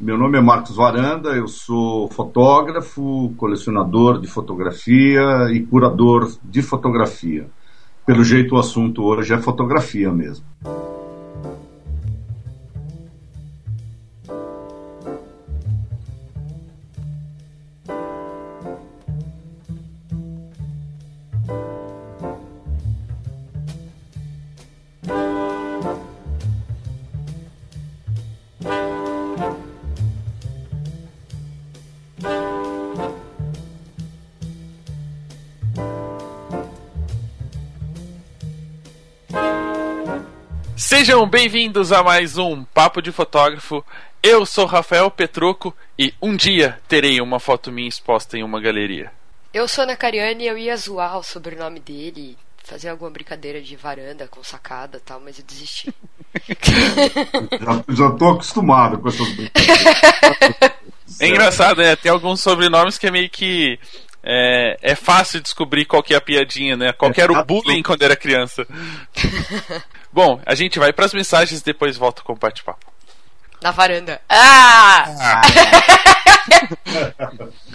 Meu nome é Marcos Varanda, eu sou fotógrafo, colecionador de fotografia e curador de fotografia. Pelo jeito, o assunto hoje é fotografia mesmo. Sejam bem-vindos a mais um Papo de Fotógrafo. Eu sou Rafael Petruco e um dia terei uma foto minha exposta em uma galeria. Eu sou Ana Cariani e eu ia zoar o sobrenome dele, fazer alguma brincadeira de varanda com sacada e tal, mas eu desisti. já, já tô acostumado com essas brincadeiras. É engraçado, né? Tem alguns sobrenomes que é meio que. É, é fácil descobrir qual que é a piadinha, né? Qual que era o bullying quando era criança. Bom, a gente vai para as mensagens e depois volta com o bate-papo. Na varanda. Ah! ah.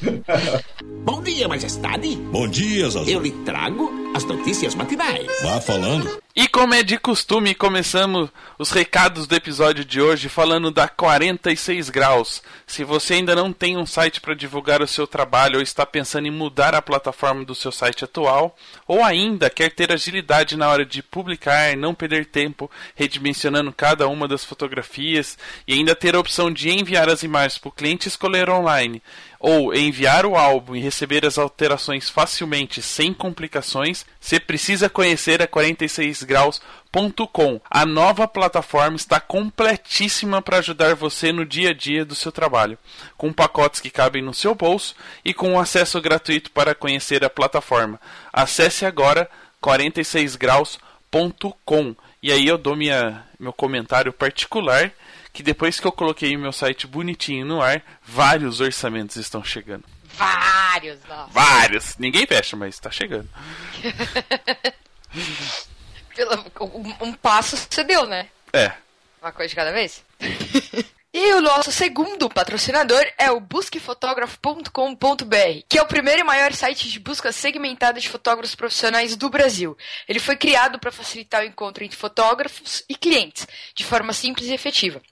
Bom dia, majestade. Bom dia, Zazu. Eu lhe trago as notícias matinais. Vá falando. E como é de costume, começamos os recados do episódio de hoje falando da 46 graus. Se você ainda não tem um site para divulgar o seu trabalho ou está pensando em mudar a plataforma do seu site atual, ou ainda quer ter agilidade na hora de publicar, não perder tempo redimensionando cada uma das fotografias e ainda ter a opção de enviar as imagens para o cliente escolher online ou enviar o álbum e receber as alterações facilmente sem complicações, você precisa conhecer a 46graus.com. A nova plataforma está completíssima para ajudar você no dia a dia do seu trabalho, com pacotes que cabem no seu bolso e com acesso gratuito para conhecer a plataforma. Acesse agora 46graus.com. E aí eu dou minha, meu comentário particular que depois que eu coloquei o meu site bonitinho no ar, vários orçamentos estão chegando. Vários, nossa. Vários. Ninguém fecha, mas está chegando. um, um passo você deu, né? É. Uma coisa de cada vez? E o nosso segundo patrocinador é o busquefotógrafo.com.br, que é o primeiro e maior site de busca segmentada de fotógrafos profissionais do Brasil. Ele foi criado para facilitar o encontro entre fotógrafos e clientes, de forma simples e efetiva.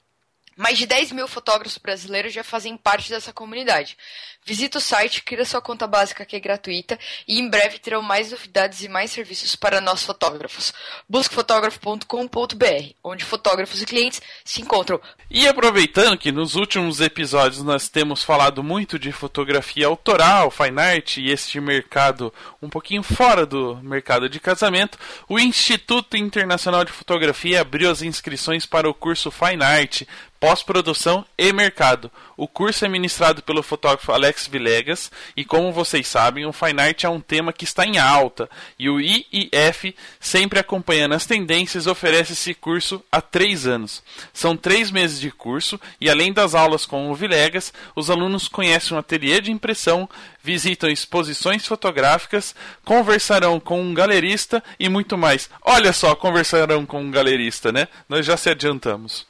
Mais de 10 mil fotógrafos brasileiros já fazem parte dessa comunidade. Visite o site, cria sua conta básica que é gratuita e em breve terão mais novidades e mais serviços para nós fotógrafos. Busquefotógrafo.com.br, onde fotógrafos e clientes se encontram. E aproveitando que nos últimos episódios nós temos falado muito de fotografia autoral, fine art e este mercado um pouquinho fora do mercado de casamento, o Instituto Internacional de Fotografia abriu as inscrições para o curso Fine Art pós-produção e mercado. O curso é ministrado pelo fotógrafo Alex Villegas e, como vocês sabem, o Fine Art é um tema que está em alta e o IIF, sempre acompanhando as tendências, oferece esse curso há três anos. São três meses de curso e, além das aulas com o Villegas, os alunos conhecem um ateliê de impressão, visitam exposições fotográficas, conversarão com um galerista e muito mais. Olha só, conversarão com um galerista, né? Nós já se adiantamos.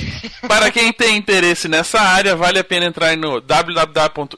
Para quem tem interesse nessa área, vale a pena entrar no www.iif.com.br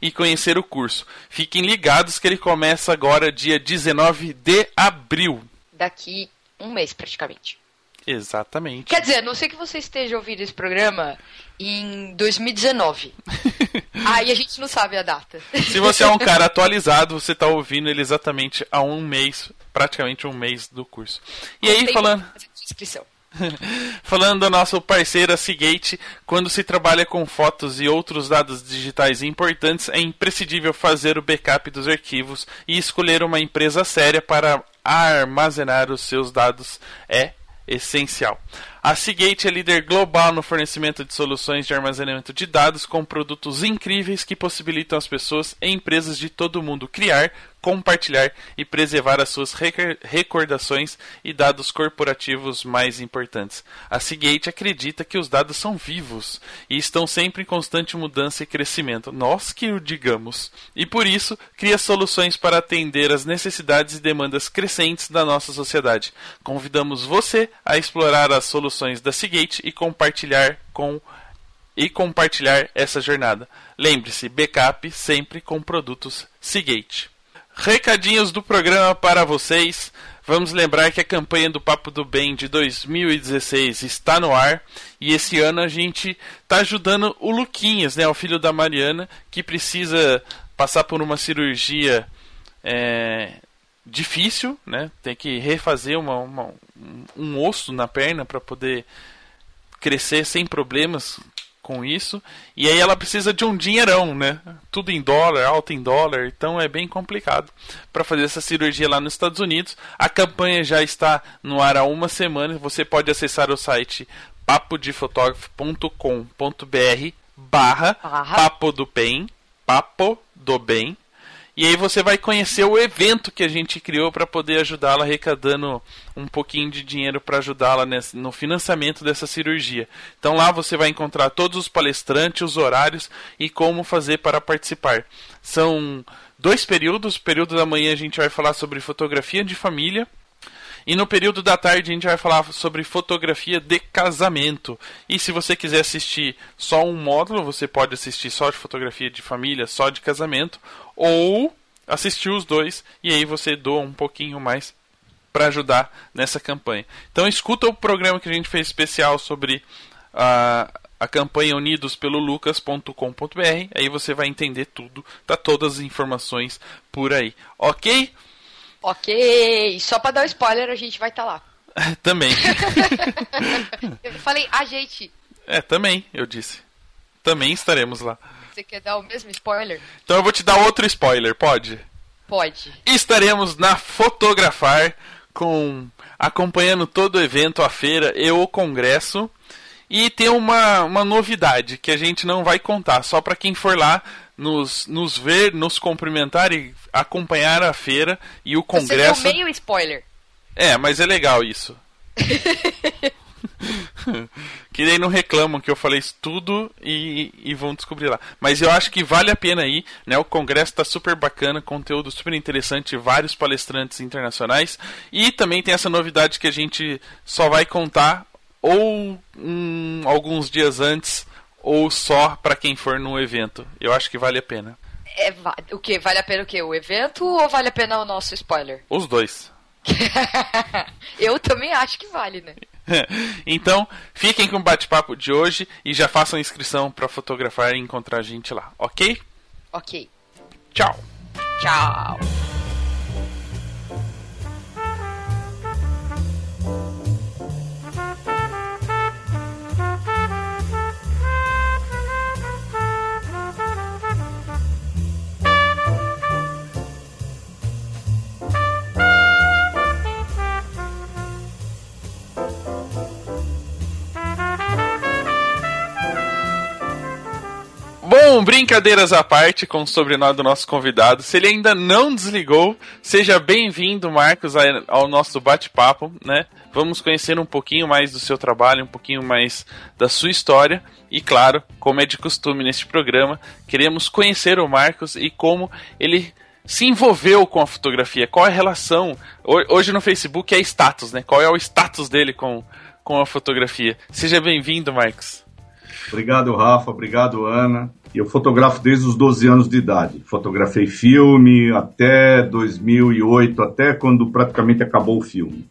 e conhecer o curso. Fiquem ligados que ele começa agora dia 19 de abril. Daqui um mês praticamente. Exatamente. Quer dizer, a não sei que você esteja ouvindo esse programa em 2019. Aí a gente não sabe a data. Se você é um cara atualizado, você está ouvindo ele exatamente há um mês, praticamente um mês do curso. E aí, falando. Inscrição. Falando do nosso parceiro a Seagate, quando se trabalha com fotos e outros dados digitais importantes, é imprescindível fazer o backup dos arquivos e escolher uma empresa séria para armazenar os seus dados é essencial. A Seagate é líder global no fornecimento de soluções de armazenamento de dados com produtos incríveis que possibilitam as pessoas e empresas de todo o mundo criar, compartilhar e preservar as suas recordações e dados corporativos mais importantes. A Seagate acredita que os dados são vivos e estão sempre em constante mudança e crescimento. Nós que o digamos. E por isso, cria soluções para atender às necessidades e demandas crescentes da nossa sociedade. Convidamos você a explorar as soluções da Seagate e compartilhar com e compartilhar essa jornada. Lembre-se, backup sempre com produtos Seagate. Recadinhos do programa para vocês. Vamos lembrar que a campanha do Papo do Bem de 2016 está no ar e esse ano a gente está ajudando o Luquinhas, né, o filho da Mariana, que precisa passar por uma cirurgia é, difícil, né? Tem que refazer uma, uma, um osso na perna para poder crescer sem problemas com isso. E aí ela precisa de um dinheirão, né? Tudo em dólar, alto em dólar, então é bem complicado para fazer essa cirurgia lá nos Estados Unidos. A campanha já está no ar há uma semana. Você pode acessar o site papodefotógrafo.com.br barra papo do bem, papo do bem, e aí você vai conhecer o evento que a gente criou para poder ajudá-la arrecadando um pouquinho de dinheiro para ajudá-la no financiamento dessa cirurgia. Então lá você vai encontrar todos os palestrantes, os horários e como fazer para participar. São dois períodos. O período da manhã a gente vai falar sobre fotografia de família e no período da tarde a gente vai falar sobre fotografia de casamento. E se você quiser assistir só um módulo, você pode assistir só de fotografia de família, só de casamento, ou assistir os dois e aí você doa um pouquinho mais para ajudar nessa campanha. Então escuta o programa que a gente fez especial sobre a, a campanha Unidos pelo Lucas.com.br, aí você vai entender tudo, tá todas as informações por aí. OK? Ok, só pra dar um spoiler, a gente vai estar tá lá. também. eu falei, a gente. É, também, eu disse. Também estaremos lá. Você quer dar o mesmo spoiler? Então eu vou te dar outro spoiler, pode? Pode. Estaremos na Fotografar com acompanhando todo o evento, a feira e o congresso. E tem uma, uma novidade que a gente não vai contar, só para quem for lá nos, nos ver, nos cumprimentar e acompanhar a feira e o congresso. Você deu meio spoiler. É, mas é legal isso. que daí não reclamam que eu falei isso tudo e, e, vão descobrir lá. Mas eu acho que vale a pena ir, né? O congresso está super bacana, conteúdo super interessante, vários palestrantes internacionais e também tem essa novidade que a gente só vai contar ou alguns dias antes ou só para quem for no evento. Eu acho que vale a pena. É, o que? Vale a pena o quê? O evento ou vale a pena o nosso spoiler? Os dois. Eu também acho que vale, né? então, fiquem com o bate-papo de hoje e já façam inscrição para fotografar e encontrar a gente lá, ok? Ok. Tchau. Tchau. Bom, brincadeiras à parte com o sobrenome do nosso convidado. Se ele ainda não desligou, seja bem-vindo, Marcos, ao nosso bate-papo, né? Vamos conhecer um pouquinho mais do seu trabalho, um pouquinho mais da sua história. E claro, como é de costume neste programa, queremos conhecer o Marcos e como ele se envolveu com a fotografia. Qual é a relação? Hoje no Facebook é status, né? Qual é o status dele com, com a fotografia? Seja bem-vindo, Marcos. Obrigado, Rafa. Obrigado, Ana. Eu fotografo desde os 12 anos de idade. Fotografei filme até 2008, até quando praticamente acabou o filme.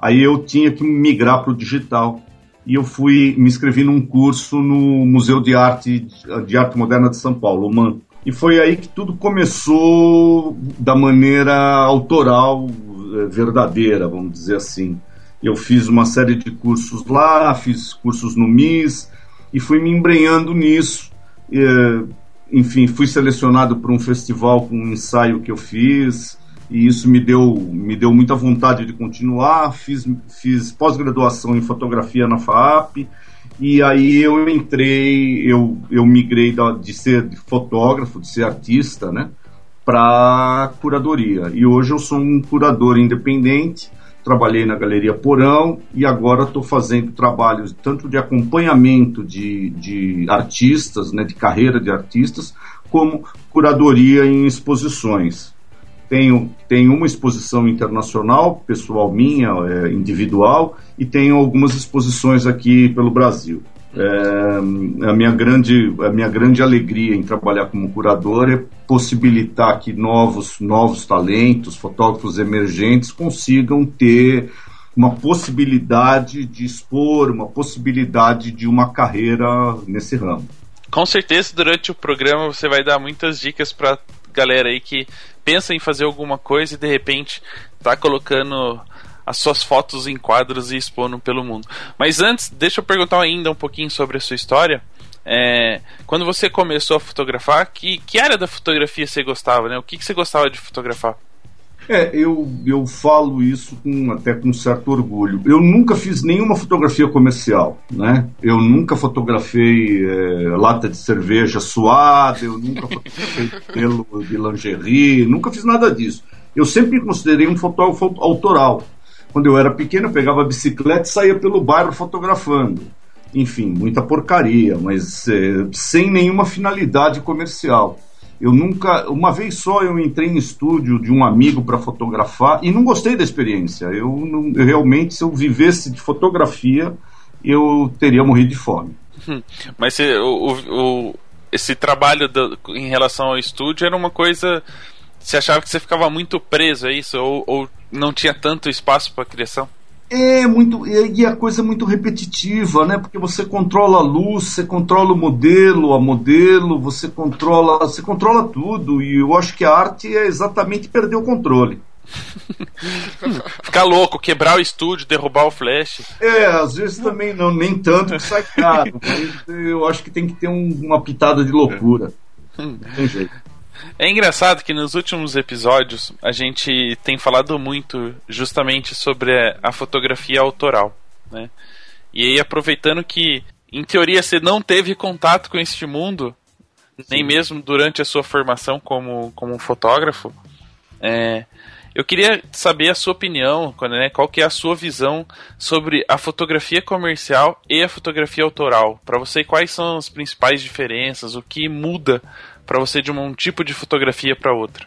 Aí eu tinha que migrar para o digital e eu fui me inscrevi num curso no Museu de Arte de Arte Moderna de São Paulo, o MAN. E foi aí que tudo começou da maneira autoral, eh, verdadeira, vamos dizer assim. Eu fiz uma série de cursos lá, fiz cursos no MIS, e fui me embrenhando nisso. Enfim, fui selecionado para um festival com um ensaio que eu fiz e isso me deu, me deu muita vontade de continuar. Fiz, fiz pós-graduação em fotografia na FAP e aí eu entrei, eu, eu migrei da, de ser fotógrafo, de ser artista, né? para curadoria. E hoje eu sou um curador independente, trabalhei na Galeria Porão e agora estou fazendo trabalhos tanto de acompanhamento de, de artistas, né, de carreira de artistas, como curadoria em exposições. Tenho, tenho uma exposição internacional, pessoal minha, é, individual, e tenho algumas exposições aqui pelo Brasil. É, a, minha grande, a minha grande alegria em trabalhar como curador é possibilitar que novos, novos talentos, fotógrafos emergentes, consigam ter uma possibilidade de expor, uma possibilidade de uma carreira nesse ramo. Com certeza, durante o programa você vai dar muitas dicas para galera aí que pensa em fazer alguma coisa e de repente está colocando as suas fotos em quadros e expondo pelo mundo. Mas antes, deixa eu perguntar ainda um pouquinho sobre a sua história. É, quando você começou a fotografar, que, que área da fotografia você gostava, né? O que, que você gostava de fotografar? É, eu, eu falo isso com, até com certo orgulho. Eu nunca fiz nenhuma fotografia comercial, né? Eu nunca fotografei é, lata de cerveja suada, eu nunca fotografei pelo de lingerie, nunca fiz nada disso. Eu sempre me considerei um fotógrafo autoral. Quando eu era pequeno, eu pegava a bicicleta e saía pelo bairro fotografando. Enfim, muita porcaria, mas é, sem nenhuma finalidade comercial. Eu nunca, uma vez só eu entrei em estúdio de um amigo para fotografar e não gostei da experiência. Eu, não, eu, realmente, se eu vivesse de fotografia, eu teria morrido de fome. Hum, mas se, o, o, esse trabalho do, em relação ao estúdio era uma coisa. Você achava que você ficava muito preso a isso? Ou, ou não tinha tanto espaço para criação? É muito e a coisa é muito repetitiva, né? Porque você controla a luz, você controla o modelo, a modelo, você controla, você controla tudo e eu acho que a arte é exatamente perder o controle. Ficar louco, quebrar o estúdio, derrubar o flash. É, às vezes também não, nem tanto que sai caro. mas eu acho que tem que ter um, uma pitada de loucura. Não tem jeito. É engraçado que nos últimos episódios a gente tem falado muito justamente sobre a fotografia autoral, né? E aí aproveitando que em teoria você não teve contato com este mundo, Sim. nem mesmo durante a sua formação como, como fotógrafo, é, eu queria saber a sua opinião, né, qual que é a sua visão sobre a fotografia comercial e a fotografia autoral. Para você, quais são as principais diferenças, o que muda para você de um tipo de fotografia para outra?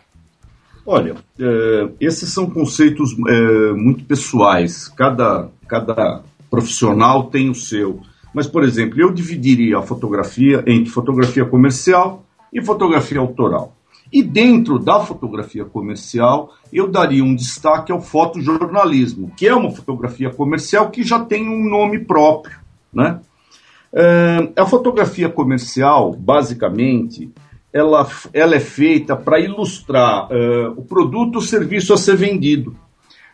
Olha, é, esses são conceitos é, muito pessoais. Cada, cada profissional tem o seu. Mas, por exemplo, eu dividiria a fotografia entre fotografia comercial e fotografia autoral. E dentro da fotografia comercial, eu daria um destaque ao fotojornalismo, que é uma fotografia comercial que já tem um nome próprio. Né? É, a fotografia comercial, basicamente, ela, ela é feita para ilustrar uh, o produto ou serviço a ser vendido.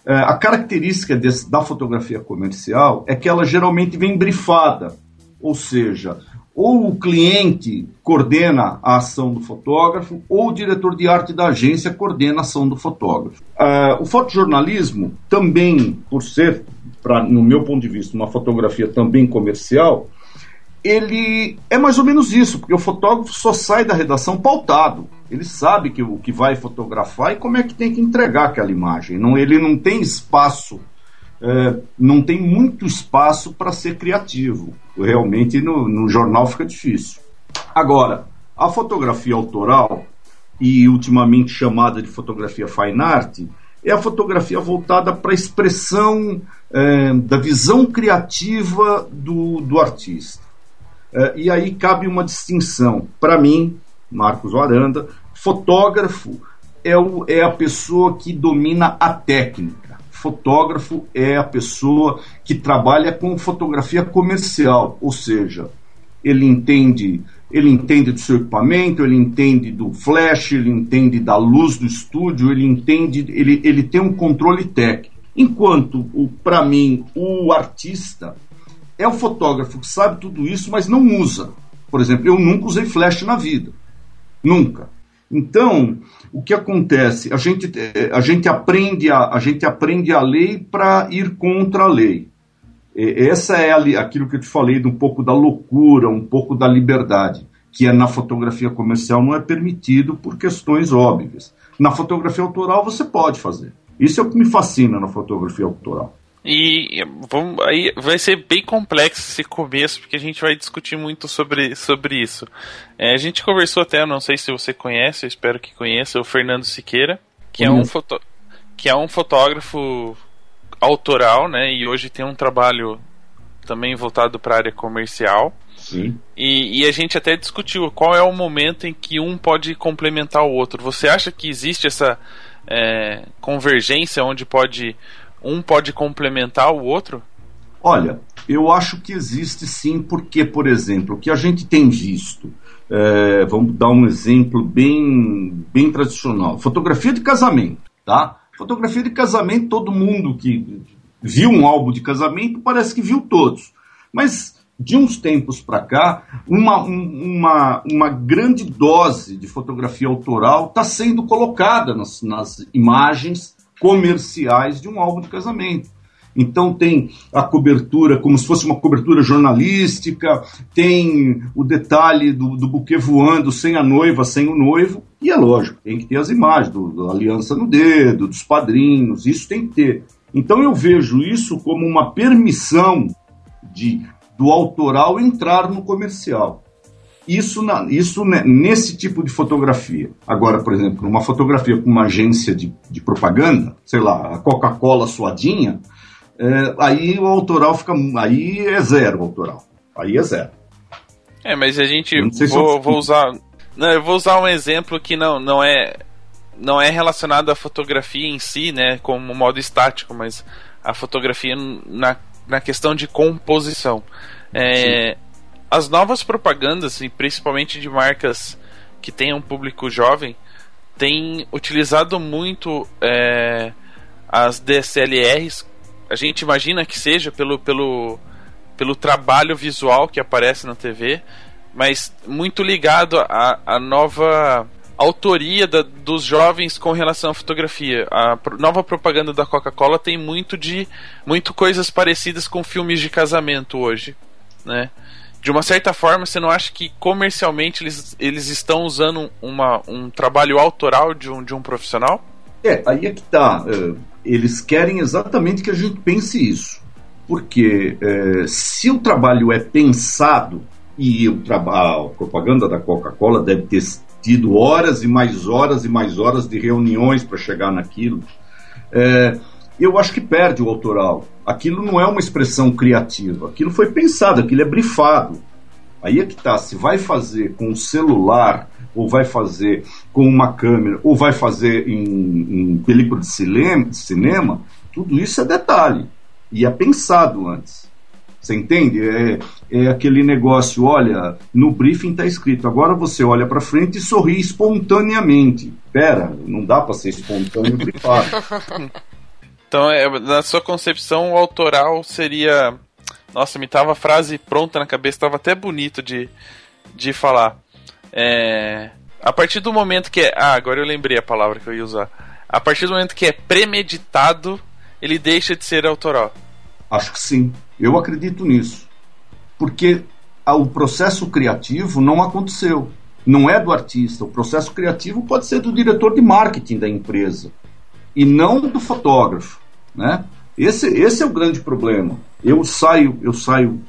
Uh, a característica desse, da fotografia comercial é que ela geralmente vem brifada, ou seja, ou o cliente coordena a ação do fotógrafo, ou o diretor de arte da agência coordena a ação do fotógrafo. Uh, o fotojornalismo também, por ser, pra, no meu ponto de vista, uma fotografia também comercial, ele é mais ou menos isso, porque o fotógrafo só sai da redação pautado. Ele sabe que o que vai fotografar e como é que tem que entregar aquela imagem. Não, ele não tem espaço, é, não tem muito espaço para ser criativo. Realmente no, no jornal fica difícil. Agora, a fotografia autoral, e ultimamente chamada de fotografia fine art, é a fotografia voltada para a expressão é, da visão criativa do, do artista. Uh, e aí cabe uma distinção. Para mim, Marcos Aranda, fotógrafo é, o, é a pessoa que domina a técnica. Fotógrafo é a pessoa que trabalha com fotografia comercial, ou seja, ele entende ele entende do seu equipamento, ele entende do flash, ele entende da luz do estúdio, ele entende, ele, ele tem um controle técnico. Enquanto, para mim, o artista é o fotógrafo que sabe tudo isso, mas não usa. Por exemplo, eu nunca usei flash na vida. Nunca. Então, o que acontece? A gente, eh, a gente, aprende, a, a gente aprende a lei para ir contra a lei. Essa é aquilo que eu te falei, de um pouco da loucura, um pouco da liberdade. que é na fotografia comercial não é permitido por questões óbvias. Na fotografia autoral você pode fazer. Isso é o que me fascina na fotografia autoral. E vamos, aí vai ser bem complexo esse começo, porque a gente vai discutir muito sobre, sobre isso. É, a gente conversou até, não sei se você conhece, eu espero que conheça, o Fernando Siqueira, que, é um, foto, que é um fotógrafo autoral, né? E hoje tem um trabalho também voltado para a área comercial. Sim. E, e, a gente até discutiu qual é o momento em que um pode complementar o outro. Você acha que existe essa é, convergência onde pode um pode complementar o outro? Olha, eu acho que existe sim, porque, por exemplo, o que a gente tem visto, é, vamos dar um exemplo bem, bem tradicional: fotografia de casamento, tá? Fotografia de casamento, todo mundo que viu um álbum de casamento parece que viu todos. Mas de uns tempos para cá, uma, uma, uma grande dose de fotografia autoral está sendo colocada nas, nas imagens comerciais de um álbum de casamento. Então tem a cobertura como se fosse uma cobertura jornalística, tem o detalhe do, do buquê voando sem a noiva, sem o noivo, e é lógico, tem que ter as imagens da aliança no dedo, dos padrinhos, isso tem que ter. Então eu vejo isso como uma permissão de, do autoral entrar no comercial. Isso, na, isso nesse tipo de fotografia. Agora, por exemplo, uma fotografia com uma agência de, de propaganda, sei lá, a Coca-Cola suadinha, é, aí o autoral fica. Aí é zero o autoral. Aí é zero. É, mas a gente. Vou, eu... vou usar. Não, eu vou usar um exemplo que não, não é. Não é relacionado à fotografia em si, né? Como modo estático, mas a fotografia na, na questão de composição. É, as novas propagandas, e principalmente de marcas que tenham um público jovem, têm utilizado muito é, as DSLRs. A gente imagina que seja pelo, pelo, pelo trabalho visual que aparece na TV, mas muito ligado à, à nova autoria da, dos jovens com relação à fotografia. A nova propaganda da Coca-Cola tem muito de muito coisas parecidas com filmes de casamento hoje, né? De uma certa forma, você não acha que comercialmente eles, eles estão usando uma, um trabalho autoral de um, de um profissional? É, aí é que tá. É, eles querem exatamente que a gente pense isso. Porque é, se o trabalho é pensado, e o a propaganda da Coca-Cola deve ter tido horas e mais horas e mais horas de reuniões para chegar naquilo, é, eu acho que perde o autoral aquilo não é uma expressão criativa, aquilo foi pensado, aquilo é brifado. Aí é que tá, se vai fazer com um celular, ou vai fazer com uma câmera, ou vai fazer em, em película de cinema, de cinema, tudo isso é detalhe. E é pensado antes. Você entende? É, é aquele negócio, olha, no briefing está escrito, agora você olha para frente e sorri espontaneamente. Pera, não dá para ser espontâneo brifado. Então, é, na sua concepção, o autoral seria. Nossa, me tava a frase pronta na cabeça, tava até bonito de, de falar. É, a partir do momento que é. Ah, agora eu lembrei a palavra que eu ia usar. A partir do momento que é premeditado, ele deixa de ser autoral. Acho que sim. Eu acredito nisso. Porque o processo criativo não aconteceu. Não é do artista. O processo criativo pode ser do diretor de marketing da empresa e não do fotógrafo. Né? Esse, esse é o grande problema. Eu saio, eu saio,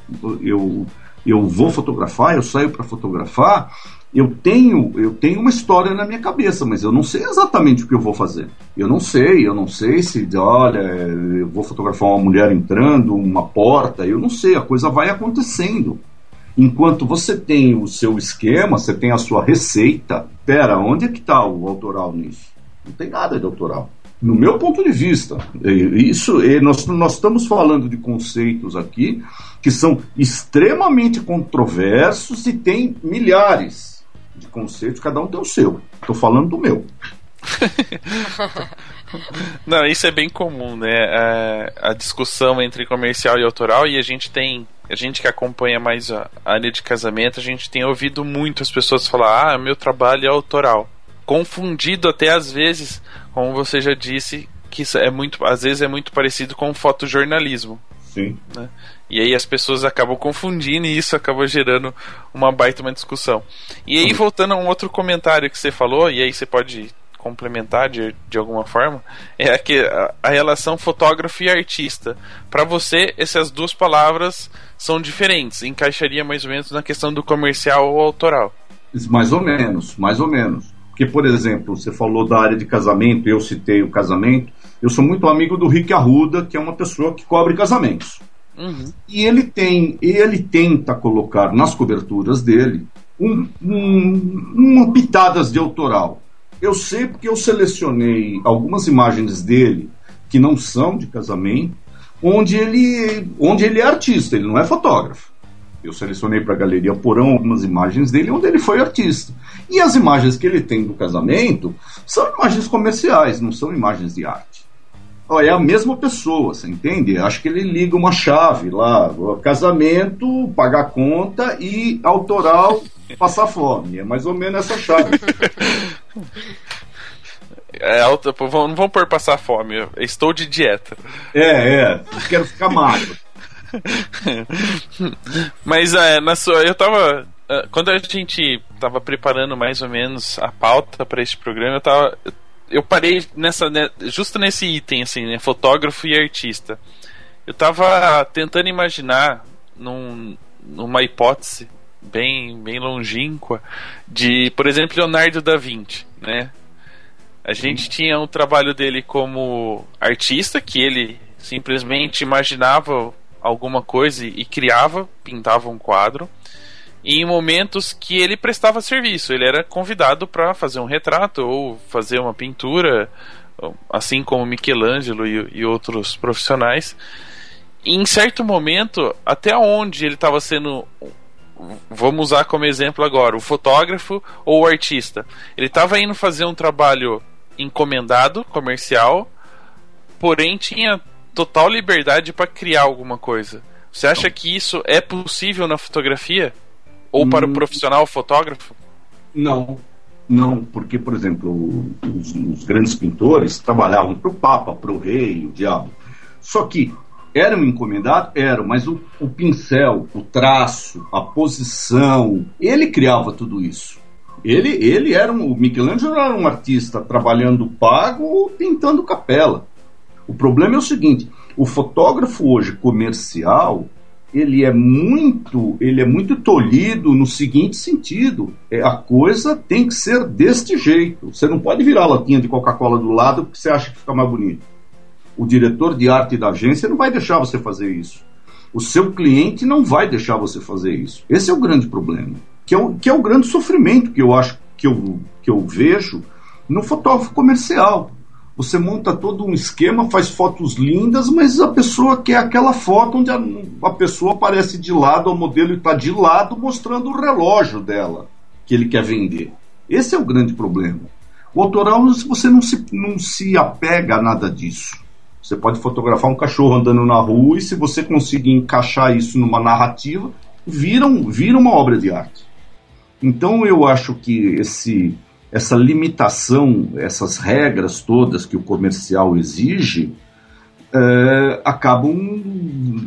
eu, eu vou fotografar, eu saio para fotografar, eu tenho, eu tenho uma história na minha cabeça, mas eu não sei exatamente o que eu vou fazer. Eu não sei, eu não sei se, olha, eu vou fotografar uma mulher entrando, uma porta, eu não sei, a coisa vai acontecendo. Enquanto você tem o seu esquema, você tem a sua receita, pera, onde é que está o autoral nisso? Não tem nada de autoral no meu ponto de vista. Isso, nós, nós estamos falando de conceitos aqui que são extremamente controversos e tem milhares de conceitos, cada um tem o seu. Estou falando do meu. Não, isso é bem comum, né? A, a, discussão entre comercial e autoral, e a gente tem. A gente que acompanha mais a área de casamento, a gente tem ouvido muito as pessoas falar: ah, meu trabalho é autoral. Confundido até às vezes como você já disse, que é muito, às vezes é muito parecido com fotojornalismo. Sim. Né? E aí as pessoas acabam confundindo e isso acaba gerando uma baita uma discussão. E aí, voltando a um outro comentário que você falou, e aí você pode complementar de, de alguma forma, é que a, a relação fotógrafo e artista. Para você, essas duas palavras são diferentes, encaixaria mais ou menos na questão do comercial ou autoral. Mais ou menos, mais ou menos. Porque, por exemplo, você falou da área de casamento, eu citei o casamento. Eu sou muito amigo do Rick Arruda, que é uma pessoa que cobre casamentos. Uhum. E ele tem, ele tenta colocar nas coberturas dele um, um, uma pitadas de autoral. Eu sei porque eu selecionei algumas imagens dele que não são de casamento, onde ele, onde ele é artista, ele não é fotógrafo. Eu selecionei para a Galeria Porão algumas imagens dele onde ele foi artista. E as imagens que ele tem do casamento são imagens comerciais, não são imagens de arte. é a mesma pessoa, você entende? Acho que ele liga uma chave lá, casamento, pagar conta e autoral, passar fome. É mais ou menos essa chave. É alta, não vamos por passar fome. Estou de dieta. É, é. Quero ficar magro. Mas é, na sua, eu tava. É, quando a gente tava preparando mais ou menos a pauta para este programa, eu tava. Eu parei nessa. Né, justo nesse item, assim, né? Fotógrafo e artista. Eu tava tentando imaginar num, numa hipótese bem, bem longínqua de, por exemplo, Leonardo da Vinci, né? A gente tinha um trabalho dele como artista, que ele simplesmente imaginava alguma coisa e criava, pintava um quadro. E em momentos que ele prestava serviço, ele era convidado para fazer um retrato ou fazer uma pintura, assim como Michelangelo e, e outros profissionais. E em certo momento, até onde ele estava sendo vamos usar como exemplo agora o fotógrafo ou o artista. Ele estava indo fazer um trabalho encomendado, comercial, porém tinha total liberdade para criar alguma coisa. Você acha que isso é possível na fotografia? Ou para o hum. profissional fotógrafo? Não, não, porque, por exemplo, os, os grandes pintores trabalhavam para o Papa, para o Rei, o Diabo. Só que eram encomendados? Eram, mas o, o pincel, o traço, a posição, ele criava tudo isso. Ele, ele era um, o Michelangelo era um artista trabalhando pago ou pintando capela. O problema é o seguinte: o fotógrafo hoje comercial ele é muito ele é muito tolhido no seguinte sentido é a coisa tem que ser deste jeito. Você não pode virar a latinha de Coca-Cola do lado porque você acha que fica mais bonito. O diretor de arte da agência não vai deixar você fazer isso. O seu cliente não vai deixar você fazer isso. Esse é o grande problema que é o, que é o grande sofrimento que eu acho que eu, que eu vejo no fotógrafo comercial você monta todo um esquema, faz fotos lindas, mas a pessoa quer aquela foto onde a, a pessoa aparece de lado, o modelo está de lado, mostrando o relógio dela que ele quer vender. Esse é o grande problema. O autoral, você não se, não se apega a nada disso. Você pode fotografar um cachorro andando na rua e se você conseguir encaixar isso numa narrativa, vira, um, vira uma obra de arte. Então eu acho que esse essa limitação, essas regras todas que o comercial exige, é, acabam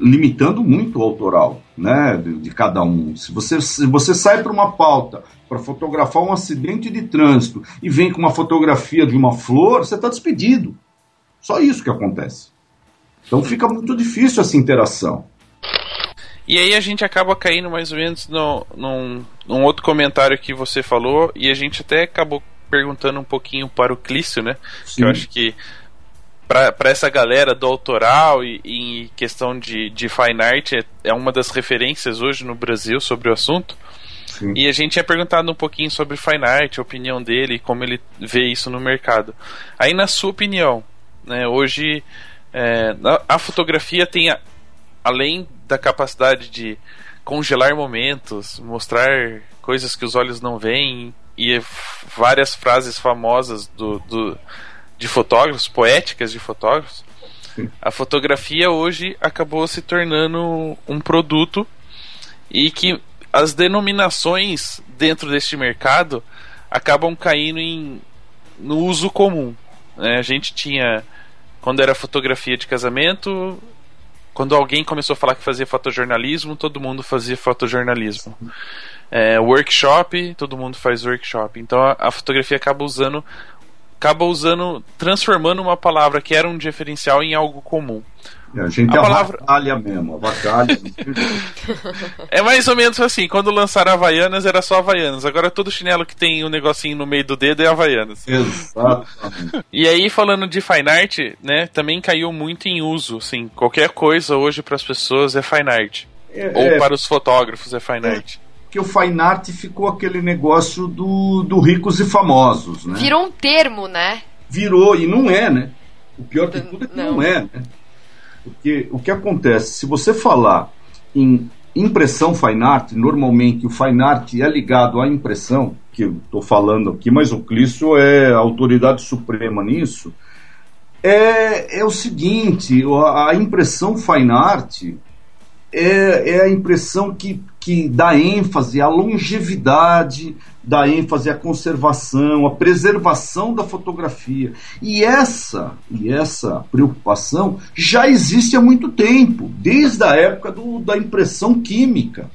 limitando muito o autoral né, de, de, cada um. Se você, se você sai para uma pauta para fotografar um acidente de trânsito e vem com uma fotografia de uma flor, você está despedido. Só isso que acontece. Então fica muito difícil essa interação. E aí a gente acaba caindo mais ou menos no, num, num outro comentário que você falou, e a gente até acabou perguntando um pouquinho para o Clício, né? Sim. Que eu acho que para essa galera do autoral e, e questão de, de fine art é, é, uma das referências hoje no Brasil sobre o assunto. Sim. E a gente tinha perguntado um pouquinho sobre fine art, a opinião dele e como ele vê isso no mercado. Aí, na sua opinião, né, hoje é, a fotografia tem, a, além da capacidade de congelar momentos, mostrar coisas que os olhos não veem e várias frases famosas do, do de fotógrafos, poéticas de fotógrafos. A fotografia hoje acabou se tornando um produto e que as denominações dentro deste mercado acabam caindo em, no uso comum. Né? A gente tinha, quando era fotografia de casamento, quando alguém começou a falar que fazia fotojornalismo, todo mundo fazia fotojornalismo. É, workshop, todo mundo faz workshop. Então a, a fotografia acaba usando acaba usando, transformando uma palavra que era um diferencial em algo comum. É, a gente A palavra- avacalha mesmo, avacalha. É mais ou menos assim, quando lançaram Havaianas era só Havaianas, agora todo chinelo que tem um negocinho no meio do dedo é Havaianas. Exatamente. E aí, falando de fine art, né, também caiu muito em uso, assim, qualquer coisa hoje para as pessoas é fine art. É, Ou é, para os fotógrafos é fine É. art. que o fine art ficou aquele negócio do, do ricos e famosos, né? Virou um termo, né? Virou, e não é, né? O pior de tudo é que não, Não. é, né? Porque o que acontece, se você falar em impressão fine art, normalmente o fine art é ligado à impressão, que eu estou falando aqui, mas o Clício é a autoridade suprema nisso, é, é o seguinte, a, impressão fine art é, é a impressão que, que dá ênfase à longevidade, dá ênfase à conservação, à preservação da fotografia. E essa, e essa preocupação já existe há muito tempo, desde a época do, da impressão química,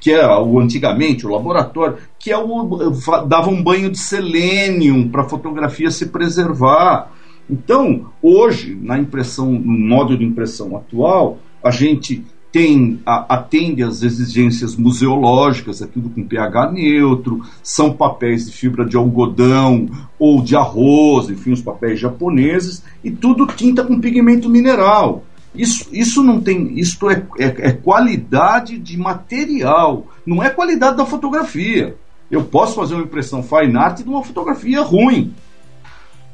que é o antigamente o laboratório, que é o, dava um banho de selênio para a fotografia se preservar. Então, hoje, na impressão, no modo de impressão atual, a gente tem a- atende às exigências museológicas, aquilo com pH neutro, são papéis de fibra de algodão ou de arroz, enfim, os papéis japoneses, e tudo tinta com pigmento mineral. Isso, isso não tem. Isto é, é, é qualidade de material, não é qualidade da fotografia. Eu posso fazer uma impressão fine art de uma fotografia ruim.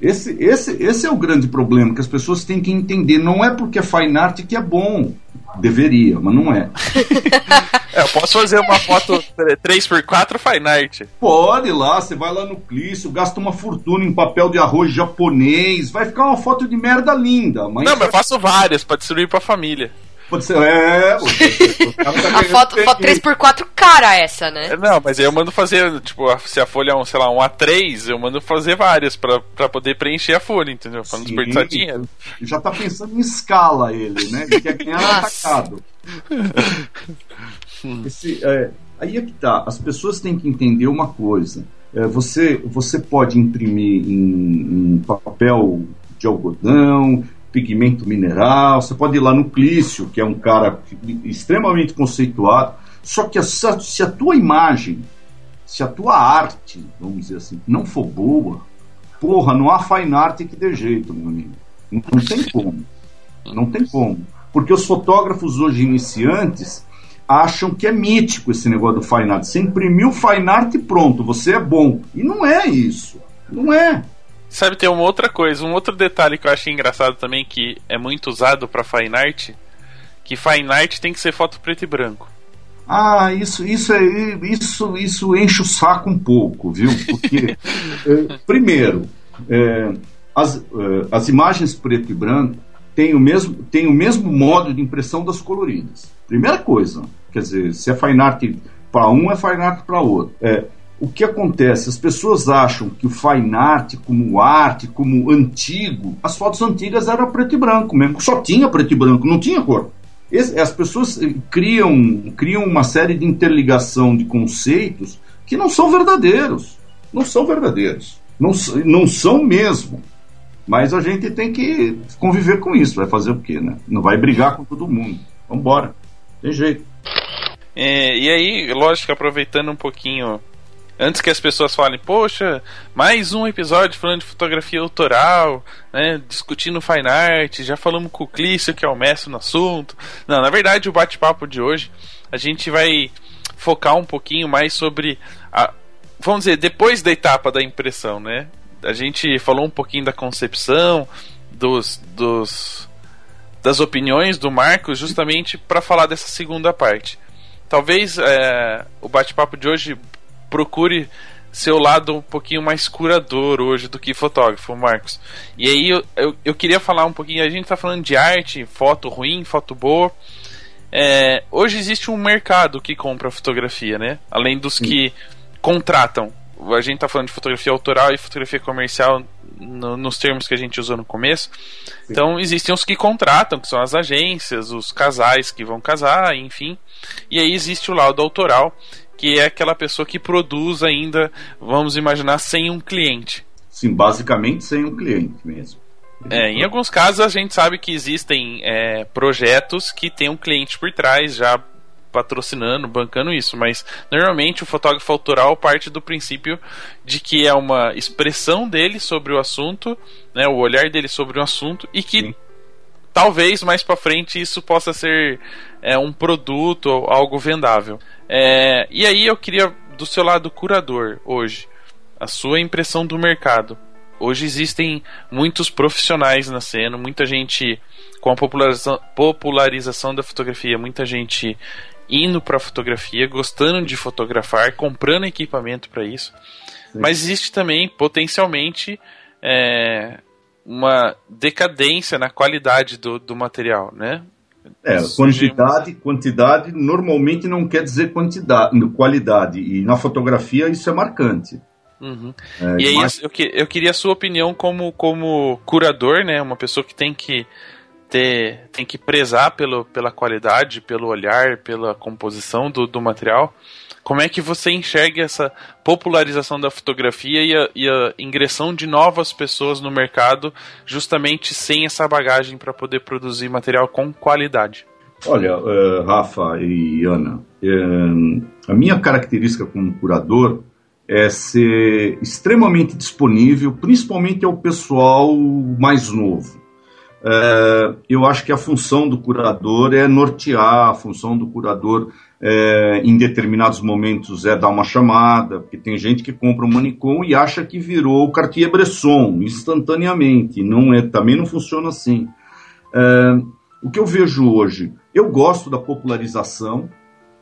Esse, esse, esse é o grande problema que as pessoas têm que entender. Não é porque é fine art que é bom. Deveria, mas não é. É, eu posso fazer uma foto 3x4 fine art. Pode lá, você vai lá no Clício, gasta uma fortuna em papel de arroz japonês, vai ficar uma foto de merda linda. Mas Não, mas eu faço várias pra distribuir pra família. Pode ser. É, cara tá A foto, foto dinheiro. 3x4 cara essa, né? É, Não, mas aí eu mando fazer, tipo, a- se a folha é um, sei lá, um A3, eu mando fazer várias pra, pra poder preencher a folha, entendeu? Pra não desperdiçar dinheiro. Já tá pensando em escala ele, né? Ele quer ganhar atacado. Esse, é, aí é que tá. As pessoas têm que entender uma coisa. É, você, você pode imprimir em, em papel de algodão, pigmento mineral, você pode ir lá no Clício, que é um cara extremamente conceituado. Só que a- se a, se a tua imagem, se a tua arte, vamos dizer assim, não for boa, porra, não há fine art que dê jeito, meu amigo. Não, não tem como. Não tem como. Porque os fotógrafos hoje iniciantes acham que é mítico esse negócio do fine art. Você imprimiu fine art e pronto, você é bom. E não é isso. Não é. Sabe, tem uma outra coisa, um outro detalhe que eu achei engraçado também, que é muito usado pra fine art, que fine art tem que ser foto preto e branco. Ah, isso, isso, é, isso, isso enche o saco um pouco, viu? Porque, eh, primeiro, eh, as, eh, as imagens preto e branco têm o, mesmo, têm o mesmo modo de impressão das coloridas. Primeira coisa, quer dizer, se é fine art para um, é fine art para outro. É, o que acontece? As pessoas acham que o fine art, como arte, como antigo, as fotos antigas eram preto e branco mesmo, só tinha preto e branco, não tinha cor. As pessoas eh, criam, criam uma série de interligação de conceitos que não são verdadeiros. Não são verdadeiros. Não, não são mesmo. Mas a gente tem que conviver com isso. Vai fazer o quê, né? Não vai brigar com todo mundo. Vambora. Tem jeito. É, e aí, lógico, aproveitando um pouquinho, antes que as pessoas falem, poxa, mais um episódio falando de fotografia autoral, né, discutindo fine art, já falamos com o Clício, que é o mestre no assunto. Não, na verdade, o bate-papo de hoje, a gente vai focar um pouquinho mais sobre a, vamos dizer, depois da etapa da impressão, né? A gente falou um pouquinho da concepção, dos, dos das opiniões do Marcos, justamente para falar dessa segunda parte. Talvez é, o bate-papo de hoje procure seu lado um pouquinho mais curador hoje do que fotógrafo, Marcos. E aí eu, eu, eu queria falar um pouquinho, a gente está falando de arte, foto ruim, foto boa. É, hoje existe um mercado que compra fotografia, né? Além dos que contratam. a gente está falando de fotografia autoral e fotografia comercial no, nos termos que a gente usou no começo. Sim. Então existem os que contratam, que são as agências, os casais que vão casar, enfim. E aí existe o lado autoral, que é aquela pessoa que produz ainda, vamos imaginar, sem um cliente. Sim, basicamente sem um cliente mesmo. É, em alguns casos a gente sabe que existem é, projetos que tem um cliente por trás já patrocinando, bancando isso, mas normalmente o fotógrafo autoral parte do princípio de que é uma expressão dele sobre o assunto, né, o olhar dele sobre o assunto e que Sim. Talvez mais para frente isso possa ser é, um produto ou algo vendável. É, e aí eu queria do seu lado curador hoje a sua impressão do mercado. Hoje existem muitos profissionais na cena, muita gente com a popularização, popularização da fotografia, muita gente indo para fotografia, gostando de fotografar, comprando equipamento para isso. Sim. Mas existe também potencialmente é, uma decadência na qualidade do, do material, né? É, quantidade, quantidade normalmente não quer dizer quantidade, qualidade. E na fotografia isso é marcante. Uhum. É, e aí mas... eu, eu queria a sua opinião como, como curador, né? Uma pessoa que tem que ter, tem que prezar pelo, pela qualidade, pelo olhar, pela composição do, do material. Como é que você enxerga essa popularização da fotografia e a, e a ingressão de novas pessoas no mercado, justamente sem essa bagagem para poder produzir material com qualidade? Olha, uh, Rafa e Ana, uh, a minha característica como curador é ser extremamente disponível, principalmente ao pessoal mais novo. É, eu acho que a função do curador é nortear, a função do curador é, em determinados momentos é dar uma chamada, porque tem gente que compra um manicom e acha que virou o Cartier-Bresson instantaneamente, não é, também não funciona assim. É, o que eu vejo hoje, eu gosto da popularização,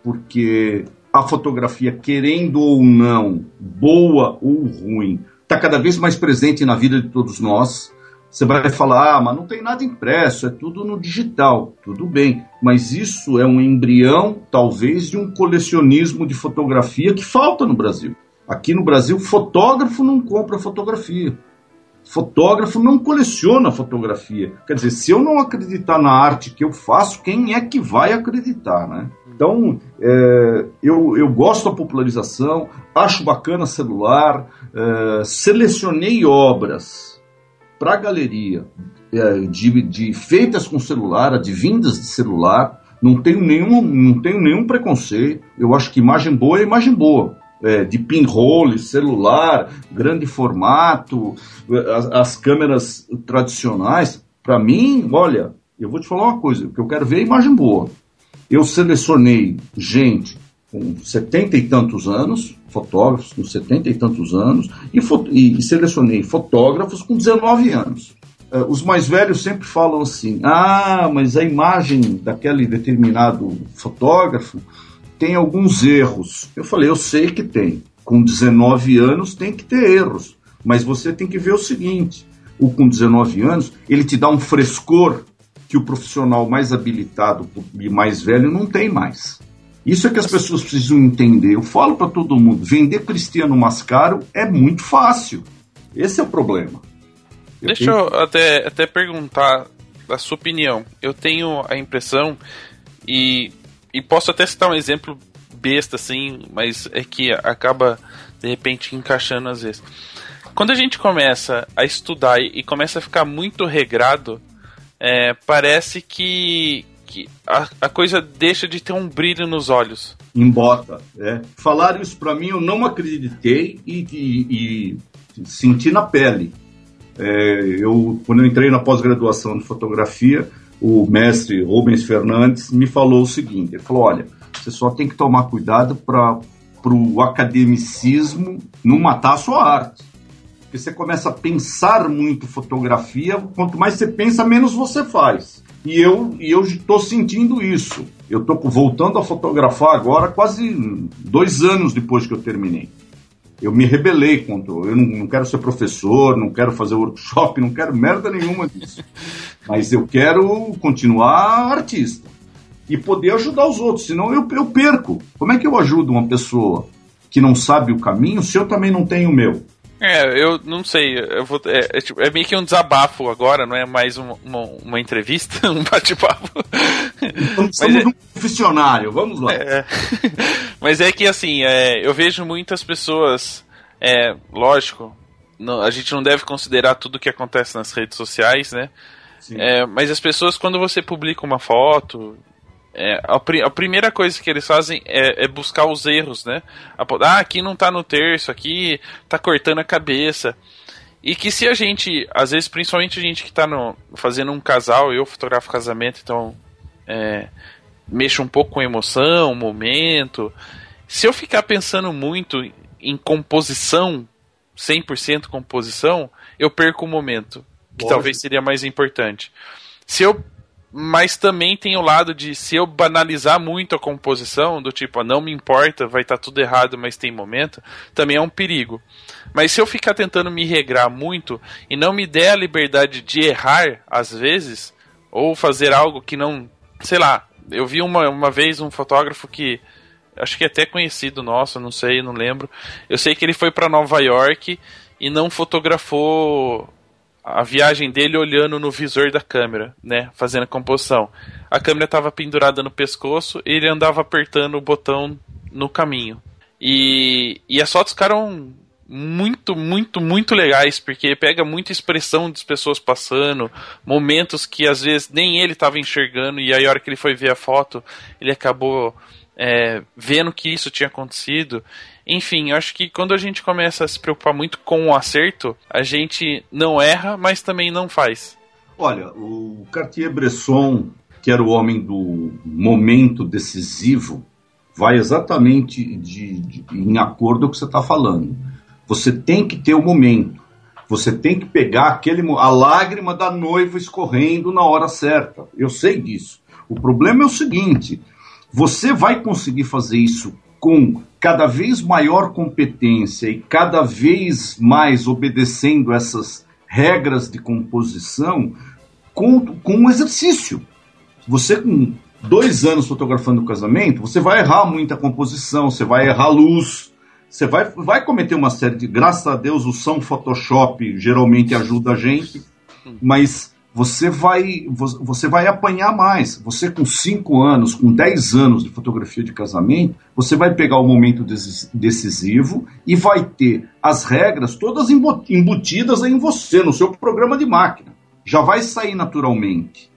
porque a fotografia, querendo ou não, boa ou ruim, está cada vez mais presente na vida de todos nós. Você vai falar, ah, mas não tem nada impresso, é tudo no digital. Tudo bem, mas isso é um embrião, talvez, de um colecionismo de fotografia que falta no Brasil. Aqui no Brasil, fotógrafo não compra fotografia. Fotógrafo não coleciona fotografia. Quer dizer, se eu não acreditar na arte que eu faço, quem é que vai acreditar, né? Então, é, eu, eu gosto da popularização, acho bacana celular, é, selecionei obras para a galeria é, de, de, feitas com celular, advindas de celular, não tenho nenhum, não tenho nenhum preconceito. Eu acho que imagem boa é imagem boa. É, de pinhole, celular, grande formato, as, as câmeras tradicionais, para mim, olha, eu vou te falar uma coisa, que eu quero ver é imagem boa eu selecionei gente com setenta e tantos anos, fotógrafos com setenta e tantos anos, e, e, selecionei fotógrafos com 19 anos. Uh, os mais velhos sempre falam assim: ah, mas a imagem daquele determinado fotógrafo tem alguns erros. Eu falei: eu sei que tem. Com 19 anos tem que ter erros. Mas você tem que ver o seguinte: o com 19 anos, ele te dá um frescor que o profissional mais habilitado e mais velho não tem mais. Isso é que as pessoas precisam entender. Eu falo para todo mundo: vender Cristiano Mascaro é muito fácil. Esse é o problema. Eu Deixa tenho... eu até, até perguntar a sua opinião. Eu tenho a impressão, e, e posso até citar um exemplo besta, assim, mas é que acaba de repente encaixando às vezes. Quando a gente começa a estudar e começa a ficar muito regrado, é, parece que, que a, a, coisa deixa de ter um brilho nos olhos. Embota, é. Falaram isso para mim, eu não acreditei e, e, e senti na pele. É, eu, quando eu entrei na pós-graduação de fotografia, o mestre Rubens Fernandes me falou o seguinte: ele falou, olha, você só tem que tomar cuidado para o academicismo não matar a sua arte porque você começa a pensar muito fotografia, quanto mais você pensa, menos você faz. E eu e eu estou sentindo isso. Eu estou voltando a fotografar agora, quase dois anos depois que eu terminei. Eu me rebelei contra. Eu não, não quero ser professor, não quero fazer workshop, não quero merda nenhuma disso. Mas eu quero continuar artista e poder ajudar os outros, senão eu, eu perco. Como é que eu ajudo uma pessoa que não sabe o caminho se eu também não tenho o meu? É, eu não sei. Eu vou, é, é, tipo, é, meio que um desabafo agora, não é mais uma, uma, uma entrevista, um bate-papo. Somos é, um profissionário, vamos lá. É, mas é que assim, é, eu vejo muitas pessoas, é, lógico, não, a gente não deve considerar tudo que acontece nas redes sociais, né? É, mas as pessoas, quando você publica uma foto, é, a, a, primeira coisa que eles fazem é, é buscar os erros, né? ah, aqui não tá no terço, aqui tá cortando a cabeça. E que se a gente, às vezes, principalmente a gente que tá no, fazendo um casal, eu fotografo casamento, então é, mexo um pouco com emoção, momento. Se eu ficar pensando muito em composição, 100% composição, eu perco o momento, que Lógico. talvez seria mais importante. Se eu mas também tem o lado de se eu banalizar muito a composição, do tipo, ah, não me importa, vai estar tá tudo errado, mas tem momento, também é um perigo. Mas se eu ficar tentando me regrar muito e não me der a liberdade de errar às vezes, ou fazer algo que não, sei lá, eu vi uma, uma vez um fotógrafo que acho que é até conhecido nosso, não sei, não lembro. Eu sei que ele foi para Nova York e não fotografou a viagem dele olhando no visor da câmera, né, fazendo a composição. A câmera estava pendurada no pescoço e ele andava apertando o botão no caminho. E, e as fotos ficaram muito, muito, muito legais, porque pega muita expressão das pessoas passando, momentos que às vezes nem ele estava enxergando, e aí a hora que ele foi ver a foto, ele acabou é, vendo que isso tinha acontecido. Enfim, eu acho que quando a gente começa a se preocupar muito com o acerto, a gente não erra, mas também não faz. Olha, o Cartier-Bresson, que era o homem do momento decisivo, vai exatamente de, de, em acordo com o que você está falando. Você tem que ter o momento. Você tem que pegar aquele a lágrima da noiva escorrendo na hora certa. Eu sei disso. O problema é o seguinte: você vai conseguir fazer isso com cada vez maior competência e cada vez mais obedecendo essas regras de composição com, com o exercício. Você com dois anos fotografando o casamento, você vai errar muita composição, você vai errar luz, você vai, vai cometer uma série de. Graças a Deus, o São Photoshop geralmente ajuda a gente, mas você vai, você vai apanhar mais. Você com 5 anos, com 10 anos de fotografia de casamento, você vai pegar o momento decisivo e vai ter as regras todas embutidas em você, no seu programa de máquina. Já vai sair naturalmente.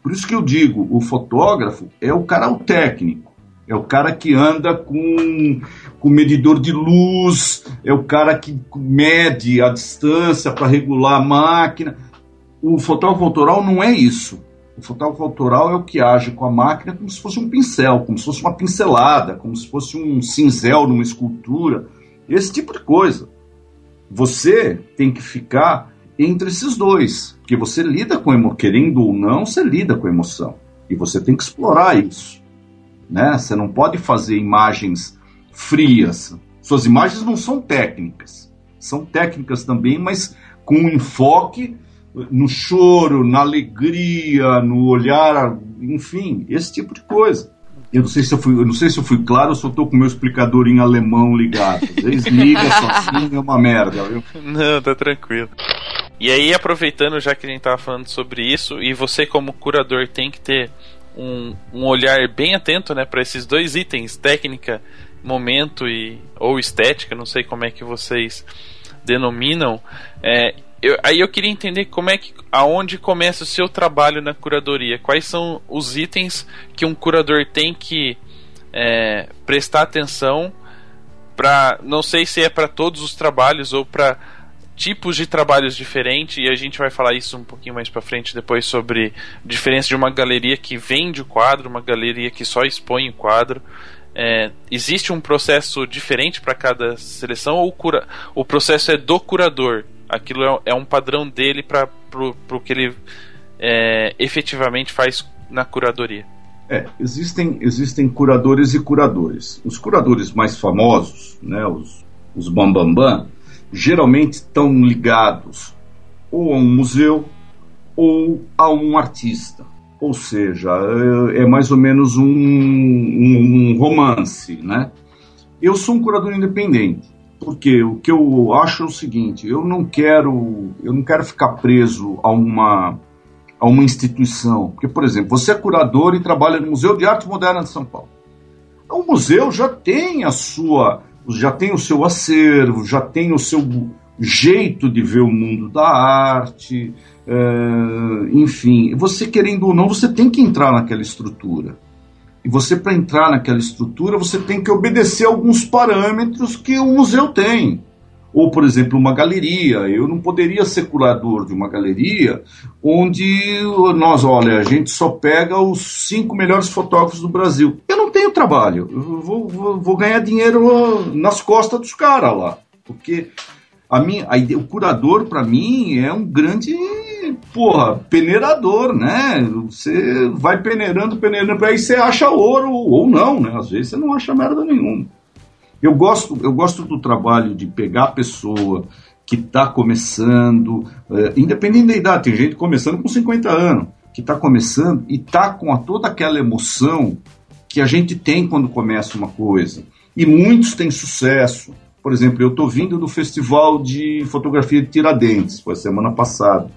Por isso que eu digo, o fotógrafo é o cara o técnico. É o cara que anda com, com medidor de luz, é o cara que mede a distância para regular a máquina o fotógrafo autoral não é isso. O fotógrafo autoral é o que age com a máquina como se fosse um pincel, como se fosse uma pincelada, como se fosse um cinzel numa escultura, esse tipo de coisa. Você tem que ficar entre esses dois, porque você lida com emoção, querendo ou não, você lida com emoção. E você tem que explorar isso. Né? Você não pode fazer imagens frias. Suas imagens não são técnicas. São técnicas também, mas com um enfoque no choro, na alegria, no olhar, enfim, esse tipo de coisa. Eu não sei se eu fui, eu não sei se eu fui claro, eu só estou com meu explicador em alemão ligado. Desliga sozinho é uma merda, viu? Não, tá tranquilo. E aí, aproveitando já que a gente tava falando sobre isso, e você como curador tem que ter um, um olhar bem atento, né, para esses dois itens, técnica, momento e ou estética, não sei como é que vocês denominam. É, eu, aí eu queria entender como é que aonde começa o seu trabalho na curadoria. Quais são os itens que um curador tem que é, prestar atenção para não sei se é para todos os trabalhos ou para tipos de trabalhos diferentes e a gente vai falar isso um pouquinho mais para frente depois sobre a diferença de uma galeria que vende o quadro, uma galeria que só expõe o quadro. É, existe um processo diferente para cada seleção ou cura, o processo é do curador? Aquilo é, é um padrão dele para o que ele é, efetivamente faz na curadoria. É, existem, existem curadores e curadores. Os curadores mais famosos, né, os, os bam, bam, geralmente estão ligados ou a um museu ou a um artista. Ou seja, é, é mais ou menos um, um, um romance, né? eu sou um curador independente. Porque o que eu acho é o seguinte, eu não quero, eu não quero ficar preso a uma a uma instituição. Porque, por exemplo, você é curador e trabalha no Museu de Arte Moderna de São Paulo. O museu já tem a sua, já tem o seu acervo, já tem o seu jeito de ver o mundo da arte, é, enfim. Você querendo ou não, você tem que entrar naquela estrutura. E você, para entrar naquela estrutura, você tem que obedecer alguns parâmetros que o museu tem. Ou, por exemplo, uma galeria. Eu não poderia ser curador de uma galeria onde nós, olha, a gente só pega os cinco melhores fotógrafos do Brasil. Eu não tenho trabalho. Eu vou, vou, vou ganhar dinheiro nas costas dos caras lá. Porque a minha, a, o curador, para mim, é um grande porra, peneirador, né? Você vai peneirando, peneirando, aí você acha ouro ou não, né? Às vezes você não acha merda nenhuma. Eu gosto, eu gosto do trabalho de pegar a pessoa que está começando, é, independente da idade, tem gente começando com 50 anos, que está começando e está com a, toda aquela emoção que a gente tem quando começa uma coisa. E muitos têm sucesso. Por exemplo, eu estou vindo do Festival de Fotografia de Tiradentes, foi semana passada.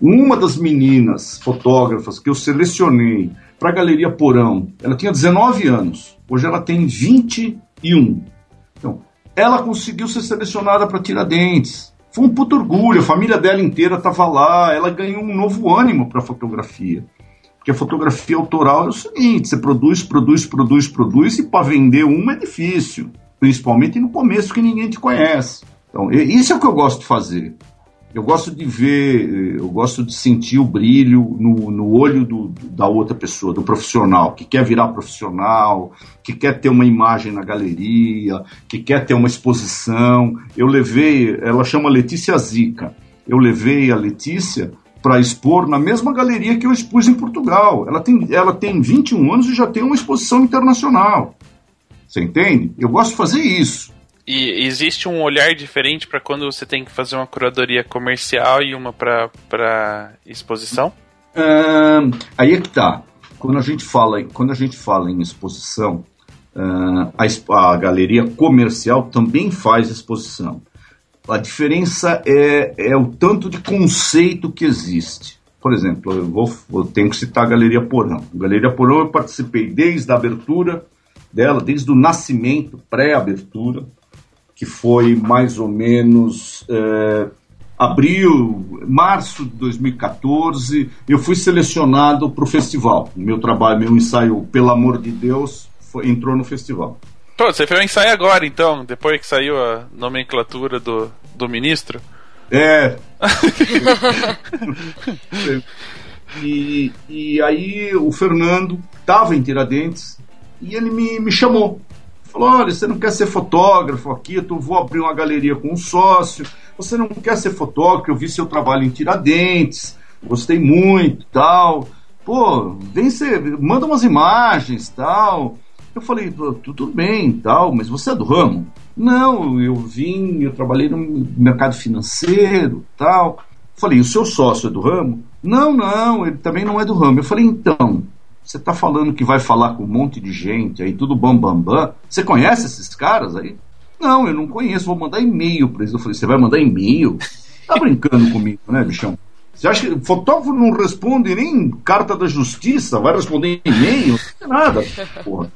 Uma das meninas fotógrafas que eu selecionei para a Galeria Porão, ela tinha 19 anos, hoje ela tem 21. Então, ela conseguiu ser selecionada para Tiradentes. Foi um puto orgulho, a família dela inteira estava lá, ela ganhou um novo ânimo para a fotografia. Porque a fotografia autoral é o seguinte: você produz, produz, produz, produz, e para vender uma é difícil. Principalmente no começo que ninguém te conhece. Então, isso é o que eu gosto de fazer. Eu gosto de ver, eu gosto de sentir o brilho no, no olho do, da outra pessoa, do profissional, que quer virar profissional, que quer ter uma imagem na galeria, que quer ter uma exposição. Eu levei, ela chama Letícia Zica. Eu levei a Letícia para expor na mesma galeria que eu expus em Portugal. Ela tem, ela tem 21 anos e já tem uma exposição internacional. Você entende? Eu gosto de fazer isso. E existe um olhar diferente para quando você tem que fazer uma curadoria comercial e uma para exposição? Uh, aí é que tá. Quando a gente fala, quando a gente fala em exposição, uh, a, a, galeria comercial também faz exposição. A diferença é, é o tanto de conceito que existe. Por exemplo, eu, vou, eu tenho que citar a Galeria Porão. A Galeria Porão eu participei desde a abertura dela, desde o nascimento, pré-abertura, que foi mais ou menos é, abril, março de 2014, eu fui selecionado para o festival. Meu trabalho, meu ensaio, pelo amor de Deus, foi, entrou no festival. Pô, você fez um ensaio agora, então, depois que saiu a nomenclatura do, do ministro? É. e, e aí o Fernando estava em Tiradentes e ele me, me chamou Falou: olha, você não quer ser fotógrafo aqui, eu vou abrir uma galeria com um sócio. Você não quer ser fotógrafo, eu vi seu trabalho em Tiradentes, gostei muito tal. Pô, vem ser, manda umas imagens tal. Eu falei, tudo bem tal, mas você é do ramo? Não, eu vim, eu trabalhei no mercado financeiro tal. Falei, o seu sócio é do ramo? Não, não, ele também não é do ramo. Eu falei, então, você está falando que vai falar com um monte de gente aí, tudo bam, bam, bam. Você conhece esses caras aí? Não, eu não conheço, vou mandar e-mail para eles. Eu falei, você vai mandar e-mail? Tá brincando comigo, né, bichão? Você acha que fotógrafo não responde nem carta da justiça, vai responder e-mail? Nada, porra.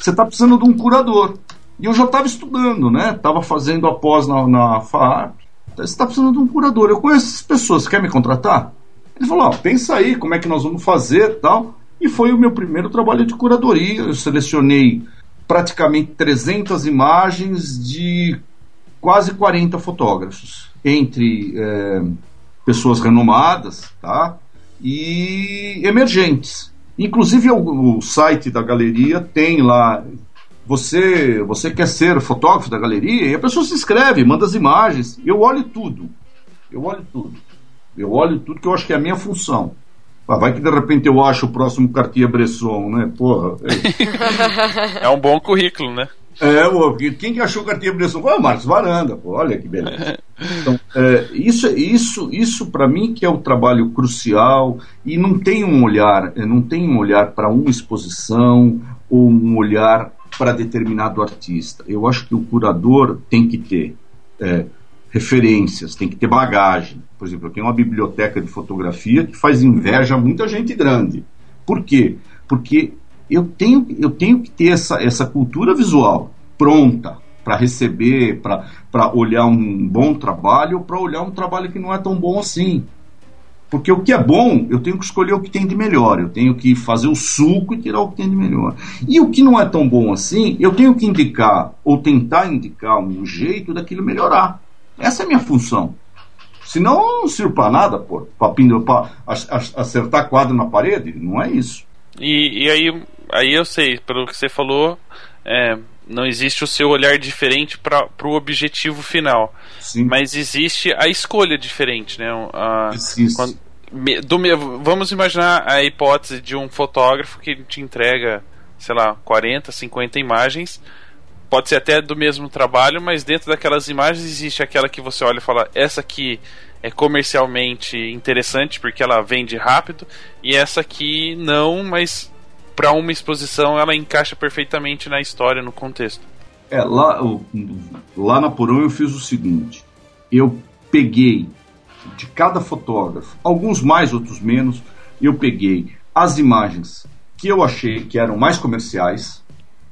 Você está precisando de um curador. E eu já estava estudando, né? Estava fazendo após na, na FAAP. Você está precisando de um curador. Eu conheço essas pessoas, quer me contratar? Ele falou, ó, pensa aí como é que nós vamos fazer tal. E foi o meu primeiro trabalho de curadoria. Eu selecionei praticamente 300 imagens de quase 40 fotógrafos, entre é, pessoas renomadas tá? e emergentes. Inclusive o, o, site da galeria tem lá. Você, você quer ser fotógrafo da galeria? E a pessoa se inscreve, manda as imagens. Eu olho tudo. Eu olho tudo. Eu olho tudo que eu acho que é a minha função. Ah, vai que de repente eu acho o próximo Cartier-Bresson, né? Porra. É... é um bom currículo, né? É, quem que achou Cartier-Bresson? O Marcos Varanda, pô, olha que beleza. Então, é, isso, isso, isso para mim que é o trabalho crucial e não tem um olhar, não tem um olhar para uma exposição ou um olhar para determinado artista. Eu acho que o curador tem que ter é, referências, tem que ter bagagem. Por exemplo, eu tenho uma biblioteca de fotografia que faz inveja a muita gente grande. Por quê? Porque eu tenho, eu tenho que ter essa, essa cultura visual pronta para receber, para olhar um bom trabalho ou para olhar um trabalho que não é tão bom assim. Porque o que é bom, eu tenho que escolher o que tem de melhor. Eu tenho que fazer o suco e tirar o que tem de melhor. E o que não é tão bom assim, eu tenho que indicar, ou tentar indicar um jeito daquilo melhorar. Essa é a minha função. Senão não sirvo para nada, pô. Para acertar quadro na parede. Não é isso. E, e aí, aí eu sei, pelo que você falou, é, não existe o seu olhar diferente para o objetivo final. Sim. Mas existe a escolha diferente, né? A, quando, do, vamos imaginar a hipótese de um fotógrafo que te entrega, sei lá, 40, 50 imagens. Pode ser até do mesmo trabalho, mas dentro daquelas imagens existe aquela que você olha e fala: essa aqui é comercialmente interessante porque ela vende rápido, e essa aqui não, mas para uma exposição ela encaixa perfeitamente na história, no contexto. É, lá, lá na Porão eu fiz o seguinte: eu peguei de cada fotógrafo, alguns mais, outros menos, eu peguei as imagens que eu achei que eram mais comerciais,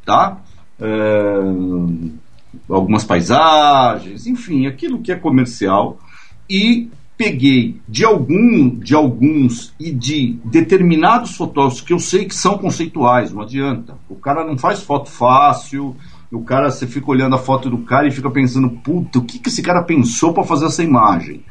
tá? Algumas paisagens, enfim, aquilo que é comercial, e peguei de algum, de alguns e de determinados fotógrafos que eu sei que são conceituais, não adianta. O cara não faz foto fácil, o cara você fica olhando a foto do cara e fica pensando, puta, o que, que esse cara pensou para fazer essa imagem?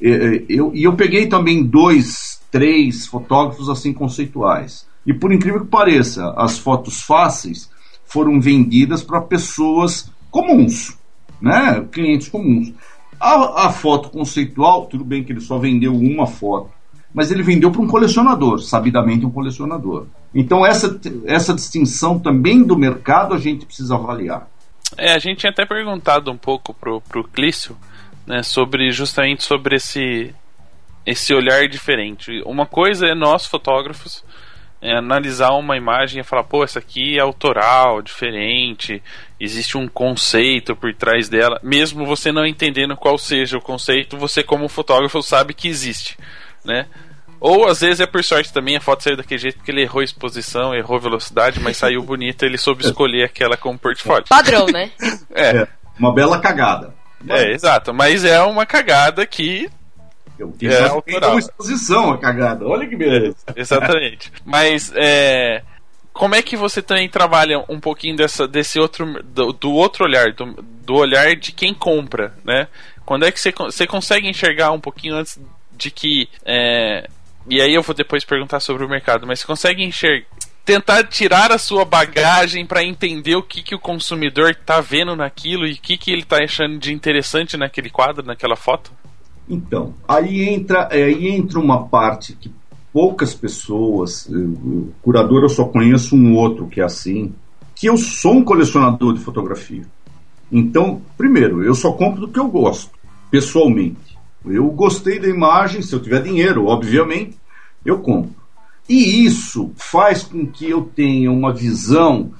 E eu, e eu peguei também dois, três fotógrafos assim conceituais. E por incrível que pareça, as fotos fáceis foram vendidas para pessoas comuns, né? Clientes comuns. A, a foto conceitual, tudo bem que ele só vendeu uma foto, mas ele vendeu para um colecionador, sabidamente um colecionador. Então essa, essa distinção também do mercado a gente precisa avaliar. É, a gente tinha até perguntado um pouco pro, pro Clício, né, sobre justamente sobre esse esse olhar diferente. Uma coisa é nós fotógrafos é, analisar uma imagem e falar, pô, essa aqui é autoral, diferente, existe um conceito por trás dela, mesmo você não entendendo qual seja o conceito, você como fotógrafo sabe que existe, né? Ou às vezes é por sorte também a foto saiu daquele jeito porque ele errou exposição, errou velocidade, mas saiu bonita, ele soube escolher aquela como portfólio. Padrão, né? é. é. Uma bela cagada. Mas... É, exato, mas é uma cagada que é, autoral. uma exposição a cagada. Olha que beleza. Exatamente. Mas é, como é que você também trabalha um pouquinho dessa, desse outro do, do outro olhar, do, do, olhar de quem compra, né? Quando é que você, você consegue enxergar um pouquinho antes de que é, e aí eu vou depois perguntar sobre o mercado, mas você consegue enxergar tentar tirar a sua bagagem para entender o que, que o consumidor está vendo naquilo e o que, que ele está achando de interessante naquele quadro, naquela foto? Então, aí entra, é, aí entra uma parte que poucas pessoas, eu, curador eu só conheço um outro que é assim, que eu sou um colecionador de fotografia. Então, primeiro, eu só compro do que eu gosto, pessoalmente. Eu gostei da imagem, se eu tiver dinheiro, obviamente, eu compro. E isso faz com que eu tenha uma visão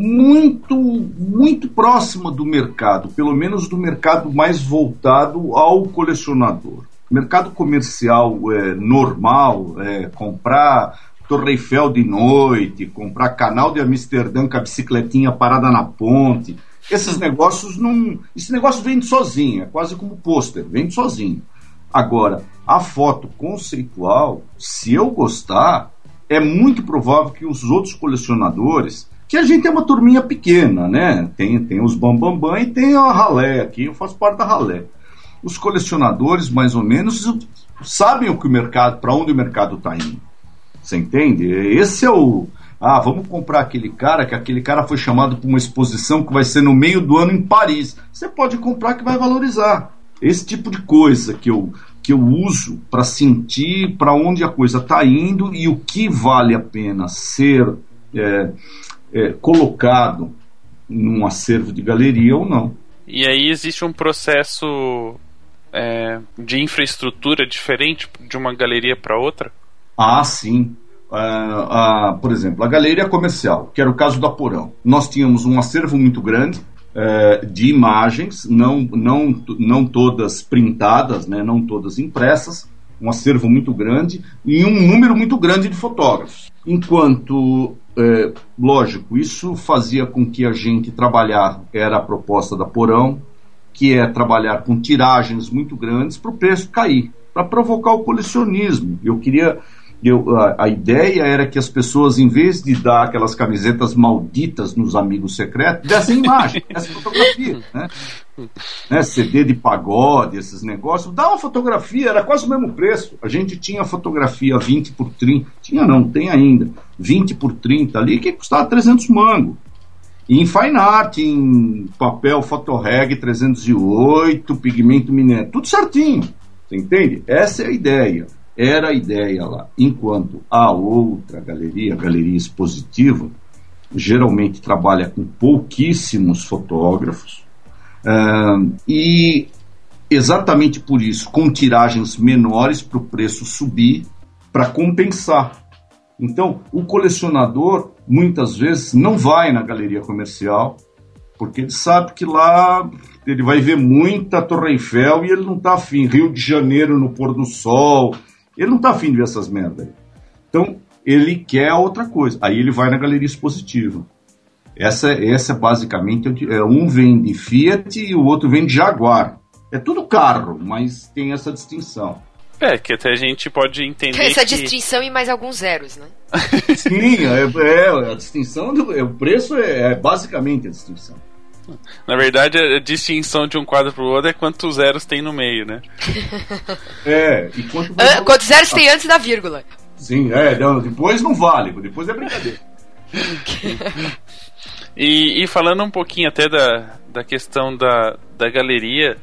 muito, muito próxima do mercado, pelo menos do mercado mais voltado ao colecionador. Mercado comercial é, normal, é, comprar Torre Eiffel de noite, comprar canal de Amsterdã com a bicicletinha parada na ponte. Esses negócios não. Esse negócio vende sozinho, é quase como pôster, vende sozinho. Agora, a foto conceitual, se eu gostar, é muito provável que os outros colecionadores que a gente é uma turminha pequena, né? Tem, tem os bambambam bam, bam, e tem a ralé aqui, eu faço parte da ralé. Os colecionadores, mais ou menos, sabem o que o mercado, para onde o mercado está indo. Você entende? Esse é o. Ah, vamos comprar aquele cara, que aquele cara foi chamado para uma exposição que vai ser no meio do ano em Paris. Você pode comprar que vai valorizar. Esse tipo de coisa que eu, que eu uso para sentir para onde a coisa está indo e o que vale a pena ser é, é, colocado num acervo de galeria ou não. E aí existe um processo é, de infraestrutura diferente de uma galeria para outra? Ah, sim. uh, por exemplo, a galeria comercial, que era o caso da Porão. Nós tínhamos um acervo muito grande uh, de imagens, não, não, não todas printadas, né, não todas impressas, um acervo muito grande e um número muito grande de fotógrafos. Enquanto, é, lógico, isso fazia com que a gente trabalhar, era a proposta da Porão, que é trabalhar com tiragens muito grandes para o preço cair, para provocar o colecionismo. Eu queria eu, a, a, ideia era que as pessoas, em vez de dar aquelas camisetas malditas nos amigos secretos, dessem imagem, dessem fotografia. Né? né? CD de pagode, esses negócios, dá uma fotografia, era quase o mesmo preço. A gente tinha fotografia 20 por 30, tinha não, tem ainda, 20 por 30 ali, que custava 300 mango. E em fine art, em papel fotoreg 308, pigmento minério, tudo certinho. Você entende? Essa é a ideia era a ideia lá. Enquanto a outra galeria, a galeria expositiva, geralmente trabalha com pouquíssimos fotógrafos e exatamente por isso com tiragens menores para o preço subir para compensar. Então o colecionador muitas vezes não vai na galeria comercial porque ele sabe que lá ele vai ver muita Torre Eiffel e ele não está afim. Rio de Janeiro no pôr do sol, ele não tá afim de ver essas merdas. Então, ele quer outra coisa. Aí ele vai na galeria expositiva. Essa, essa basicamente, é, um vem de Fiat e o outro vem de Jaguar. É tudo carro, mas tem essa distinção. É, que até a gente pode entender. Essa que... distinção e mais alguns zeros, né? Sim, é, é a distinção, do, é, o preço é, é basicamente a distinção. Na verdade, a distinção de um quadro para o outro é quantos zeros tem no meio, né? é, e quanto ah, quantos zeros tem antes da vírgula? Sim, é, não, depois não vale, depois é brincadeira. e, e, falando um pouquinho até da, da questão da, da galeria,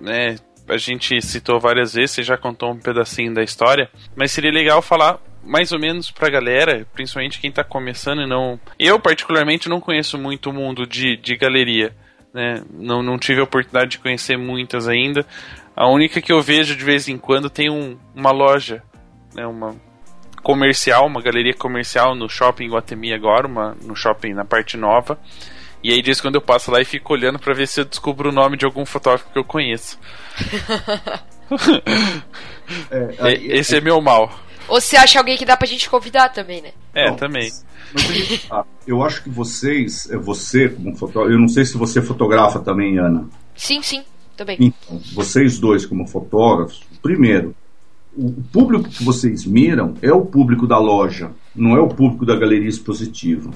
né? A gente citou várias vezes, você já contou um pedacinho da história, mas seria legal falar mais ou menos pra galera, principalmente quem tá começando e não. Eu, particularmente, não conheço muito o mundo de, de galeria. Né? Não, não tive a oportunidade de conhecer muitas ainda. A única que eu vejo de vez em quando tem um, uma loja, né? uma comercial, uma galeria comercial no shopping Guatemi agora, uma, no shopping na parte nova. E aí diz quando eu passo lá e fico olhando para ver se eu descubro o nome de algum fotógrafo que eu conheço. é, aí, Esse é meu mal. Ou você acha alguém que dá pra gente convidar também, né? É, também. Mas, ah, eu acho que vocês, é você como fotógrafo, eu não sei se você fotografa também, Ana. Sim, sim, também. Então, vocês dois como fotógrafos, primeiro, o público que vocês miram é o público da loja, não é o público da galeria expositiva.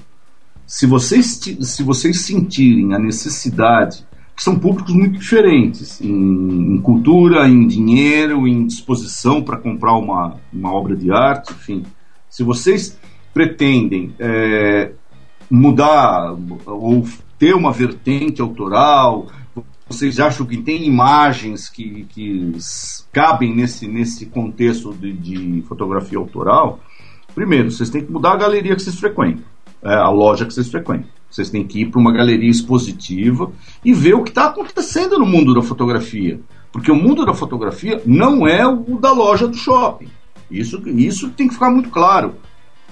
Se vocês, se vocês sentirem a necessidade que são públicos muito diferentes em, em cultura, em dinheiro, em disposição para comprar uma, uma obra de arte, enfim. Se vocês pretendem é, mudar ou ter uma vertente autoral, vocês acham que tem imagens que, que cabem nesse, nesse contexto de, de fotografia autoral, primeiro, vocês têm que mudar a galeria que vocês frequentam, é, a loja que vocês frequentam. Vocês têm que ir para uma galeria expositiva e ver o que está acontecendo no mundo da fotografia. Porque o mundo da fotografia não é o da loja do shopping. Isso, isso tem que ficar muito claro.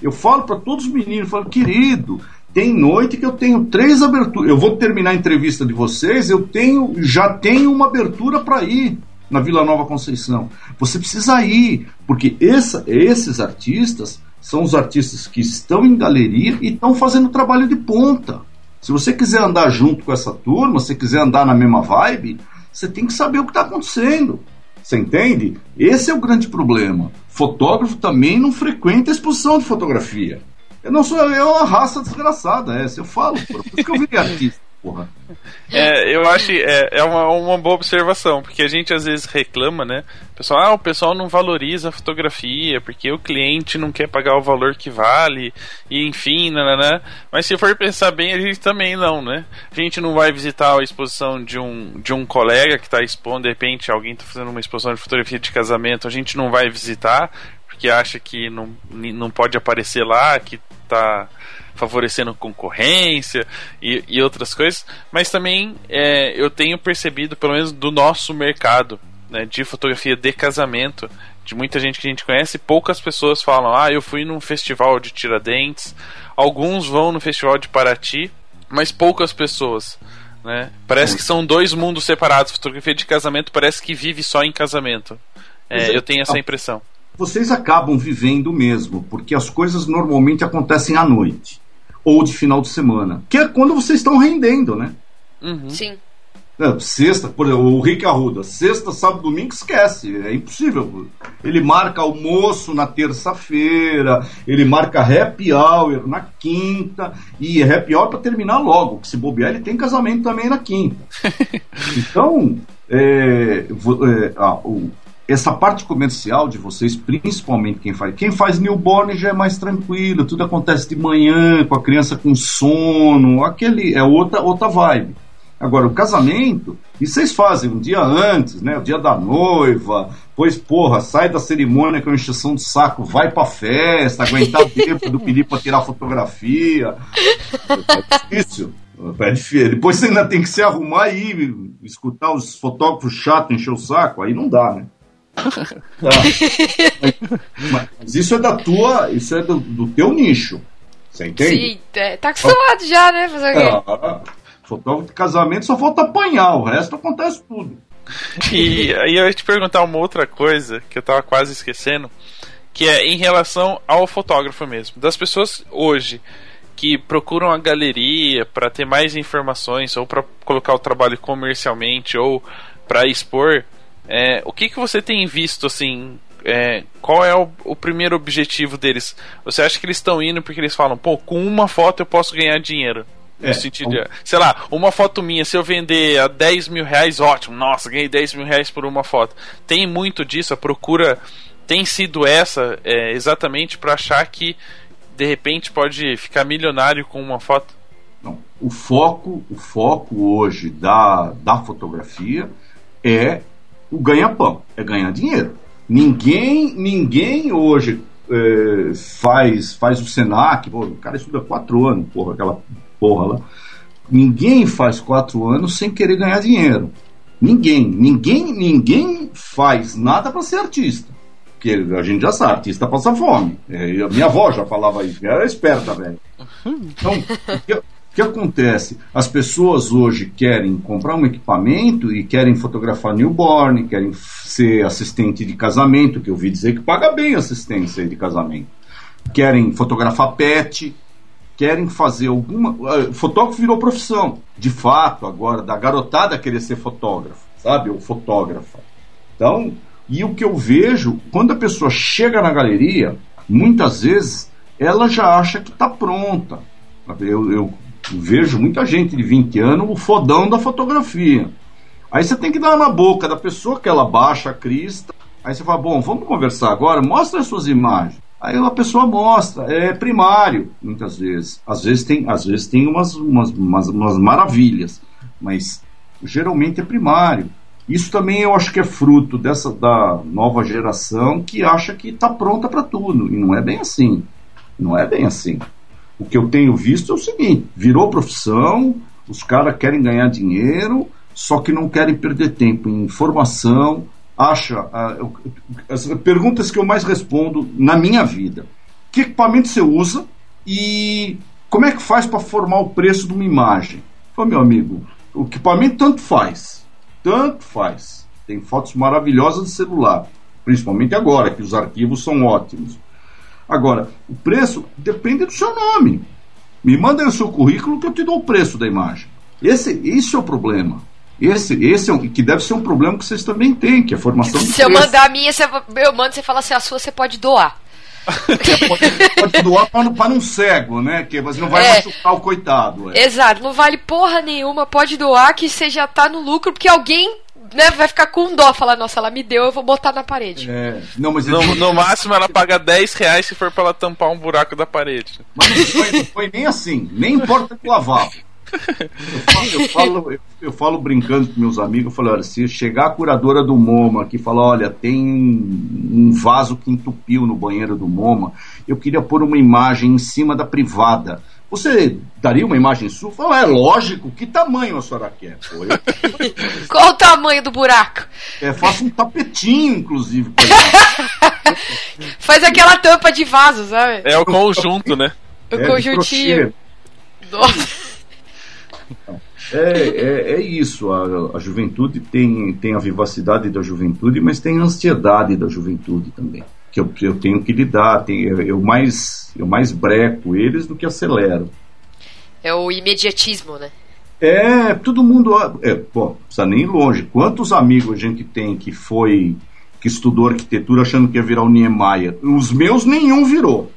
Eu falo para todos os meninos, falo, querido, tem noite que eu tenho três aberturas. Eu vou terminar a entrevista de vocês, eu tenho, já tenho uma abertura para ir na Vila Nova Conceição. Você precisa ir, porque essa, esses artistas são os artistas que estão em galeria e estão fazendo trabalho de ponta. Se você quiser andar junto com essa turma, se quiser andar na mesma vibe, você tem que saber o que está acontecendo. Você entende? Esse é o grande problema. Fotógrafo também não frequenta a exposição de fotografia. Eu não sou, é uma raça desgraçada essa. Eu falo, por isso que eu virei artista porra. É, eu acho é, é uma, uma boa observação, porque a gente às vezes reclama, né? O pessoal, ah, o pessoal não valoriza a fotografia, porque o cliente não quer pagar o valor que vale, e enfim, né? Mas se for pensar bem, a gente também não, né? A gente não vai visitar a exposição de um, de um colega que está expondo, de repente alguém está fazendo uma exposição de fotografia de casamento, a gente não vai visitar, porque acha que não, não pode aparecer lá, que tá favorecendo concorrência e, e outras coisas, mas também é, eu tenho percebido, pelo menos do nosso mercado, né, de fotografia de casamento, de muita gente que a gente conhece, poucas pessoas falam: ah, eu fui num festival de Tiradentes, alguns vão no festival de Paraty, mas poucas pessoas. Né? Parece que são dois mundos separados. Fotografia de casamento parece que vive só em casamento. É, eu tenho essa impressão. Vocês acabam vivendo mesmo, porque as coisas normalmente acontecem à noite ou de final de semana, que é quando vocês estão rendendo, né? Uhum. Sim. É, sexta, por exemplo, o Rick Arruda, sexta, sábado, domingo, esquece, é impossível. Ele marca almoço na terça-feira, ele marca happy hour na quinta, e happy hour para terminar logo, que se bobear ele tem casamento também na quinta. então, é, é, ah, o, essa parte comercial de vocês, principalmente quem faz. Quem faz newborn já é mais tranquilo, tudo acontece de manhã, com a criança com sono, aquele é outra, outra vibe. Agora, o casamento, e vocês fazem um dia antes, né? O dia da noiva, pois, porra, sai da cerimônia com a encheção de saco, vai pra festa, aguentar do pedir pra tirar fotografia. É difícil. É difícil. Depois você ainda tem que se arrumar e escutar os fotógrafos chatos encher o saco, aí não dá, né? Tá. Mas, mas, isso é da tua, isso é do, do teu nicho. Você entende? Sim, é, tá acostumado já, né? Fazer é, fotógrafo de casamento só falta apanhar, o resto acontece tudo. E aí eu ia te perguntar uma outra coisa que eu tava quase esquecendo, que é em relação ao fotógrafo mesmo. Das pessoas hoje que procuram a galeria para ter mais informações ou para colocar o trabalho comercialmente ou para expor, é, o que, que você tem visto assim? É, qual é o, o, primeiro objetivo deles? Você acha que eles estão indo porque eles falam, pô, com uma foto eu posso ganhar dinheiro? No é, sentido de, sei lá, uma foto minha, se eu vender a 10 mil reais, ótimo, nossa, ganhei 10 mil reais por uma foto. Tem muito disso, a procura tem sido essa é, exatamente para achar que de repente pode ficar milionário com uma foto? Não, o foco, o foco hoje da, da fotografia é o ganha-pão, é ganhar dinheiro. Ninguém, ninguém hoje é, faz, faz o Senac, pô, o cara estuda quatro anos, porra, aquela porra lá. Ninguém faz quatro anos sem querer ganhar dinheiro. Ninguém, ninguém, ninguém faz nada para ser artista. Porque a gente já sabe, artista passa fome. É, minha avó já falava isso, era esperta, velho. Então, o que acontece? As pessoas hoje querem comprar um equipamento e querem fotografar newborn, querem ser assistente de casamento, que eu ouvi dizer que paga bem assistência de casamento. Querem fotografar pet, querem fazer alguma. Uh, fotógrafo virou profissão, de fato, agora, da garotada querer ser fotógrafo, sabe? Ou fotógrafa. Então, e o que eu vejo, quando a pessoa chega na galeria, muitas vezes ela já acha que está pronta. Eu, eu vejo muita gente de 20 anos, o fodão da fotografia. Aí você tem que dar na boca da pessoa que ela baixa a crista. Aí você fala, bom, vamos conversar agora, mostra as suas imagens. Aí a pessoa mostra, é primário, muitas vezes. Às vezes tem, às vezes tem umas, umas, umas, umas maravilhas, mas geralmente é primário. Isso também eu acho que é fruto dessa da nova geração que acha que está pronta para tudo. E não é bem assim. Não é bem assim. O que eu tenho visto é o seguinte: virou profissão, os caras querem ganhar dinheiro, só que não querem perder tempo em informação. Acha. As perguntas que eu mais respondo na minha vida: que equipamento você usa e como é que faz para formar o preço de uma imagem? Fala, meu amigo, o equipamento tanto faz. Tanto faz. Tem fotos maravilhosas de celular, principalmente agora, que os arquivos são ótimos. Agora, o preço depende do seu nome. Me manda o seu currículo que eu te dou o preço da imagem. Esse, esse é o problema. Esse, esse é um, que deve ser um problema que vocês também têm, que é a formação Se eu mandar a minha, você, eu mando, você fala assim, a sua você pode doar. pode, pode, doar para um cego, né? Que você não vai é, machucar o coitado. É. Exato, não vale porra nenhuma, pode doar que você já tá no lucro, porque alguém né, vai ficar com dó, falar, nossa, ela me deu, eu vou botar na parede. É, não, mas no, no máximo ela paga 10 reais se for pra ela tampar um buraco da parede. Mas não foi, não foi nem assim, nem importa que lavar. Eu falo, eu, falo, eu, eu falo, brincando com meus amigos, eu falo, olha, se chegar a curadora do MoMA aqui e falar, olha, tem um vaso que entupiu no banheiro do MoMA, eu queria pôr uma imagem em cima da privada Você daria uma imagem sua? Fala, é lógico, que tamanho a senhora quer? Pô, eu, Qual o tamanho do buraco? é, faço um tapetinho, inclusive. Faz aquela tampa de vaso, sabe? É o conjunto, né? O É, de conjuntinho. Nossa. É, é, é isso, a, a juventude tem, tem a vivacidade da juventude, mas tem a ansiedade da juventude também. Que eu, eu tenho que lidar, tem, eu, mais, eu mais breco eles do que acelero. É o imediatismo, né? É, todo mundo. É, pô, precisa nem ir longe. Quantos amigos a gente tem que foi. que estudou arquitetura achando que ia virar o Niemeyer? Os meus nenhum virou.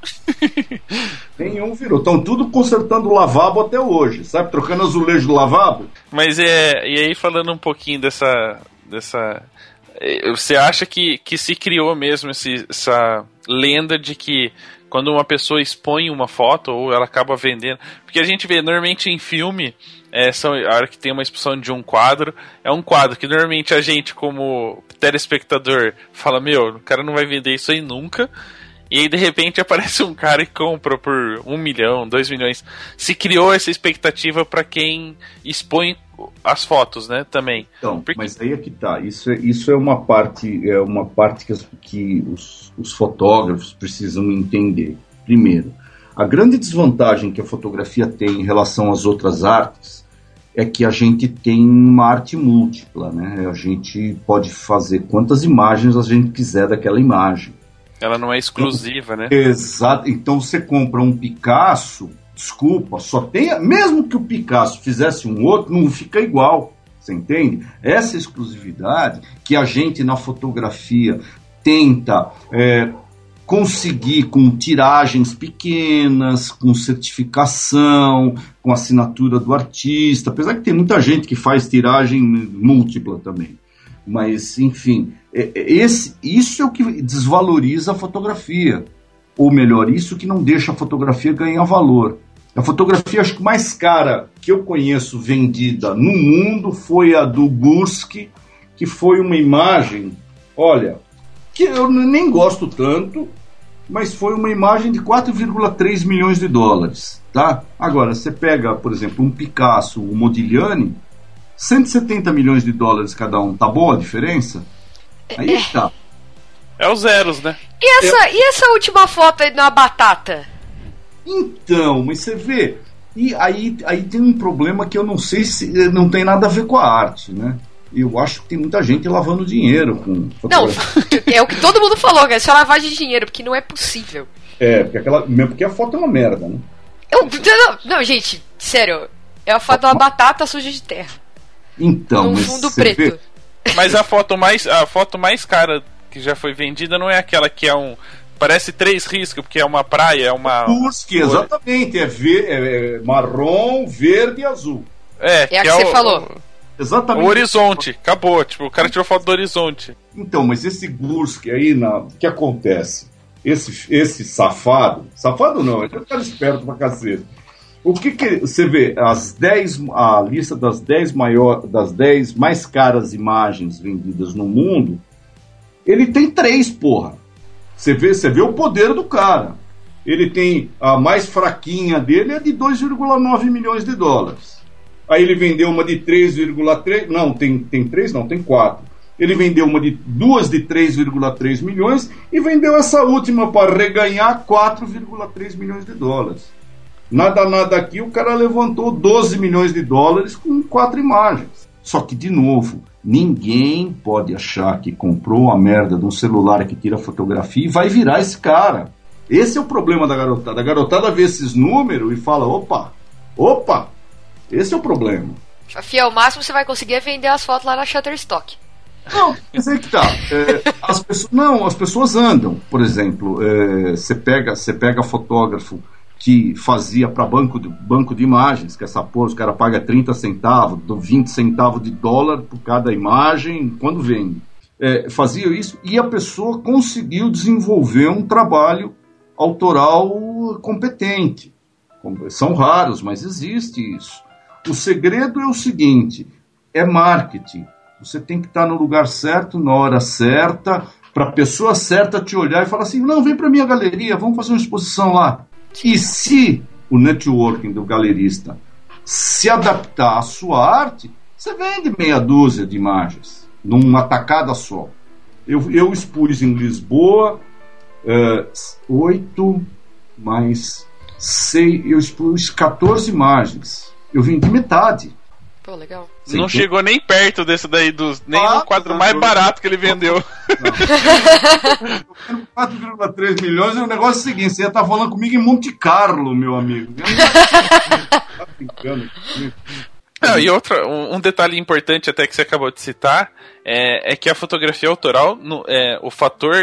nenhum virou. Estão tudo consertando o lavabo até hoje, sabe? Trocando azulejo do lavabo. Mas é. E aí, falando um pouquinho dessa. dessa você acha que, que se criou mesmo esse, essa lenda de que quando uma pessoa expõe uma foto ou ela acaba vendendo. Porque a gente vê normalmente em filme, é, são, a hora que tem uma exposição de um quadro, é um quadro que normalmente a gente, como telespectador, fala: Meu, o cara não vai vender isso aí nunca. E aí, de repente, aparece um cara e compra por um milhão, dois milhões. Se criou essa expectativa para quem expõe as fotos, né? Também. Então, Porque- mas aí é que tá. Isso é, isso é uma parte, é uma parte que, que os, os fotógrafos precisam entender. Primeiro, a grande desvantagem que a fotografia tem em relação às outras artes é que a gente tem uma arte múltipla, né? A gente pode fazer quantas imagens a gente quiser daquela imagem. Ela não é exclusiva, né? Exato. Então você compra um Picasso, desculpa, só tem. Mesmo que o Picasso fizesse um outro, não fica igual. Você entende? Essa exclusividade que a gente na fotografia tenta é, conseguir com tiragens pequenas, com certificação, com assinatura do artista, apesar que tem muita gente que faz tiragem múltipla também. Mas, enfim, é- é- esse, isso é o que desvaloriza a fotografia. Ou melhor, isso que não deixa a fotografia ganhar valor. A fotografia, acho que mais cara que eu conheço vendida no mundo foi a do Gursky, que foi uma imagem, olha, que eu nem gosto tanto, mas foi uma imagem de 4,3 milhões de dólares, tá? Agora, você pega, por exemplo, um Picasso, um Modigliani, 170 milhões de dólares cada um, tá boa a diferença? Aí que tá. É os zeros, né? E essa, e essa última foto aí na batata? Então, mas você vê, e aí, aí tem um problema que eu não sei se eh, não tem nada a ver com a arte, né? Eu acho que tem muita gente lavando dinheiro com Não, é o que todo mundo falou, que é só lavagem de dinheiro, porque não é possível. É, porque, aquela, mesmo porque a foto é uma merda, né? Eu, não, não, gente, sério. É a foto de uma batata suja de terra. Então, num mas fundo você preto. vê, Mas a foto mais a foto mais cara que já foi vendida não é aquela que é um parece três riscos porque é uma praia, é uma Kursk, exatamente, é, ver, é, é marrom, verde e azul. é, É a que você falou. Exatamente. O horizonte, acabou, tipo, o cara tirou foto do horizonte. Então, mas esse Gursk aí, na, o que acontece? Esse, esse safado, safado não, ele é um cara esperto pra cacete. O que que você vê? As 10, a lista das 10 maior, das 10 mais caras imagens vendidas no mundo, ele tem três, porra. Você vê, você vê o poder do cara. Ele tem a mais fraquinha dele é de 2,9 milhões de dólares. Aí ele vendeu uma de 3,3. Não, tem, tem 3, não, tem 4. Ele vendeu uma de duas de 3,3 milhões e vendeu essa última para reganhar 4,3 milhões de dólares. Nada, nada aqui, o cara levantou 12 milhões de dólares com quatro imagens. Só que, de novo, ninguém pode achar que comprou a merda de um celular que tira fotografia e vai virar esse cara. Esse é o problema da garotada. A garotada vê esses números e fala: opa, opa, esse é o problema. Fia, o máximo você vai conseguir é vender as fotos lá na Shutterstock. Não, mas aí que tá. É, as pessoas, não, as pessoas andam. Por exemplo, é, você pega, você pega fotógrafo que fazia para banco de, banco de imagens, que essa porra, os cara paga 30 centavos, 20 centavos de dólar por cada imagem quando vende. É, fazia isso e a pessoa conseguiu desenvolver um trabalho autoral competente. São raros, mas existe isso. O segredo é o seguinte: é marketing. Você tem que estar no lugar certo, na hora certa, para a pessoa certa te olhar e falar assim: não, vem para minha galeria, vamos fazer uma exposição lá. E se o networking do galerista se adaptar à sua arte, você vende meia dúzia de imagens numa tacada só. Eu, eu expus em Lisboa uh, oito mais seis, eu expus 14 imagens. Eu vendi metade. Pô, legal. Sim, não chegou nem perto desse daí, dos, nem ah, no quadro mais barato que ele vendeu. 4,3 milhões é o negócio seguinte: você ia estar tá falando comigo em Monte Carlo, meu amigo. tá brincando. não, e outra, um, um, detalhe importante até que você acabou de citar é, é que a fotografia autoral, no, é, o fator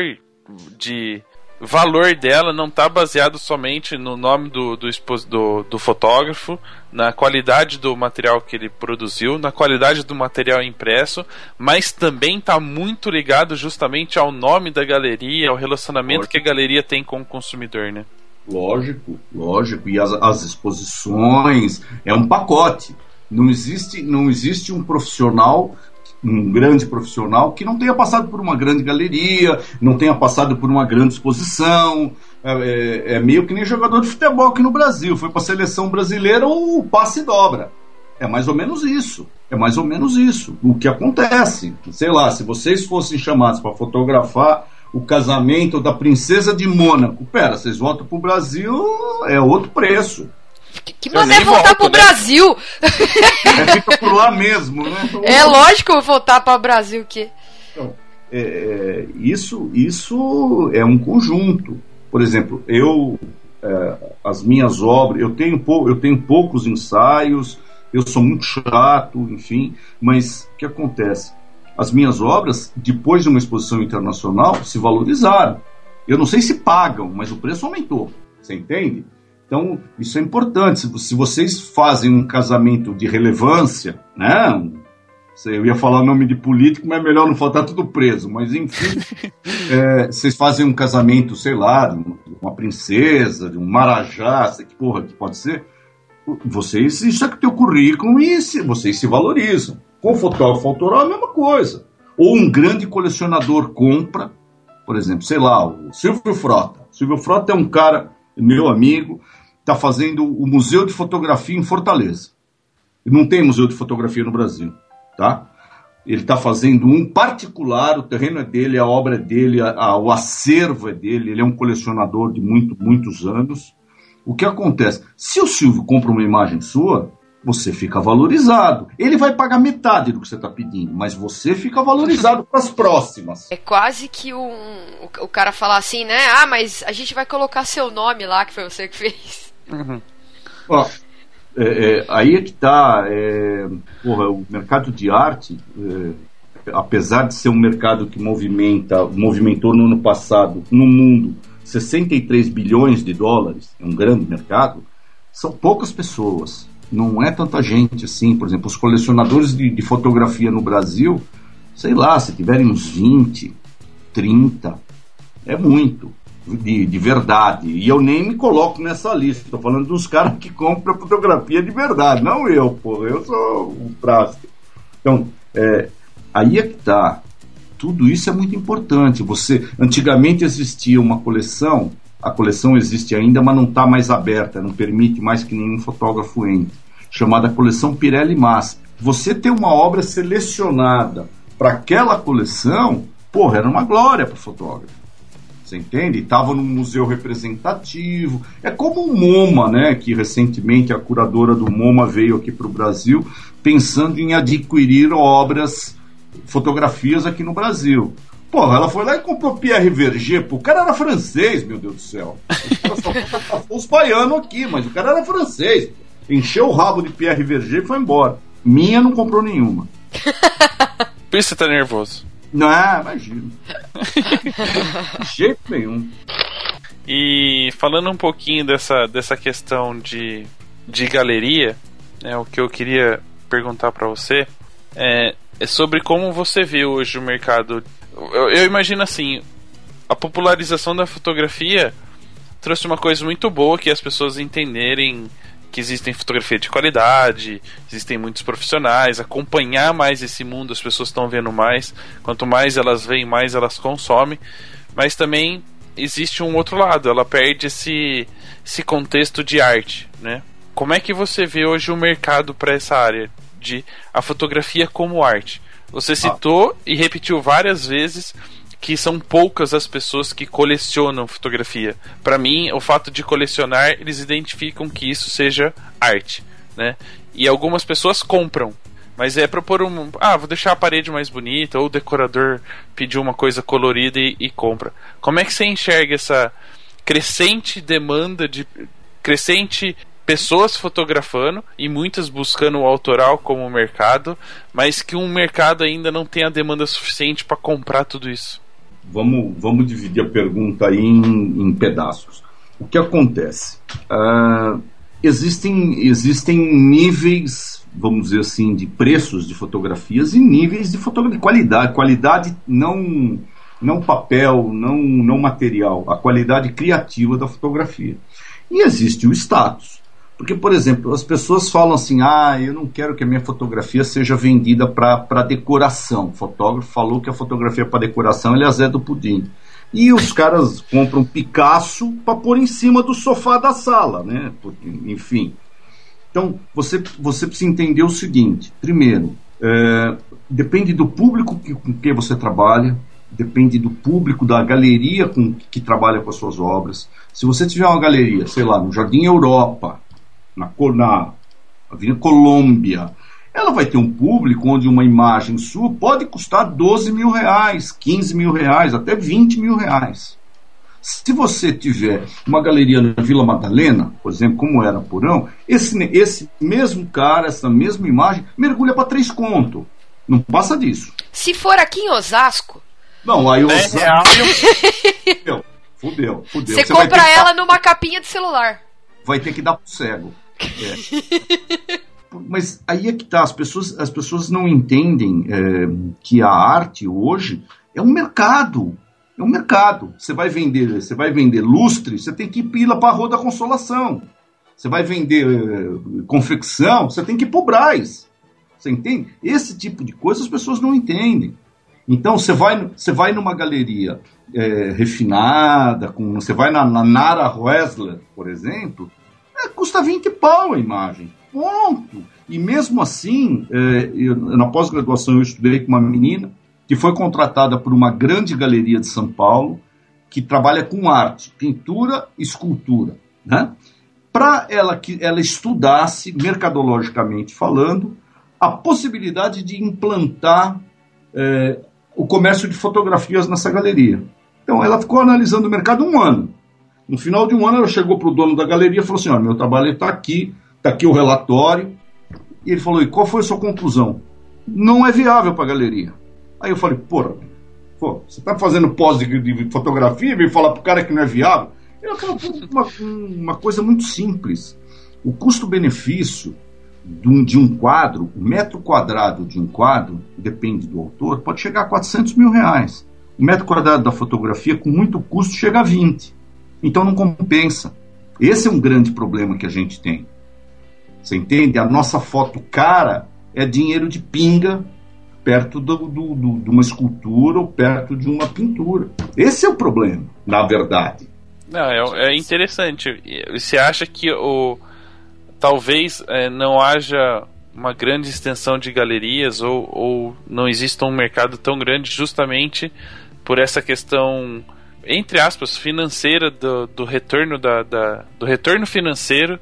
de valor dela não está baseado somente no nome do, do, do, do, fotógrafo, na qualidade do material que ele produziu, na qualidade do material impresso, mas também está muito ligado justamente ao nome da galeria, ao relacionamento lógico. que a galeria tem com o consumidor, né? Lógico, lógico. E as, as exposições é um pacote. Não existe, não existe um profissional um grande profissional que não tenha passado por uma grande galeria, não tenha passado por uma grande exposição. É, é, é meio que nem jogador de futebol aqui no Brasil. Foi para a seleção brasileira o passe dobra. É mais ou menos isso. É mais ou menos isso. O que acontece. Sei lá, se vocês fossem chamados para fotografar o casamento da princesa de Mônaco, pera, vocês voltam para o Brasil, é outro preço. Que mané voltar volto, pro né? Brasil? É, fica por lá mesmo, né? Então, é lógico voltar para o Brasil que. Então, é, é, isso, isso é um conjunto. Por exemplo, eu é, as minhas obras, eu tenho, eu tenho poucos ensaios, eu sou muito chato, enfim, mas o que acontece? As minhas obras, depois de uma exposição internacional, se valorizaram. Eu não sei se pagam, mas o preço aumentou. Você entende? Então, isso é importante. Se vocês fazem um casamento de relevância, né? Eu ia falar nome de político, mas é melhor não faltar tudo preso. Mas, enfim, é, vocês fazem um casamento, sei lá, de uma princesa, de um marajá, sei que porra que pode ser. Vocês, isso é que tem o currículo e se, vocês se valorizam. Com fotógrafo autoral é a mesma coisa. Ou um grande colecionador compra, por exemplo, sei lá, o Silvio Frota. O Silvio Frota é um cara, meu amigo, está fazendo o Museu de Fotografia em Fortaleza. Não tem museu de fotografia no Brasil, tá? Ele está fazendo um particular, o terreno é dele, a obra é dele, a, a, o acervo é dele, ele é um colecionador de muito, muitos anos. O que acontece? Se o Silvio compra uma imagem sua, você fica valorizado. Ele vai pagar metade do que você está pedindo, mas você fica valorizado para as próximas. É quase que um, o, o cara falar assim, né? Ah, mas a gente vai colocar seu nome lá, que foi você que fez. Uhum. Ó, é, é, aí é que está. É, o mercado de arte, é, apesar de ser um mercado que movimenta, movimentou no ano passado, no mundo, 63 bilhões de dólares, é um grande mercado, são poucas pessoas. Não é tanta gente assim. Por exemplo, os colecionadores de, de fotografia no Brasil, sei lá, se tiverem uns 20, 30, é muito de, de verdade. E eu nem me coloco nessa lista. Estou falando dos caras que compram fotografia de verdade, não eu, pô. Eu sou um plástico. Então, é, aí é que tá. Tudo isso é muito importante. Você antigamente existia uma coleção, a coleção existe ainda, mas não está mais aberta, não permite mais que nenhum fotógrafo entre, chamada coleção Pirelli Masp. Você ter uma obra selecionada para aquela coleção, porra, era uma glória para o fotógrafo. Você entende? Estava num museu representativo. É como o MoMA, né? Que recentemente a curadora do MoMA veio aqui para o Brasil pensando em adquirir obras, fotografias aqui no Brasil. Porra, ela foi lá e comprou Pierre Verger. Pô, o cara era francês, meu Deus do céu. Os baianos aqui, mas o cara era francês. Encheu o rabo de Pierre Verger e foi embora. Minha não comprou nenhuma. Por isso você tá nervoso. Não, imagino. De jeito nenhum. E falando um pouquinho dessa, dessa questão de, de galeria, né, o que eu queria perguntar para você é, é, sobre como você vê hoje o mercado. Eu, eu imagino assim, a popularização da fotografia trouxe uma coisa muito boa que as pessoas entenderem que existem fotografia de qualidade, existem muitos profissionais, acompanhar mais esse mundo, as pessoas estão vendo mais, quanto mais elas veem, mais elas consomem, mas também existe um outro lado, ela perde esse, esse contexto de arte, né? Como é que você vê hoje o mercado para essa área de a fotografia como arte? Você citou ah. e repetiu várias vezes que são poucas as pessoas que colecionam fotografia. Para mim, o fato de colecionar, eles identificam que isso seja arte, né? E algumas pessoas compram, mas é pra pôr um. Ah, vou deixar a parede mais bonita, ou o decorador pediu uma coisa colorida e, e compra. Como é que você enxerga essa crescente demanda de. crescente pessoas fotografando e muitas buscando o autoral como mercado, mas que um mercado ainda não tem a demanda suficiente para comprar tudo isso? Vamos, vamos dividir a pergunta em, em pedaços. O que acontece? Uh, existem, existem níveis vamos dizer assim, de preços de fotografias e níveis de fotografia, qualidade, qualidade não não papel, não não material, a qualidade criativa da fotografia. E existe o status. Porque, por exemplo, as pessoas falam assim: ah, eu não quero que a minha fotografia seja vendida para decoração. O fotógrafo falou que a fotografia para decoração ele é Zé do Pudim. E os caras compram Picasso para pôr em cima do sofá da sala, né? Enfim. Então, você, você precisa entender o seguinte: primeiro, é, depende do público que, com que você trabalha, depende do público, da galeria com que trabalha com as suas obras. Se você tiver uma galeria, sei lá, no Jardim Europa, na, na Avenida Colômbia, ela vai ter um público onde uma imagem sua pode custar 12 mil reais, 15 mil reais, até 20 mil reais. Se você tiver uma galeria na Vila Madalena, por exemplo, como era Porão, esse, esse mesmo cara, essa mesma imagem, mergulha para três conto. Não passa disso. Se for aqui em Osasco. Não, aí Osasco. É fudeu, fudeu, fudeu. Você, você compra ela numa capinha de celular. Vai ter que dar pro cego. É. Mas aí é que tá, as pessoas, as pessoas não entendem é, que a arte hoje é um mercado. É um mercado. Você vai vender, você vai vender lustre, você tem que ir para a Rua da Consolação. Você vai vender uh, confecção, você tem que ir para o Braz. Você entende? Esse tipo de coisa as pessoas não entendem. Então você vai, você vai numa galeria é, refinada, com, você vai na, na Nara Wessler, por exemplo, é, custa 20 pau a imagem. Ponto. E mesmo assim, é, eu, na pós-graduação eu estudei com uma menina que foi contratada por uma grande galeria de São Paulo, que trabalha com arte, pintura, escultura, né? para ela que ela estudasse, mercadologicamente falando, a possibilidade de implantar é, o comércio de fotografias nessa galeria. Então ela ficou analisando o mercado um ano. No final de um ano ela chegou para o dono da galeria e falou assim: meu trabalho está aqui, está aqui o relatório. E ele falou: e qual foi a sua conclusão? Não é viável para a galeria. Aí eu falei, porra, pô, você tá fazendo pose de, de fotografia e vem falar pro cara que não é viável? Eu falo, uma, uma coisa muito simples. O custo-benefício de um, de um quadro, o metro quadrado de um quadro, depende do autor, pode chegar a 400 mil reais. O metro quadrado da fotografia, com muito custo, chega a 20. Então não compensa. Esse é um grande problema que a gente tem. Você entende? A nossa foto cara é dinheiro de pinga perto do, do, do, de uma escultura ou perto de uma pintura. Esse é o problema, na verdade. Não, é, é interessante. Você acha que o talvez é, não haja uma grande extensão de galerias ou, ou não exista um mercado tão grande justamente por essa questão entre aspas financeira do, do retorno da, da, do retorno financeiro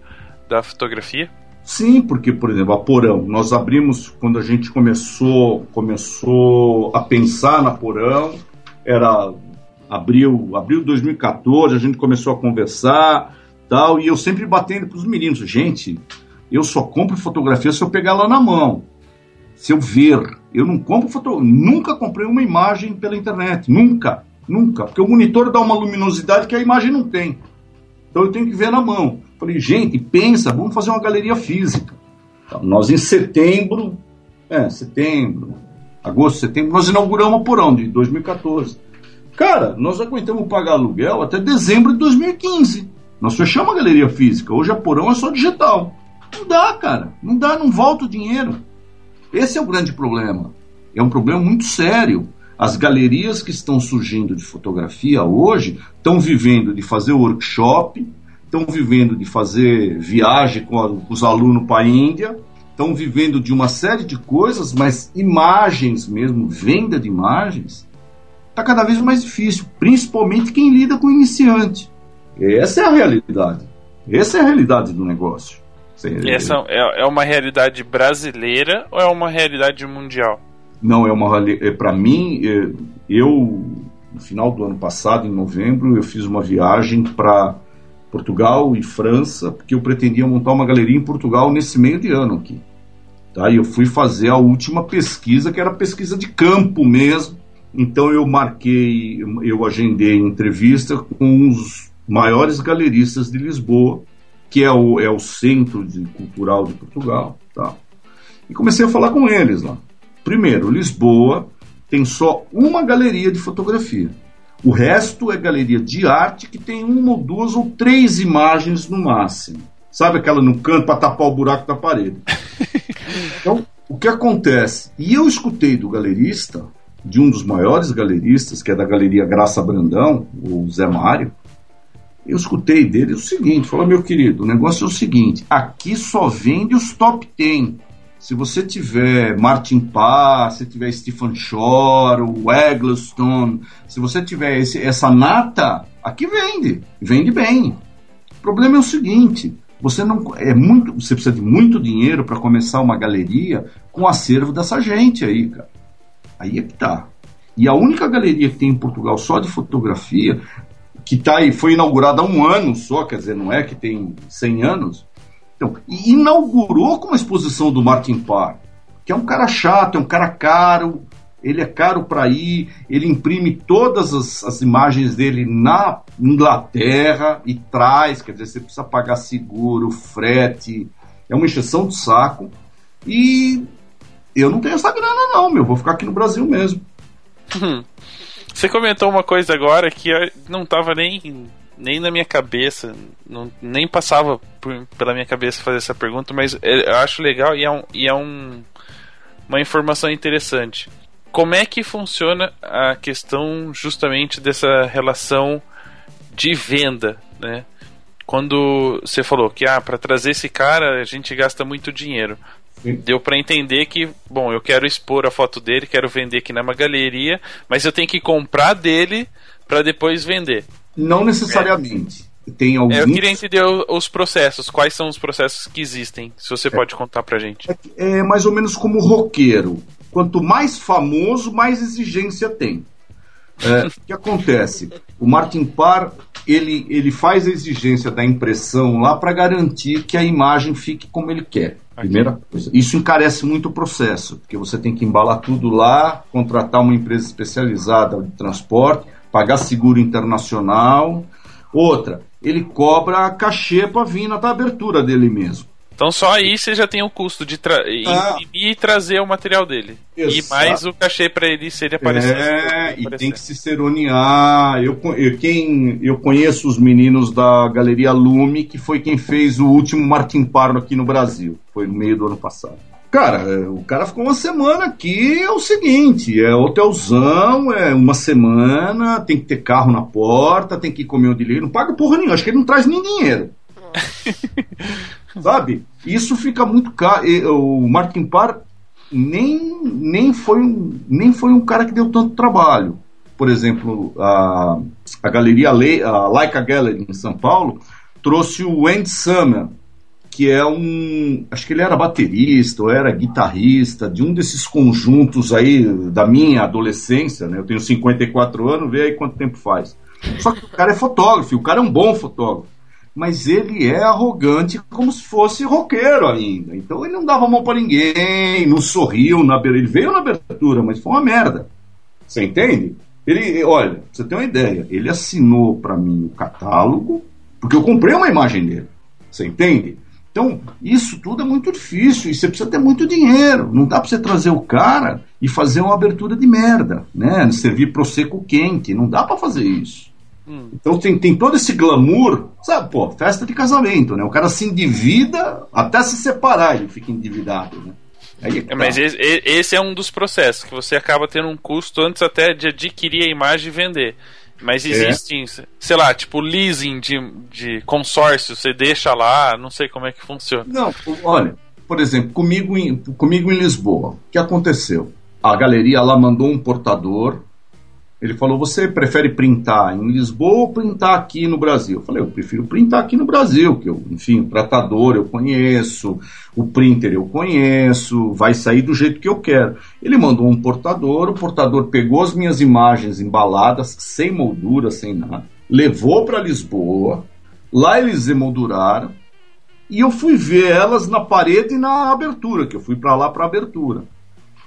da fotografia Sim, porque, por exemplo, a Porão, nós abrimos quando a gente começou, começou a pensar na Porão, era abril, abril de 2014, a gente começou a conversar, tal, e eu sempre batendo para os meninos, gente, eu só compro fotografia se eu pegar lá na mão, se eu ver. Eu não compro fotografia, nunca comprei uma imagem pela internet, nunca, nunca, porque o monitor dá uma luminosidade que a imagem não tem. Então eu tenho que ver na mão. Falei, gente, pensa, vamos fazer uma galeria física. Então, nós em setembro, é, setembro, agosto, setembro, nós inauguramos o Porão de 2014. Cara, nós aguentamos pagar aluguel até dezembro de 2015. Nós fechamos a galeria física. Hoje a Porão é só digital. Não dá, cara. Não dá, não volta o dinheiro. Esse é o grande problema. É um problema muito sério. As galerias que estão surgindo de fotografia hoje estão vivendo de fazer workshop, estão vivendo de fazer viagem com, a, com os alunos para a Índia, estão vivendo de uma série de coisas, mas imagens mesmo, venda de imagens, está cada vez mais difícil, principalmente quem lida com iniciante. Essa é a realidade. Essa é a realidade do negócio. Essa é, é uma realidade brasileira ou é uma realidade mundial? Não, é uma é, para mim, é, eu no final do ano passado, em novembro, eu fiz uma viagem para Portugal e França, porque eu pretendia montar uma galeria em Portugal nesse meio de ano aqui. Tá? E eu fui fazer a última pesquisa, que era pesquisa de campo mesmo. Então eu marquei, eu agendei entrevista com os maiores galeristas de Lisboa, que é o, é o centro de, cultural de Portugal. Tá? E comecei a falar com eles lá. Primeiro, Lisboa tem só uma galeria de fotografia. O resto é galeria de arte que tem uma ou duas ou três imagens no máximo. Sabe aquela no canto para tapar o buraco da parede? Então, o que acontece? E eu escutei do galerista, de um dos maiores galeristas, que é da Galeria Graça Brandão, o Zé Mário, eu escutei dele o seguinte: falou, meu querido, o negócio é o seguinte, aqui só vende os top 10. Se você tiver Martin Parr, se tiver Stephen Shore, o Eggleston, se você tiver esse, essa nata, aqui vende, vende bem. O problema é o seguinte: você não é muito, você precisa de muito dinheiro para começar uma galeria com acervo dessa gente aí, cara. Aí é que tá. E a única galeria que tem em Portugal só de fotografia, que tá aí, foi inaugurada há um ano só, quer dizer, não é que tem 100 anos, então, inaugurou com uma exposição do Martin Parr, que é um cara chato, é um cara caro, ele é caro para ir, ele imprime todas as, as, imagens dele na Inglaterra e traz, quer dizer, você precisa pagar seguro, frete, é uma encheção de saco. E eu não tenho essa grana não, meu, vou ficar aqui no Brasil mesmo. Você comentou uma coisa agora que não estava nem nem na minha cabeça, não, nem passava por, pela minha cabeça fazer essa pergunta, mas é, eu acho legal e é, um, e é um, uma informação interessante. Como é que funciona a questão justamente dessa relação de venda, né? Quando você falou que ah, para trazer esse cara a gente gasta muito dinheiro. Deu para entender que, bom, eu quero expor a foto dele, quero vender aqui na galeria, mas eu tenho que comprar dele para depois vender. Não necessariamente. É. Tem alguns... Eu queria entender os processos. Quais são os processos que existem? Se você é. pode contar pra gente. É, é mais ou menos como roqueiro. Quanto mais famoso, mais exigência tem. É, o que acontece? O Martin Parr ele, ele faz a exigência da impressão lá para garantir que a imagem fique como ele quer. Primeira coisa. Isso encarece muito o processo, porque você tem que embalar tudo lá, contratar uma empresa especializada de transporte, pagar seguro internacional. Outra, ele cobra cachê para vir na abertura dele mesmo. Então só aí você já tem o custo de tra ah. e trazer o material dele. Exato. E mais o cachê para ele ser aparecer. É, e tem que se seronear. Eu, eu, quem, eu conheço os meninos da Galeria Lume, que foi quem fez o último Martin Parno aqui no Brasil. Foi no meio do ano passado. Cara, é, o cara ficou uma semana aqui, é o seguinte, é hotelzão, é uma semana, tem que ter carro na porta, tem que comer onde ele não paga porra nenhuma, acho que ele não traz nem dinheiro. Sabe? Isso fica muito caro. O Martin Parr nem, nem, foi um, nem foi um cara que deu tanto trabalho. Por exemplo, a, a galeria Le, a Leica Gallery em São Paulo trouxe o Andy Summer, que é um. Acho que ele era baterista ou era guitarrista de um desses conjuntos aí da minha adolescência, né? Eu tenho 54 anos, vê aí quanto tempo faz. Só que o cara é fotógrafo, o cara é um bom fotógrafo. Mas ele é arrogante como se fosse roqueiro ainda. Então ele não dava mão para ninguém, não sorriu na abertura. Ele veio na abertura, mas foi uma merda. Você entende? Ele, olha, você ter uma ideia, ele assinou para mim o catálogo, porque eu comprei uma imagem dele. Você entende? Então, isso tudo é muito difícil e você precisa ter muito dinheiro. Não dá para você trazer o cara e fazer uma abertura de merda, né? Servir seco quente. Não dá para fazer isso. Hum. Então tem, tem todo esse glamour, sabe, pô, festa de casamento, né? O cara se endivida até se separar, ele fica endividado, né? É É, mas tá. esse, esse é um dos processos, que você acaba tendo um custo antes até de adquirir a imagem e vender. Mas É. existem, sei lá, tipo leasing de, de consórcio, você deixa lá, não sei como é que funciona. Não, olha, por exemplo, comigo em, comigo em Lisboa, o que aconteceu? A galeria lá mandou um portador, ele falou, você prefere printar em Lisboa ou printar aqui no Brasil? Eu falei, eu prefiro printar aqui no Brasil, que eu, enfim, o tratador eu conheço, o printer eu conheço, vai sair do jeito que eu quero. Ele mandou um portador, o portador pegou as minhas imagens embaladas, sem moldura, sem nada, levou para Lisboa, lá eles emolduraram, e eu fui ver elas na parede e na abertura, que eu fui para lá para abertura.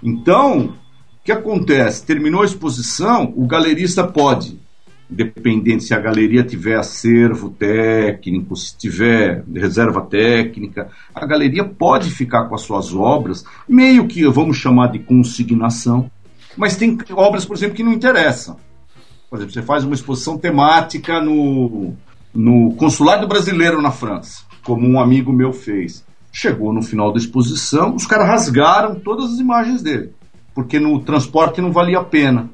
Então, o que acontece? Terminou a exposição, o galerista pode, dependendo se a galeria tiver acervo técnico, se tiver reserva técnica, a galeria pode ficar com as suas obras, meio que vamos chamar de consignação, mas tem obras, por exemplo, que não interessam. Por exemplo, você faz uma exposição temática no, no consulado brasileiro na França, como um amigo meu fez. Chegou no final da exposição, os caras rasgaram todas as imagens dele, porque no transporte não valia a pena.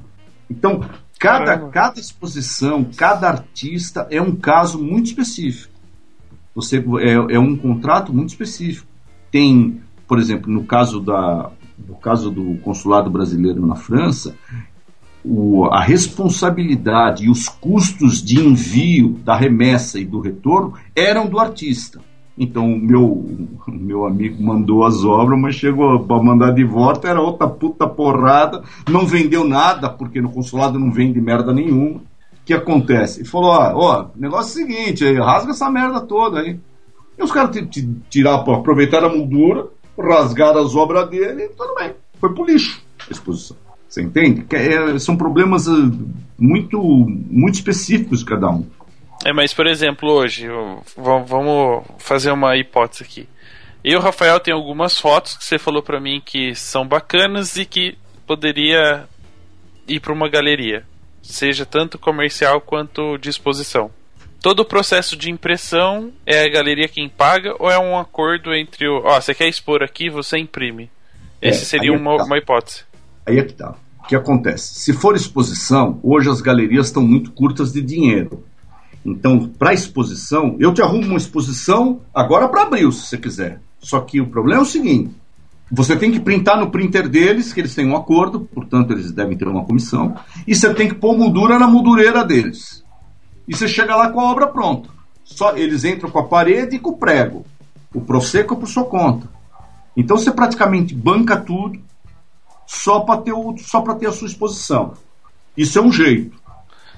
Então, cada, Caramba. cada exposição, cada artista é um caso muito específico. Você é, é um contrato muito específico. Tem, por exemplo, no caso da no caso do consulado brasileiro na França, o- a responsabilidade e os custos de envio da remessa e do retorno eram do artista. Então meu, meu amigo mandou as obras, mas chegou para mandar de volta, era outra puta porrada, não vendeu nada, porque no consulado não vende merda nenhuma. O que acontece? Ele falou: ó, ó, negócio é o seguinte, aí, rasga essa merda toda aí. E os caras ti- ti- tiraram, aproveitaram a moldura, rasgaram as obras dele e tudo bem. Foi pro lixo a exposição. Você entende? Que é- são problemas ah, muito, muito específicos de cada um. É, mas por exemplo, hoje, vamos fazer uma hipótese aqui. Eu, Rafael, tem algumas fotos que você falou pra mim que são bacanas e que poderia ir pra uma galeria, seja tanto comercial quanto de exposição. Todo o processo de impressão é a galeria quem paga ou é um acordo entre o. Ó, você quer expor aqui, você imprime. É, Esse seria é uma, tá. uma hipótese. Aí é que tá. O que acontece? Se for exposição, hoje as galerias estão muito curtas de dinheiro. Então, para exposição, eu te arrumo uma exposição agora para abril, se você quiser. Só que o problema é o seguinte: você tem que printar no printer deles, que eles têm um acordo, portanto, eles devem ter uma comissão, e você tem que pôr moldura na moldureira deles. E você chega lá com a obra pronta. Só eles entram com a parede e com o prego. O Proseco é por sua conta. Então você praticamente banca tudo só para ter, o- só ter a sua exposição. Isso é um jeito.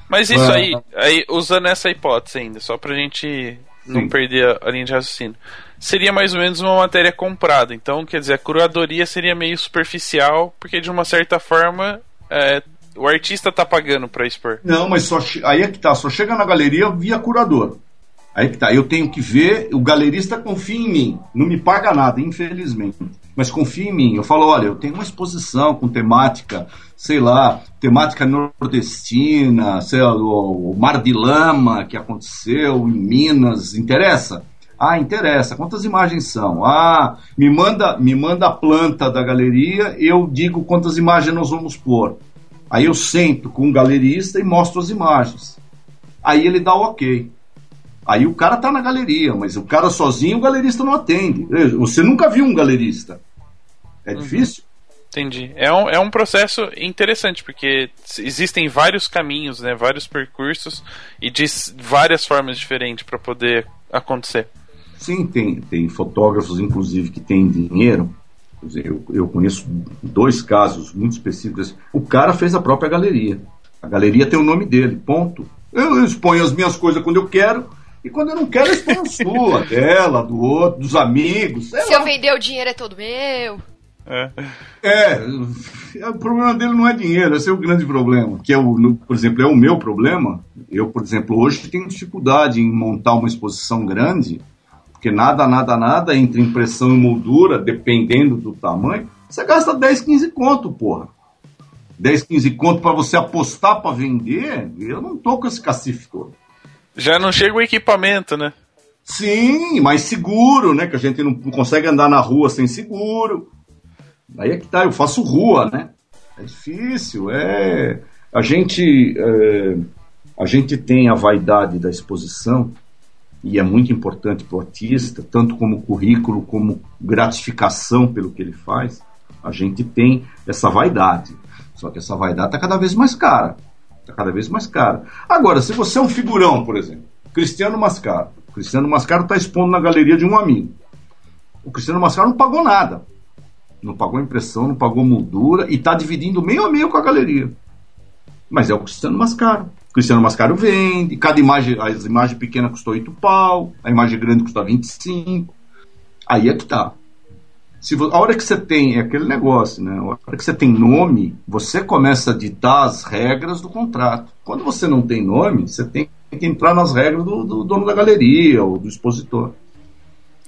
Mas isso aí, aí, usando essa hipótese ainda, só pra gente não Sim. perder a linha de raciocínio, seria mais ou menos uma matéria comprada. Então, quer dizer, a curadoria seria meio superficial, porque de uma certa forma é, o artista tá pagando pra expor. Não, mas só aí é que tá, só chega na galeria via curador. Aí que tá, eu tenho que ver, o galerista confia em mim, não me paga nada, infelizmente, mas confia em mim. Eu falo, olha, eu tenho uma exposição com temática, sei lá, temática nordestina, sei lá, o, o Mar de Lama que aconteceu em Minas, interessa? Ah, interessa. Quantas imagens são? Ah, me manda, me manda a planta da galeria, eu digo quantas imagens nós vamos pôr. Aí eu sento com um galerista e mostro as imagens. Aí ele dá o ok. Aí o cara tá na galeria, mas o cara sozinho o galerista não atende. Você nunca viu um galerista. É difícil? Entendi. É um, é um processo interessante, porque existem vários caminhos, né, vários percursos e de várias formas diferentes para poder acontecer. Sim, tem, tem fotógrafos, inclusive, que têm dinheiro. Eu, eu conheço dois casos muito específicos. O cara fez a própria galeria. A galeria tem o nome dele, ponto. Eu exponho as minhas coisas quando eu quero, e quando eu não quero, eu exponho a sua, dela, do outro, dos amigos. sei Se lá. eu vender, o dinheiro é todo meu. É. É, o problema dele não é dinheiro, esse é o grande problema. Que é o, no- por exemplo, é o meu problema. Eu, por exemplo, hoje tenho dificuldade em montar uma exposição grande, porque nada, nada, nada entre impressão e moldura, dependendo do tamanho, você gasta 10, 15 conto, porra. 10, 15 conto para você apostar para vender, eu não tô com esse cacife todo. Já não chega o equipamento, né? Sim, mais seguro, né? Que a gente não consegue andar na rua sem seguro. Aí é que tá, eu faço rua, né? É difícil, é. A gente, é... a gente tem a vaidade da exposição, e é muito importante para o artista, tanto como currículo, como gratificação pelo que ele faz. A gente tem essa vaidade. Só que essa vaidade está cada vez mais cara. Está cada vez mais cara. Agora, se você é um figurão, por exemplo, Cristiano Mascaro. O Cristiano Mascaro está expondo na galeria de um amigo. O Cristiano Mascaro não pagou nada. Não pagou impressão, não pagou moldura e está dividindo meio a meio com a galeria. Mas é o Cristiano Mascaro. O Cristiano Mascaro vende, cada imagem, as imagens pequenas custou 8 pau, a imagem grande custa 25. Aí é que tá. Se, a hora que você tem é aquele negócio, né? A hora que você tem nome, você começa a ditar as regras do contrato. Quando você não tem nome, você tem que entrar nas regras do, do dono da galeria ou do expositor.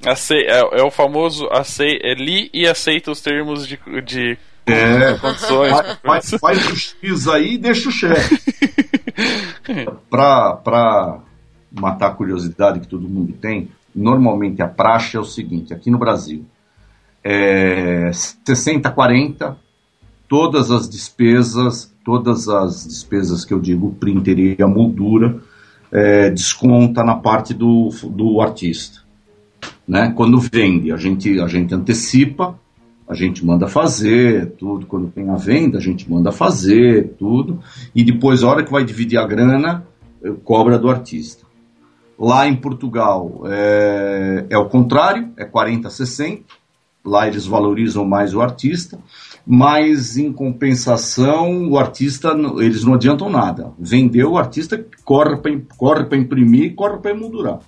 Acei, é, é, o famoso acei, é, li e aceita os termos de, de é, condições. Faz, faz o X aí e deixa o chefe. Para matar a curiosidade que todo mundo tem, normalmente a praxe é o seguinte: aqui no Brasil, é 60-40, todas as despesas, todas as despesas que eu digo, printer e a moldura, é, desconta na parte do, do artista. Né? Quando vende, a gente, a gente antecipa, a gente manda fazer tudo. Quando tem a venda, a gente manda fazer tudo. E depois, a hora que vai dividir a grana, cobra do artista. Lá em Portugal é, é o contrário, é 40-60. Lá eles valorizam mais o artista, mas em compensação o artista eles não adiantam nada. Vendeu o artista corre para corre imprimir, corre para emoldurar.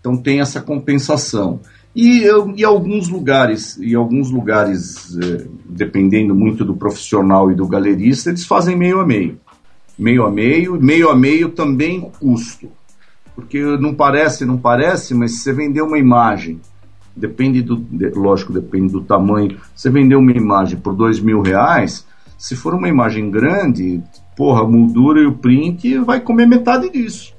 Então tem essa compensação. E, e alguns lugares, e alguns lugares, eh, dependendo muito do profissional e do galerista, eles fazem meio a meio. Meio a meio, meio a meio também custo. Porque não parece, não parece, mas se você vender uma imagem, depende do, de, lógico, depende do tamanho, você vender uma imagem por dois mil reais, se for uma imagem grande, porra, a moldura e o print vai comer metade disso.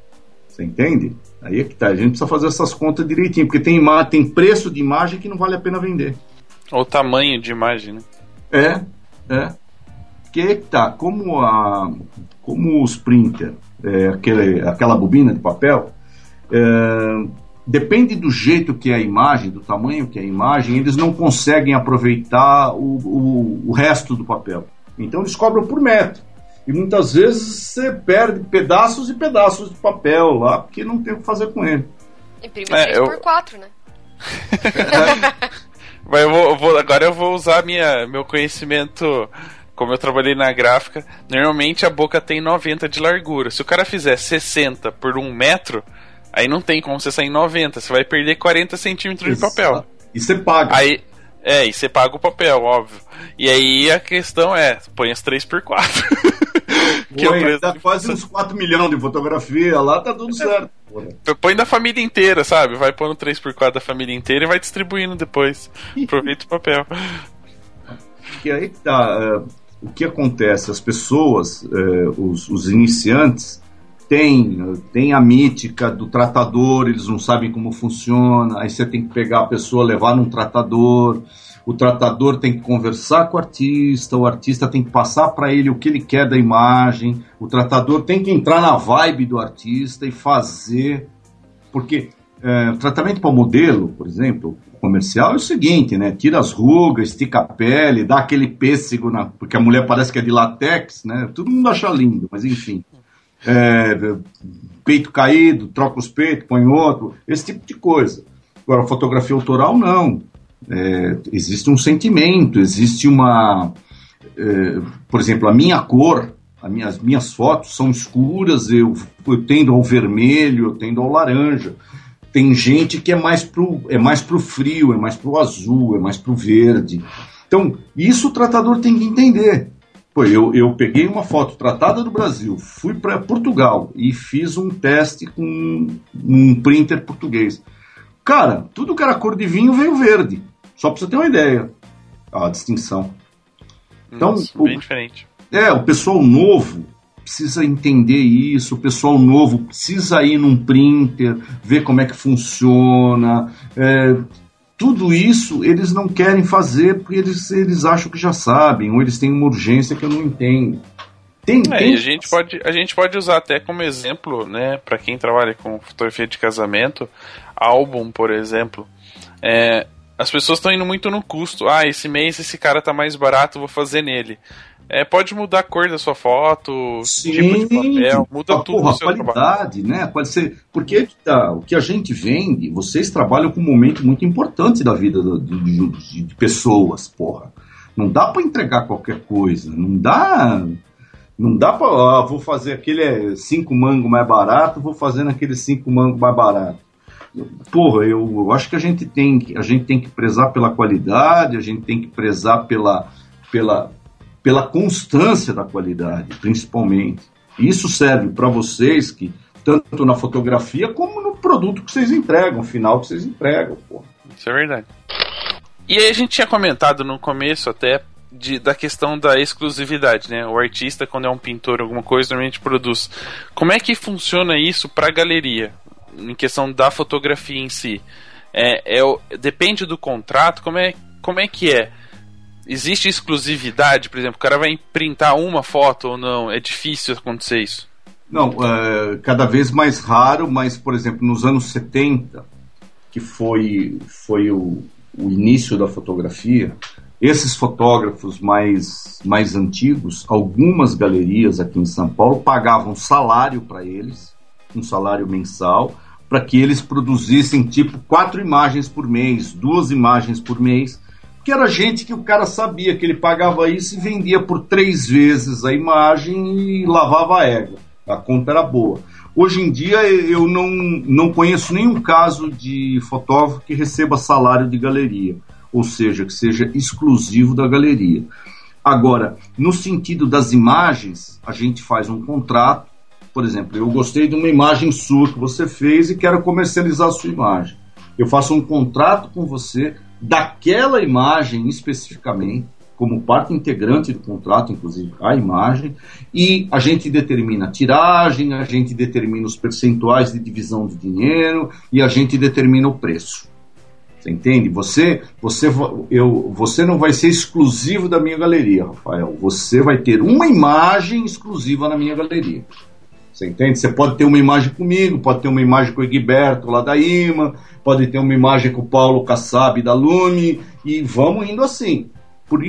Você entende? Aí é que tá, a gente precisa fazer essas contas direitinho, porque tem, tem preço de imagem que não vale a pena vender. Ou tamanho de imagem, né? É, é. Porque é que tá, como, a, como os printer, é, aquele, aquela bobina de papel, é, depende do jeito que é a imagem, do tamanho que é a imagem, eles não conseguem aproveitar o, o, o resto do papel. Então eles cobram por metro. E muitas vezes você perde pedaços e pedaços de papel lá, porque não tem o que fazer com ele. Imprime é, 3x4, eu... né? Mas eu vou, eu vou, agora eu vou usar minha, meu conhecimento. Como eu trabalhei na gráfica, normalmente a boca tem 90 de largura. Se o cara fizer 60 por 1 metro, aí não tem como você sair em 90. Você vai perder 40 centímetros de papel. E você paga. Aí, é, e você paga o papel, óbvio. E aí a questão é, põe as 3x4. que Oi, dá quase uns 4 milhões de fotografia lá, tá tudo certo. Põe da família inteira, sabe? Vai pondo 3x4 da família inteira e vai distribuindo depois. Aproveita o papel. Que aí tá. Uh, o que acontece? As pessoas, uh, os, os iniciantes, têm, tem a mítica do tratador, eles não sabem como funciona, aí você tem que pegar a pessoa, levar num tratador o tratador tem que conversar com o artista, o artista tem que passar para ele o que ele quer da imagem, o tratador tem que entrar na vibe do artista e fazer. Porque é, tratamento para modelo, por exemplo, comercial é o seguinte, né? Tira as rugas, estica a pele, dá aquele pêssego, na, porque a mulher parece que é de latex, né? Todo mundo acha lindo, mas enfim. É, peito caído, troca os peitos, põe outro, esse tipo de coisa. Agora, fotografia autoral, não é, existe um sentimento, existe uma. É, por exemplo, a minha cor, as minhas, minhas fotos são escuras, eu, eu tendo ao vermelho, eu tendo ao laranja. Tem gente que é mais pro, é mais pro frio, é mais pro azul, é mais pro verde. Então, isso o tratador tem que entender. Pô, eu, eu peguei uma foto tratada do Brasil, fui para Portugal e fiz um teste com um printer português. Cara, tudo que era cor de vinho veio verde. Só para você ter uma ideia, a distinção. Então, Nossa, o, bem diferente. É, o pessoal novo precisa entender isso, o pessoal novo precisa ir num printer, ver como é que funciona. É, tudo isso eles não querem fazer porque eles, eles acham que já sabem, ou eles têm uma urgência que eu não entendo. Tem, é, tem... a gente pode a gente pode usar até como exemplo, né, para quem trabalha com fotografia de casamento, álbum, por exemplo. É, as pessoas estão indo muito no custo. Ah, esse mês esse cara tá mais barato, vou fazer nele. É, pode mudar a cor da sua foto, Sim, tipo de papel, muda a, tudo porra, a qualidade, trabalho. né? Pode ser. Porque tá, o que a gente vende, vocês trabalham com um momento muito importante da vida de, de, de pessoas, porra. Não dá para entregar qualquer coisa, não dá. Não dá pra. Ah, vou fazer aquele é cinco mango mais barato, vou fazer naquele cinco mango mais barato. Porra, eu, eu acho que a gente tem a gente tem que prezar pela qualidade, a gente tem que prezar pela, pela, pela constância da qualidade, principalmente. Isso serve para vocês que tanto na fotografia como no produto que vocês entregam, final que vocês entregam, porra. Isso é verdade. E aí a gente tinha comentado no começo até de, da questão da exclusividade, né? O artista, quando é um pintor, alguma coisa, normalmente produz. Como é que funciona isso para a galeria? Em questão da fotografia em si. É, é, depende do contrato, como é, como é que é? Existe exclusividade, por exemplo, o cara vai printar uma foto ou não? É difícil acontecer isso? Não, é cada vez mais raro, mas, por exemplo, nos anos 70, que foi, foi o, o início da fotografia, esses fotógrafos mais, mais antigos, algumas galerias aqui em São Paulo pagavam salário para eles, um salário mensal, para que eles produzissem tipo quatro imagens por mês, duas imagens por mês, que era gente que o cara sabia que ele pagava isso e vendia por três vezes a imagem e lavava a égua. A conta era boa. Hoje em dia eu não, não conheço nenhum caso de fotógrafo que receba salário de galeria ou seja, que seja exclusivo da galeria. Agora, no sentido das imagens, a gente faz um contrato. Por exemplo, eu gostei de uma imagem sua que você fez e quero comercializar a sua imagem. Eu faço um contrato com você daquela imagem especificamente, como parte integrante do contrato, inclusive a imagem, e a gente determina a tiragem, a gente determina os percentuais de divisão do dinheiro e a gente determina o preço. Você entende? Você, você, eu, você não vai ser exclusivo da minha galeria, Rafael. Você vai ter uma imagem exclusiva na minha galeria. Você entende? Você pode ter uma imagem comigo, pode ter uma imagem com o Egberto lá da IMA, pode ter uma imagem com o Paulo Kassab da Lume, e vamos indo assim. Por,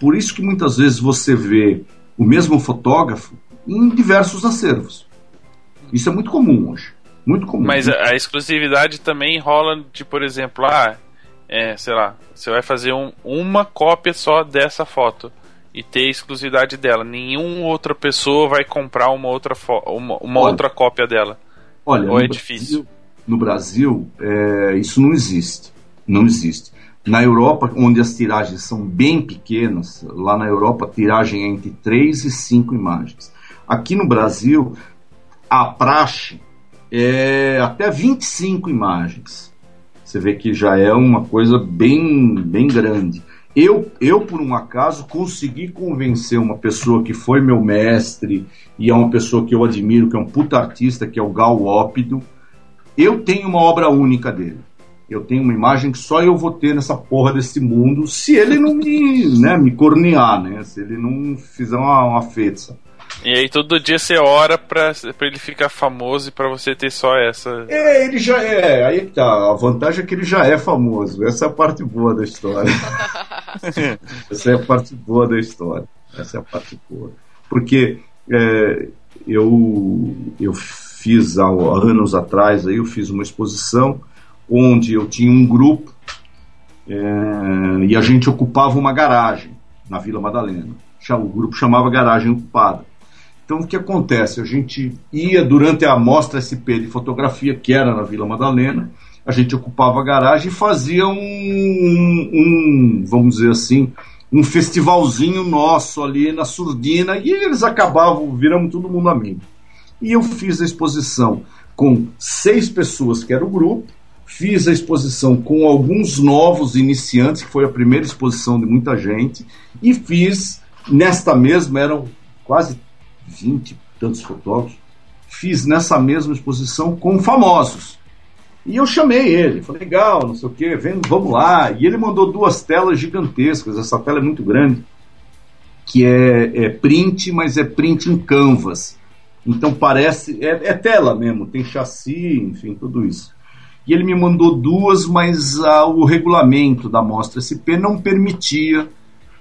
por isso que muitas vezes você vê o mesmo fotógrafo em diversos acervos. Isso é muito comum hoje. Muito comum. Mas a, exclusividade também rola de, por exemplo, ah, é, sei lá, você vai fazer um, uma cópia só dessa foto e ter exclusividade dela. Nenhuma outra pessoa vai comprar uma outra, uma, uma olha, outra cópia dela. Olha, Ou é difícil? Brasil, no Brasil, é, isso não existe. Não existe. Na Europa, onde as tiragens são bem pequenas, lá na Europa a tiragem é entre 3 e 5 imagens. Aqui no Brasil, a praxe é, até 25 imagens. Você vê que já é uma coisa bem, bem grande. Eu, eu, por um acaso, consegui convencer uma pessoa que foi meu mestre e é uma pessoa que eu admiro, que é um puta artista, que é o Gal Ópido. Eu tenho uma obra única dele. Eu tenho uma imagem que só eu vou ter nessa porra desse mundo se ele não me, né, me cornear, né? Se ele não fizer uma, uma feita. E aí todo dia você ora pra, pra ele ficar famoso e pra você ter só essa. É, ele já é. Aí tá. A vantagem é que ele já é famoso. Essa é a parte boa da história. Essa é a parte boa da história. Essa é a parte boa. Porque é, eu, eu fiz há anos atrás, aí eu fiz uma exposição onde eu tinha um grupo é, e a gente ocupava uma garagem na Vila Madalena. O grupo chamava Garagem Ocupada. Então, o que acontece? A gente ia durante a mostra SP de fotografia, que era na Vila Madalena, a gente ocupava a garagem e fazia um, um, vamos dizer assim, um festivalzinho nosso ali na surdina, e eles acabavam, viramos todo mundo amigo. E eu fiz a exposição com seis pessoas, que era o grupo, fiz a exposição com alguns novos iniciantes, que foi a primeira exposição de muita gente, e fiz, nesta mesma, eram quase 20 tantos fotógrafos, fiz nessa mesma exposição com famosos. E eu chamei ele, falei, legal, não sei o quê, vem, vamos lá. E ele mandou duas telas gigantescas, essa tela é muito grande, que é, é print, mas é print em canvas. Então parece, é, é tela mesmo, tem chassi, enfim, tudo isso. E ele me mandou duas, mas ah, o regulamento da Mostra SP não permitia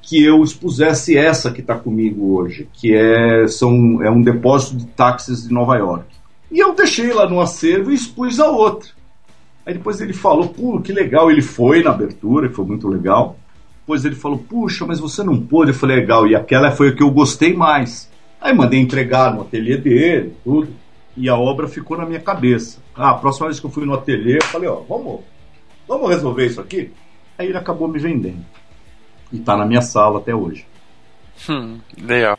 que eu expusesse essa que está comigo hoje, que é, são, é um depósito de táxis de Nova York. E eu deixei lá no acervo e expus a outra. Aí depois ele falou, pô, que legal, ele foi na abertura, foi muito legal. Depois ele falou, puxa, mas você não pôde. Eu falei, legal, e aquela foi a que eu gostei mais. Aí mandei entregar no ateliê dele, tudo. E a obra ficou na minha cabeça. Ah, a próxima vez que eu fui no ateliê, eu falei, ó, vamos, vamos resolver isso aqui? Aí ele acabou me vendendo. E tá na minha sala até hoje. Hum, legal.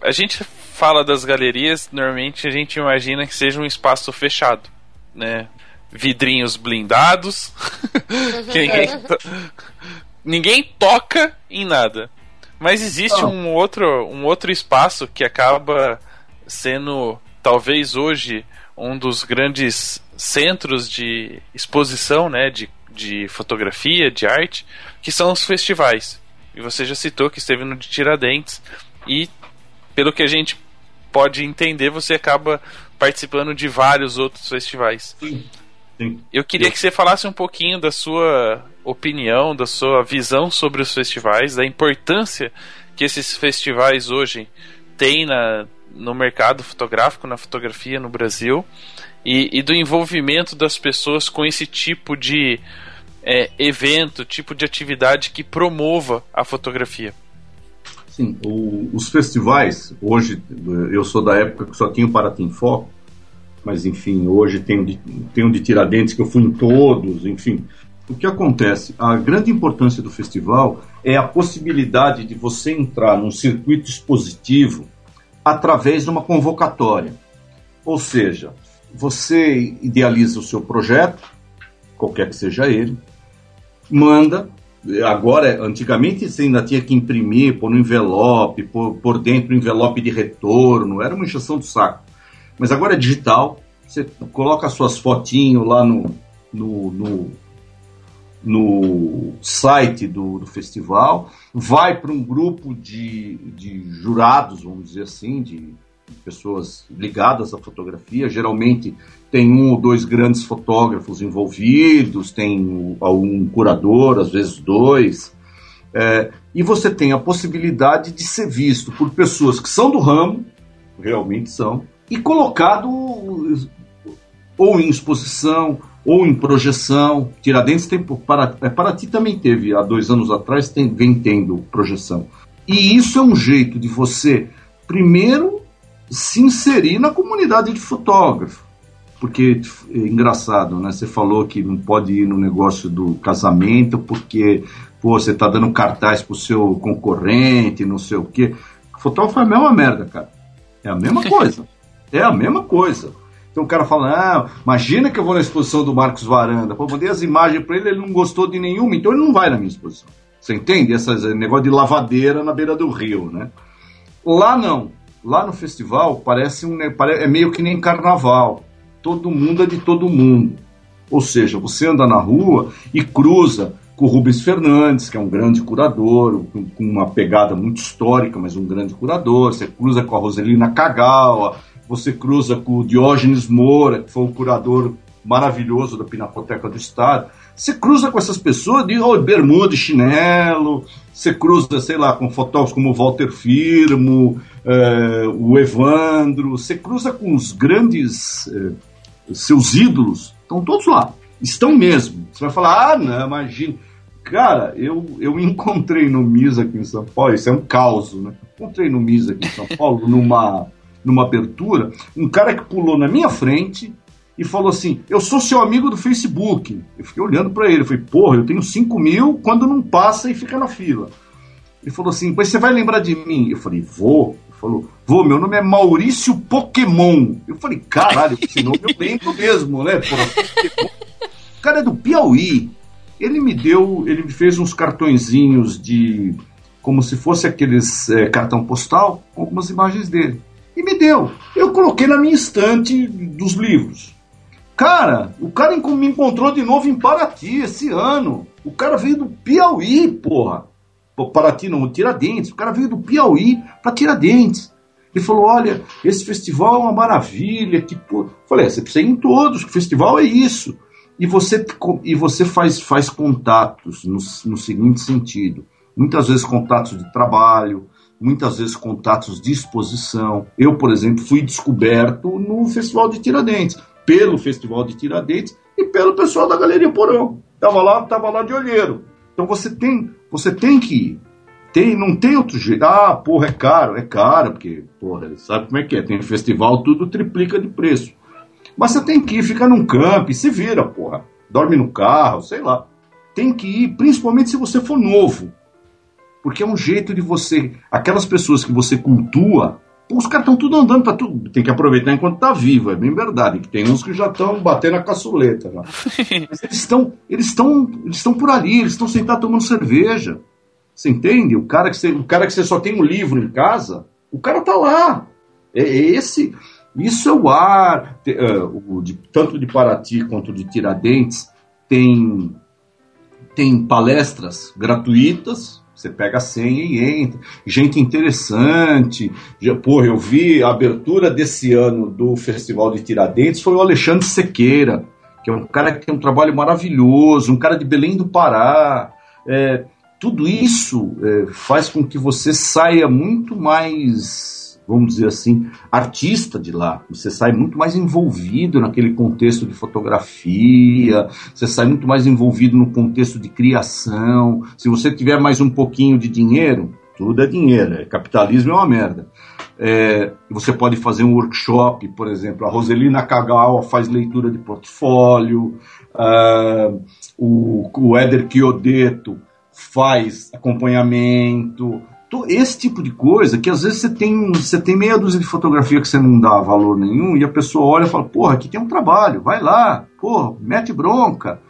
A gente fala das galerias, normalmente a gente imagina que seja um espaço fechado, né? Vidrinhos blindados, que ninguém, to... ninguém toca em nada. Mas existe um outro, um outro espaço que acaba sendo, talvez hoje, um dos grandes centros de exposição, né, de, de fotografia, de arte, que são os festivais. E você já citou que esteve no de Tiradentes e pelo que a gente pode entender, você acaba participando de vários outros festivais. Sim. Sim. Eu queria que você falasse um pouquinho da sua opinião, da sua visão sobre os festivais, da importância que esses festivais hoje têm na, no mercado fotográfico, na fotografia no Brasil, e, e do envolvimento das pessoas com esse tipo de é, evento, tipo de atividade que promova a fotografia. Sim, o, os festivais, hoje, eu sou da época que só tinha o Paratim Foco, mas enfim, hoje tem, tem um de Tiradentes que eu fui em todos, enfim. O que acontece? A grande importância do festival é a possibilidade de você entrar num circuito expositivo através de uma convocatória. Ou seja, você idealiza o seu projeto, qualquer que seja ele, manda. Agora, antigamente você ainda tinha que imprimir, pôr no envelope, pôr, por dentro envelope de retorno, era uma injeção do saco. Mas agora é digital, você coloca suas fotinhos lá no, no, no, no site do, do, festival, vai para um grupo de, de jurados, vamos dizer assim, de pessoas ligadas à fotografia, geralmente tem um ou dois grandes fotógrafos envolvidos, tem um curador, às vezes dois, é, e você tem a possibilidade de ser visto por pessoas que são do ramo, realmente são, e colocado ou em exposição ou em projeção. Tiradentes tem para é, Paraty também teve há dois anos atrás tem, vem tendo projeção. E isso é um jeito de você primeiro se inserir na comunidade de fotógrafo porque é engraçado, né? Você falou que não pode ir no negócio do casamento porque pô, você tá dando cartaz pro seu concorrente, não sei o quê. Fotógrafo é a mesma merda, cara. É a mesma coisa. É a mesma coisa. Então o cara fala, ah, imagina que eu vou na exposição do Marcos Varanda. Pô, mandei as imagens para ele, ele não gostou de nenhuma, então ele não vai na minha exposição. Você entende? Esse negócio de lavadeira na beira do rio, né? Lá não. Lá no festival parece um é meio que nem carnaval todo mundo é de todo mundo. Ou seja, você anda na rua e cruza com o Rubens Fernandes, que é um grande curador, com uma pegada muito histórica, mas um grande curador. Você cruza com a Roselina Kagawa, você cruza com o Diógenes Moura, que foi um curador maravilhoso da Pinacoteca do Estado. Você cruza com essas pessoas de oh, bermuda e chinelo, você cruza, sei lá, com fotógrafos como o Walter Firmo, eh, o Evandro, você cruza com os grandes eh, seus ídolos estão todos lá. Estão mesmo. Você vai falar, ah, não, imagina. Cara, eu, eu encontrei no MIS aqui em São Paulo, isso é um caos, né? Encontrei no MIS aqui em São Paulo, numa, numa abertura, um cara que pulou na minha frente e falou assim: Eu sou seu amigo do Facebook. Eu fiquei olhando para ele, eu falei, porra, eu tenho 5 mil quando não passa e fica na fila. Ele falou assim: Pois você vai lembrar de mim? Eu falei, vou falou, vô, meu nome é Maurício Pokémon. Eu falei, caralho, esse nome eu lembro mesmo, né? Porra, o cara é do Piauí. Ele me deu, ele me fez uns cartõezinhos de. como se fosse aqueles é, cartão postal com algumas imagens dele. E me deu. Eu coloquei na minha estante dos livros. Cara, o cara me encontrou de novo em Paraty esse ano. O cara veio do Piauí, porra. Paraty não, Tiradentes. O cara veio do Piauí para Tiradentes. Ele falou: olha, esse festival é uma maravilha. Tipo, falei: é, você precisa ir em todos, o festival é isso. E você, e você faz, faz contatos no, no seguinte sentido: muitas vezes contatos de trabalho, muitas vezes contatos de exposição. Eu, por exemplo, fui descoberto no Festival de Tiradentes, pelo Festival de Tiradentes e pelo pessoal da Galeria Porão. Tava lá, tava lá de olheiro. Então você tem, você tem que ir. Tem, não tem outro jeito. Ah, porra, é caro. É caro, porque, porra, sabe como é que é? Tem festival, tudo triplica de preço. Mas você tem que ir, fica num campo, se vira, porra. Dorme no carro, sei lá. Tem que ir, principalmente se você for novo. Porque é um jeito de você. Aquelas pessoas que você cultua, os caras estão tudo andando para tudo. Tem que aproveitar enquanto tá vivo, é bem verdade. Que tem uns que já estão batendo a caçuleta. Já. Mas eles estão eles estão eles estão por ali, eles estão sentados tomando cerveja. Você entende? O cara que você, o cara que você só tem um livro em casa, o cara tá lá. É, é esse, isso é o ar, uh, o de, tanto de Paraty quanto de Tiradentes tem tem palestras gratuitas. Você pega a senha e entra. Gente interessante. Porra, eu vi a abertura desse ano do Festival de Tiradentes foi o Alexandre Sequeira, que é um cara que tem um trabalho maravilhoso, um cara de Belém do Pará. É, tudo isso é, faz com que você saia muito mais, vamos dizer assim, artista de lá. Você sai muito mais envolvido naquele contexto de fotografia, você sai muito mais envolvido no contexto de criação. Se você tiver mais um pouquinho de dinheiro, tudo é dinheiro, é, capitalismo é uma merda. É, você pode fazer um workshop, por exemplo, a Roselina Kagawa faz leitura de portfólio, uh, o, o Éder Chiodeto faz acompanhamento, esse tipo de coisa que às vezes você tem, você tem meia dúzia de fotografia que você não dá valor nenhum e a pessoa olha e fala, porra, aqui tem um trabalho, vai lá, porra, mete bronca.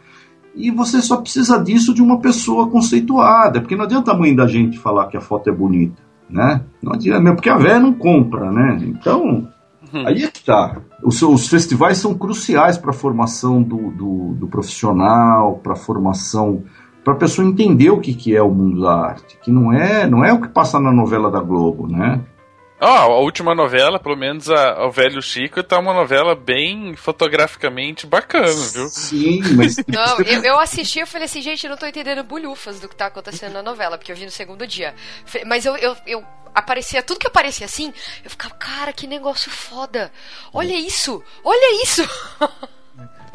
E você só precisa disso de uma pessoa conceituada, porque não adianta a mãe da gente falar que a foto é bonita, né? Não adianta, mesmo porque a velha não compra, né? Então, uhum. aí é que tá. Os, os festivais são cruciais para a formação do, do, do profissional, para a formação para a pessoa entender o que, que é o mundo da arte, que não é não é o que passa na novela da Globo, né? Oh, a última novela, pelo menos a, o Velho Chico, tá uma novela bem fotograficamente bacana, viu? Sim, mas. não, eu, eu assisti e falei assim, gente, eu não tô entendendo bulhufas do que tá acontecendo na novela, porque eu vi no segundo dia. Mas eu, eu, eu aparecia, tudo que aparecia assim, eu ficava, cara, que negócio foda! Olha isso! Olha isso!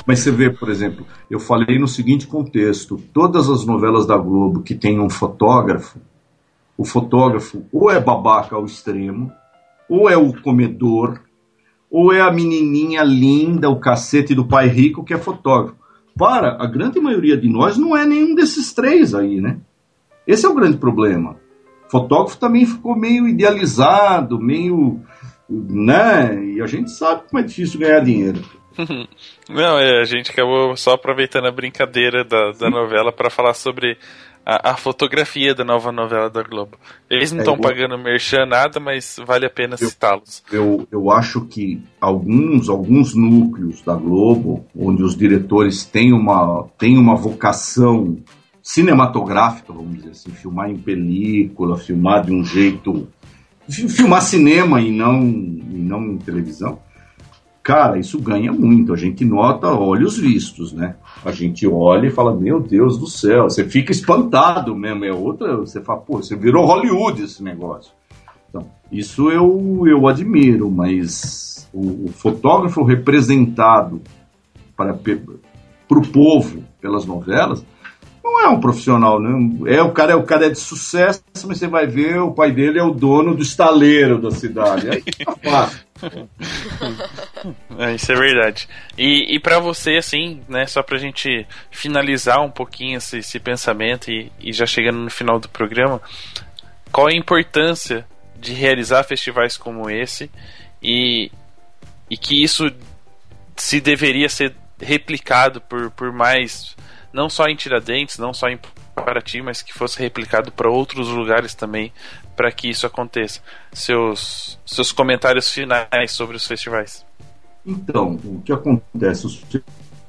Mas você vê, por exemplo, eu falei no seguinte contexto: todas as novelas da Globo que tem um fotógrafo, o fotógrafo ou é babaca ao extremo, ou é o comedor, ou é a menininha linda, o cacete do pai rico que é fotógrafo. Para, a grande maioria de nós não é nenhum desses três aí, né? Esse é o grande problema. O fotógrafo também ficou meio idealizado, meio. Né? E a gente sabe como é difícil ganhar dinheiro. Não, é, a gente acabou só aproveitando a brincadeira da, da novela para falar sobre a, a, fotografia da nova novela da Globo. Eles não estão é, pagando merchan nada, mas vale a pena citá-los. Eu, eu acho que alguns, alguns núcleos da Globo, onde os diretores têm uma, têm uma vocação cinematográfica, vamos dizer assim, filmar em película, filmar de um jeito. Filmar cinema e não, e não televisão Cara, isso ganha muito. A gente nota olhos vistos, né? A gente olha e fala, meu Deus do céu, você fica espantado mesmo. É outra, você fala, pô, você virou Hollywood esse negócio. Então, isso eu, eu admiro, mas o, o fotógrafo representado para, para o povo pelas novelas não é um profissional, né? É o cara, é o cara é de sucesso, mas você vai ver o pai dele é o dono do estaleiro da cidade. Aí fácil. é, isso é verdade. E, e para você, assim, né, só pra gente finalizar um pouquinho esse, esse pensamento e, e já chegando no final do programa, qual a importância de realizar festivais como esse e, e que isso se deveria ser replicado por, por mais, não só em Tiradentes, não só em Paraty, mas que fosse replicado para outros lugares também, para que isso aconteça. Seus, seus comentários finais sobre os festivais. Então, o que acontece? Os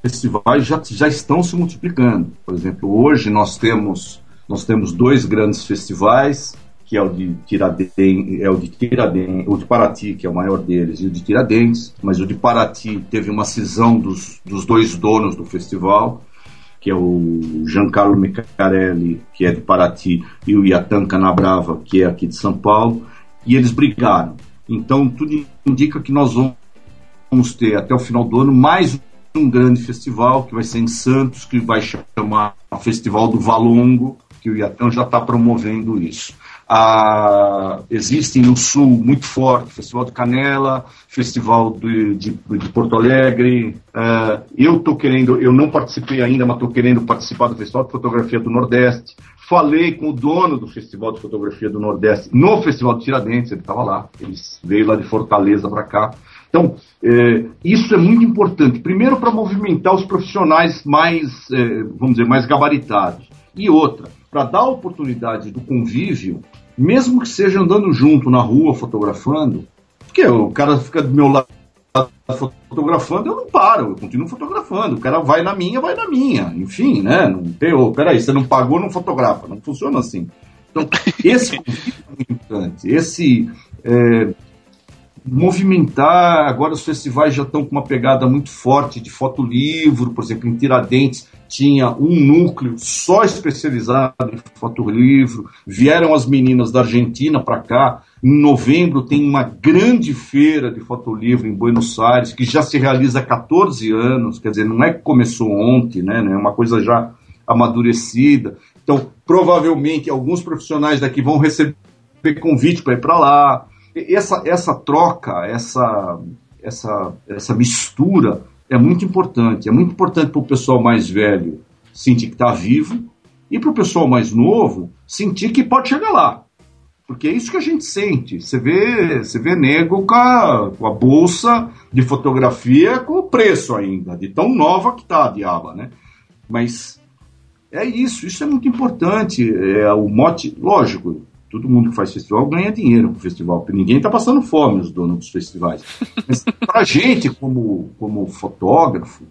festivais já, já estão se multiplicando. Por exemplo, hoje nós temos, nós temos dois grandes festivais, que é o de Tiradentes, é o de Tiradentes, o de Paraty, que é o maior deles, e o de Tiradentes, mas o de Paraty teve uma cisão dos, dos dois donos do festival, que é o Giancarlo Meccarelli, que é de Paraty, e o Iatan Canabrava, que é aqui de São Paulo, e eles brigaram. Então, tudo indica que nós vamos ter até o final do ano mais um grande festival, que vai ser em Santos, que vai chamar o Festival do Valongo, que o Iatan já está promovendo isso. Ah, existem no Sul muito forte, Festival de Canela, Festival de, de, de Porto Alegre. Ah, eu estou querendo, eu não participei ainda, mas estou querendo participar do Festival de Fotografia do Nordeste. Falei com o dono do Festival de Fotografia do Nordeste no Festival de Tiradentes, ele estava lá, ele veio lá de Fortaleza para cá. Então, eh, isso é muito importante. Primeiro, para movimentar os profissionais mais, eh, vamos dizer, mais gabaritados. E outra, para dar a oportunidade do convívio, mesmo que seja andando junto na rua fotografando, porque o cara fica do meu lado fotografando, eu não paro, eu continuo fotografando. O cara vai na minha, vai na minha. Enfim, né? Não tem, oh, peraí, você não pagou, não fotografa. Não funciona assim. Então, esse é muito importante. Esse é, movimentar, agora os festivais já estão com uma pegada muito forte de fotolivro, por exemplo, em Tiradentes tinha um núcleo só especializado em fotolivro, vieram as meninas da Argentina para cá, em novembro tem uma grande feira de fotolivro em Buenos Aires, que já se realiza há 14 anos, quer dizer, não é que começou ontem, né, é uma coisa já amadurecida. Então, provavelmente, alguns profissionais daqui vão receber convite para ir para lá, essa, essa troca, essa, essa, essa mistura é muito importante. É muito importante para o pessoal mais velho sentir que está vivo e para o pessoal mais novo sentir que pode chegar lá. Porque é isso que a gente sente. Você vê, você vê nego com a, com a bolsa de fotografia com o preço ainda, de tão nova que tá a diaba, né? Mas é isso, isso é muito importante. É o mote, lógico, todo mundo que faz festival ganha dinheiro com o festival, porque ninguém está passando fome, os donos dos festivais. Mas para a gente, como, como fotógrafo,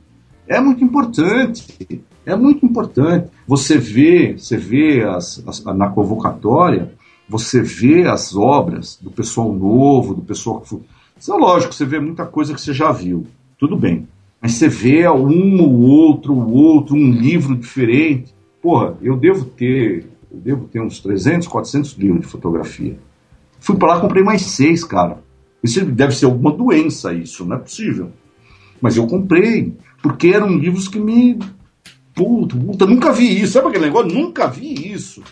é muito importante. É muito importante. Você vê, você vê as, as, na convocatória, você vê as obras do pessoal novo, do pessoal que. Isso é lógico, você vê muita coisa que você já viu. Tudo bem. Mas você vê um ou outro, o outro, um livro diferente. Porra, eu devo ter eu devo ter uns 300, 400 livros de fotografia. Fui para lá comprei mais seis, cara. Isso deve ser alguma doença, isso, não é possível. Mas eu comprei, porque eram livros que me. Puta, puta, nunca vi isso. Sabe aquele negócio? Nunca vi isso.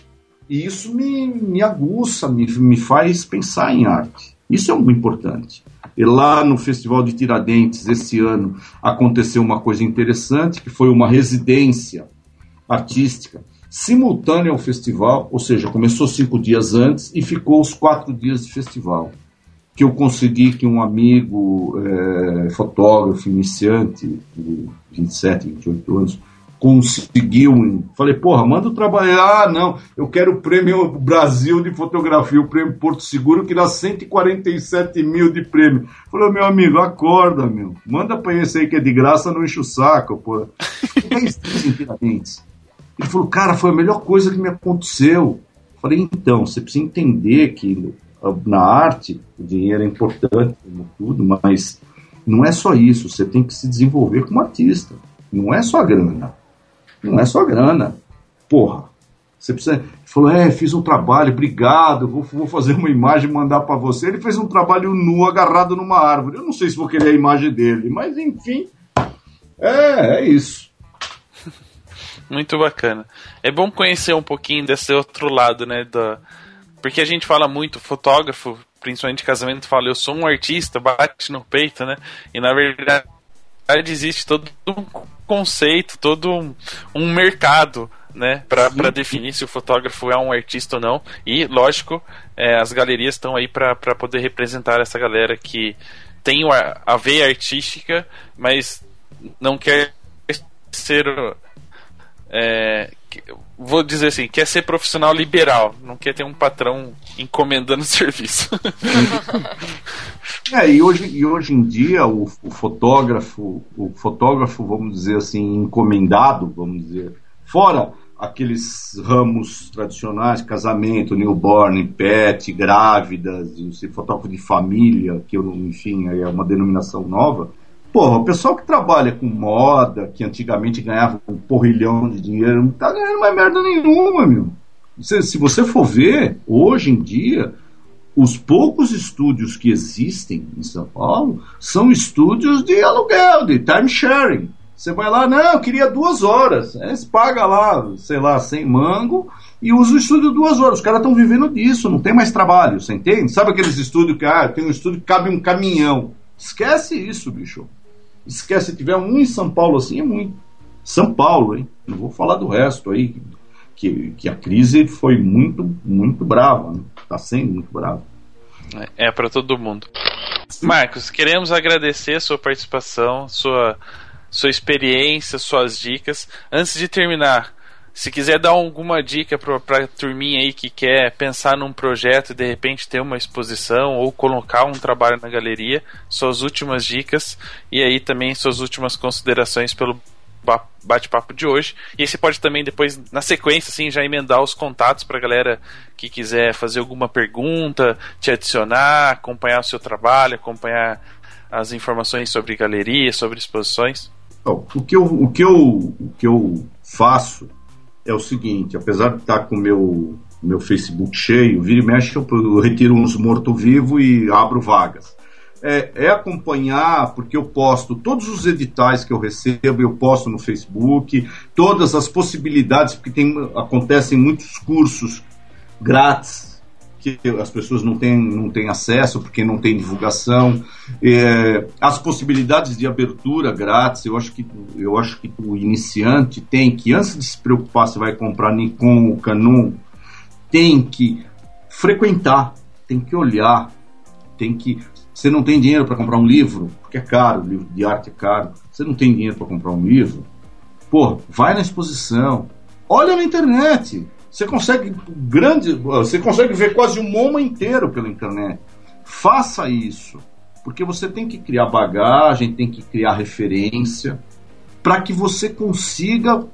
E isso me, me aguça, me, me faz pensar em arte. Isso é muito importante. E lá no Festival de Tiradentes, esse ano, aconteceu uma coisa interessante, que foi uma residência artística simultânea ao festival, ou seja, começou cinco dias antes e ficou os quatro dias de festival. Que eu consegui que um amigo é, fotógrafo iniciante, de 27, 28 anos, conseguiu. Falei, porra, manda trabalhar. Ah, não, eu quero o prêmio Brasil de fotografia, o prêmio Porto Seguro, que dá 147 mil de prêmio. Falei, meu amigo, acorda, meu. Manda pra esse aí que é de graça, não enche o saco, porra. Ele falou, cara, foi a melhor coisa que me aconteceu. Eu falei, então, você precisa entender que na arte o dinheiro é importante, tudo, mas não é só isso. Você tem que se desenvolver como artista. Não é só grana. Não é só grana. Porra. Você precisa. Ele falou, é, fiz um trabalho, obrigado, vou, vou fazer uma imagem e mandar para você. Ele fez um trabalho nu, agarrado numa árvore. Eu não sei se vou querer a imagem dele, mas enfim. É, é isso. Muito bacana. É bom conhecer um pouquinho desse outro lado, né? Da... Porque a gente fala muito, fotógrafo, principalmente de casamento, fala, eu sou um artista, bate no peito, né? E na verdade existe todo um conceito, todo um, um mercado né, para definir se o fotógrafo é um artista ou não. E, lógico, é, as galerias estão aí para poder representar essa galera que tem a veia artística, mas não quer ser é, vou dizer assim, quer ser profissional liberal, não quer ter um patrão encomendando serviço. É, e hoje, e hoje em dia o, o fotógrafo, o fotógrafo, vamos dizer assim, encomendado, vamos dizer, fora aqueles ramos tradicionais, casamento, newborn, pet, grávidas, e fotógrafo de família, que eu, enfim, é uma denominação nova. Porra, o pessoal que trabalha com moda, que antigamente ganhava um porrilhão de dinheiro, não tá ganhando mais merda nenhuma, meu. Se, se você for ver, hoje em dia, os poucos estúdios que existem em São Paulo são estúdios de aluguel, de time sharing. Você vai lá, não, eu queria duas horas. Aí você paga lá, sei lá, sem mango e usa o estúdio duas horas. Os caras estão vivendo disso, não tem mais trabalho, você entende? Sabe aqueles estúdios que, ah, tem um estúdio que cabe um caminhão. Esquece isso, bicho. Esquece, se tiver um em São Paulo assim, é muito. São Paulo, hein? Não vou falar do resto aí, que, que a crise foi muito, muito brava, né? Tá sendo muito brava. É, é para todo mundo. Marcos, queremos agradecer a sua participação, sua, sua experiência, suas dicas. Antes de terminar, se quiser dar alguma dica para a turminha aí que quer pensar num projeto e de repente ter uma exposição ou colocar um trabalho na galeria, suas últimas dicas e aí também suas últimas considerações pelo bate-papo de hoje. E você pode também depois, na sequência, assim, já emendar os contatos para a galera que quiser fazer alguma pergunta, te adicionar, acompanhar o seu trabalho, acompanhar as informações sobre galeria, sobre exposições. o, que eu, o, que eu, o que eu faço é o seguinte, apesar de estar com o meu, meu Facebook cheio, vira e mexe eu, eu retiro uns morto-vivo e abro vagas. É, é, acompanhar, porque eu posto todos os editais que eu recebo, eu posto no Facebook, todas as possibilidades, porque tem, acontecem muitos cursos grátis que as pessoas não têm, não têm acesso porque não tem divulgação, é, as possibilidades de abertura grátis, eu acho que eu acho que o iniciante tem que antes de se preocupar se vai comprar Nikon ou Canon, tem que frequentar, tem que olhar, tem que você não tem dinheiro para comprar um livro, porque é caro, livro de arte é caro. Você não tem dinheiro para comprar um livro? Pô, vai na exposição, olha na internet. Você consegue grande, você consegue ver quase um MoMA inteiro pela internet. Faça isso, porque você tem que criar bagagem, tem que criar referência para que você consiga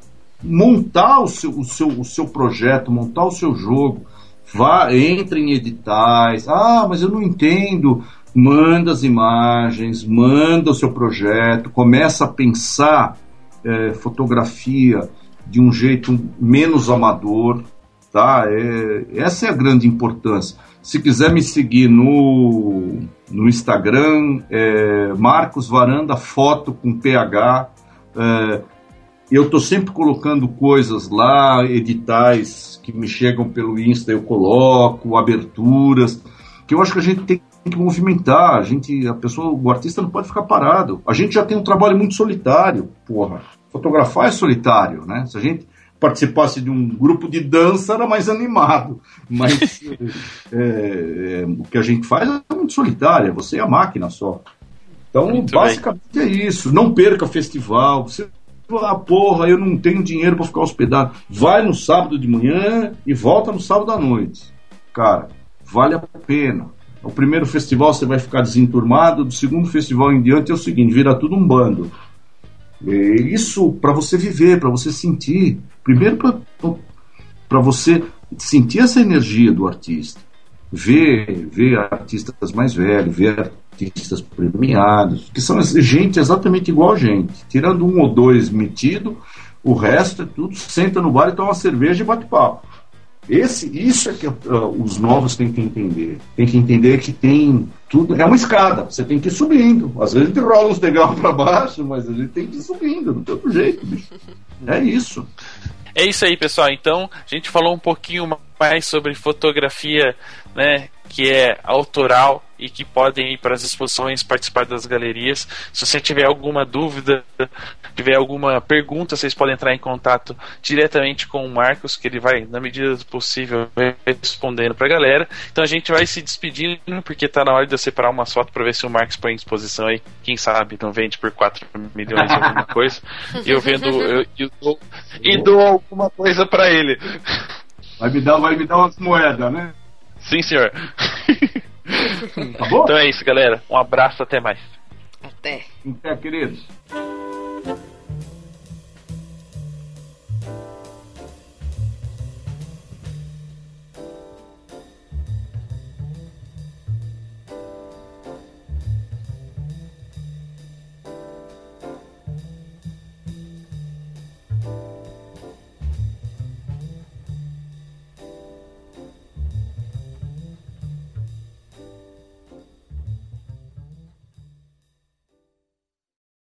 montar o seu, o, seu, o seu projeto, montar o seu jogo. Vá, entre em editais. Ah, mas eu não entendo manda as imagens, manda o seu projeto, começa a pensar é, fotografia de um jeito menos amador, tá? É, essa é a grande importância. Se quiser me seguir no, no Instagram, é Marcos Varanda Foto com PH. É, eu estou sempre colocando coisas lá, editais que me chegam pelo Insta, eu coloco, aberturas, que eu acho que a gente tem que movimentar, a gente, a pessoa, o artista não pode ficar parado. A gente já tem um trabalho muito solitário, porra. Fotografar é solitário, né? Se a gente participasse de um grupo de dança era mais animado, mas é, é, o que a gente faz é muito solitário, é você e a máquina só. Então, muito basicamente bem. é isso. Não perca festival. Você ah, porra, eu não tenho dinheiro para ficar hospedado. Vai no sábado de manhã e volta no sábado à noite. Cara, vale a pena. O primeiro festival você vai ficar desenturmado, do segundo festival em diante é o seguinte, vira tudo um bando. Isso para você viver, para você sentir. Primeiro para você sentir essa energia do artista. Ver, ver artistas mais velhos, ver artistas premiados, que são gente exatamente igual a gente. Tirando um ou dois metido, o resto é tudo, senta no bar e toma uma cerveja e bate papo. Esse, isso é que uh, os novos têm que entender. Tem que entender que tem tudo. É uma escada, você tem que ir subindo. Às vezes a gente rola uns degraus para baixo, mas a gente tem que ir subindo, não tem outro jeito, bicho. É isso. É isso aí, pessoal. Então, a gente falou um pouquinho mais sobre fotografia, né? Que é autoral e que podem ir para as exposições, participar das galerias. Se você tiver alguma dúvida, tiver alguma pergunta, vocês podem entrar em contato diretamente com o Marcos, que ele vai, na medida do possível, respondendo para a galera. Então a gente vai se despedindo, porque está na hora de eu separar uma foto para ver se o Marcos põe em exposição aí. Quem sabe não vende por 4 milhões alguma coisa. eu vendo eu, eu dou, e dou alguma coisa para ele. Vai me dar, vai me dar umas moedas, né? Sim, senhor. então é isso, galera. Um abraço, até mais. Até. Até, queridos.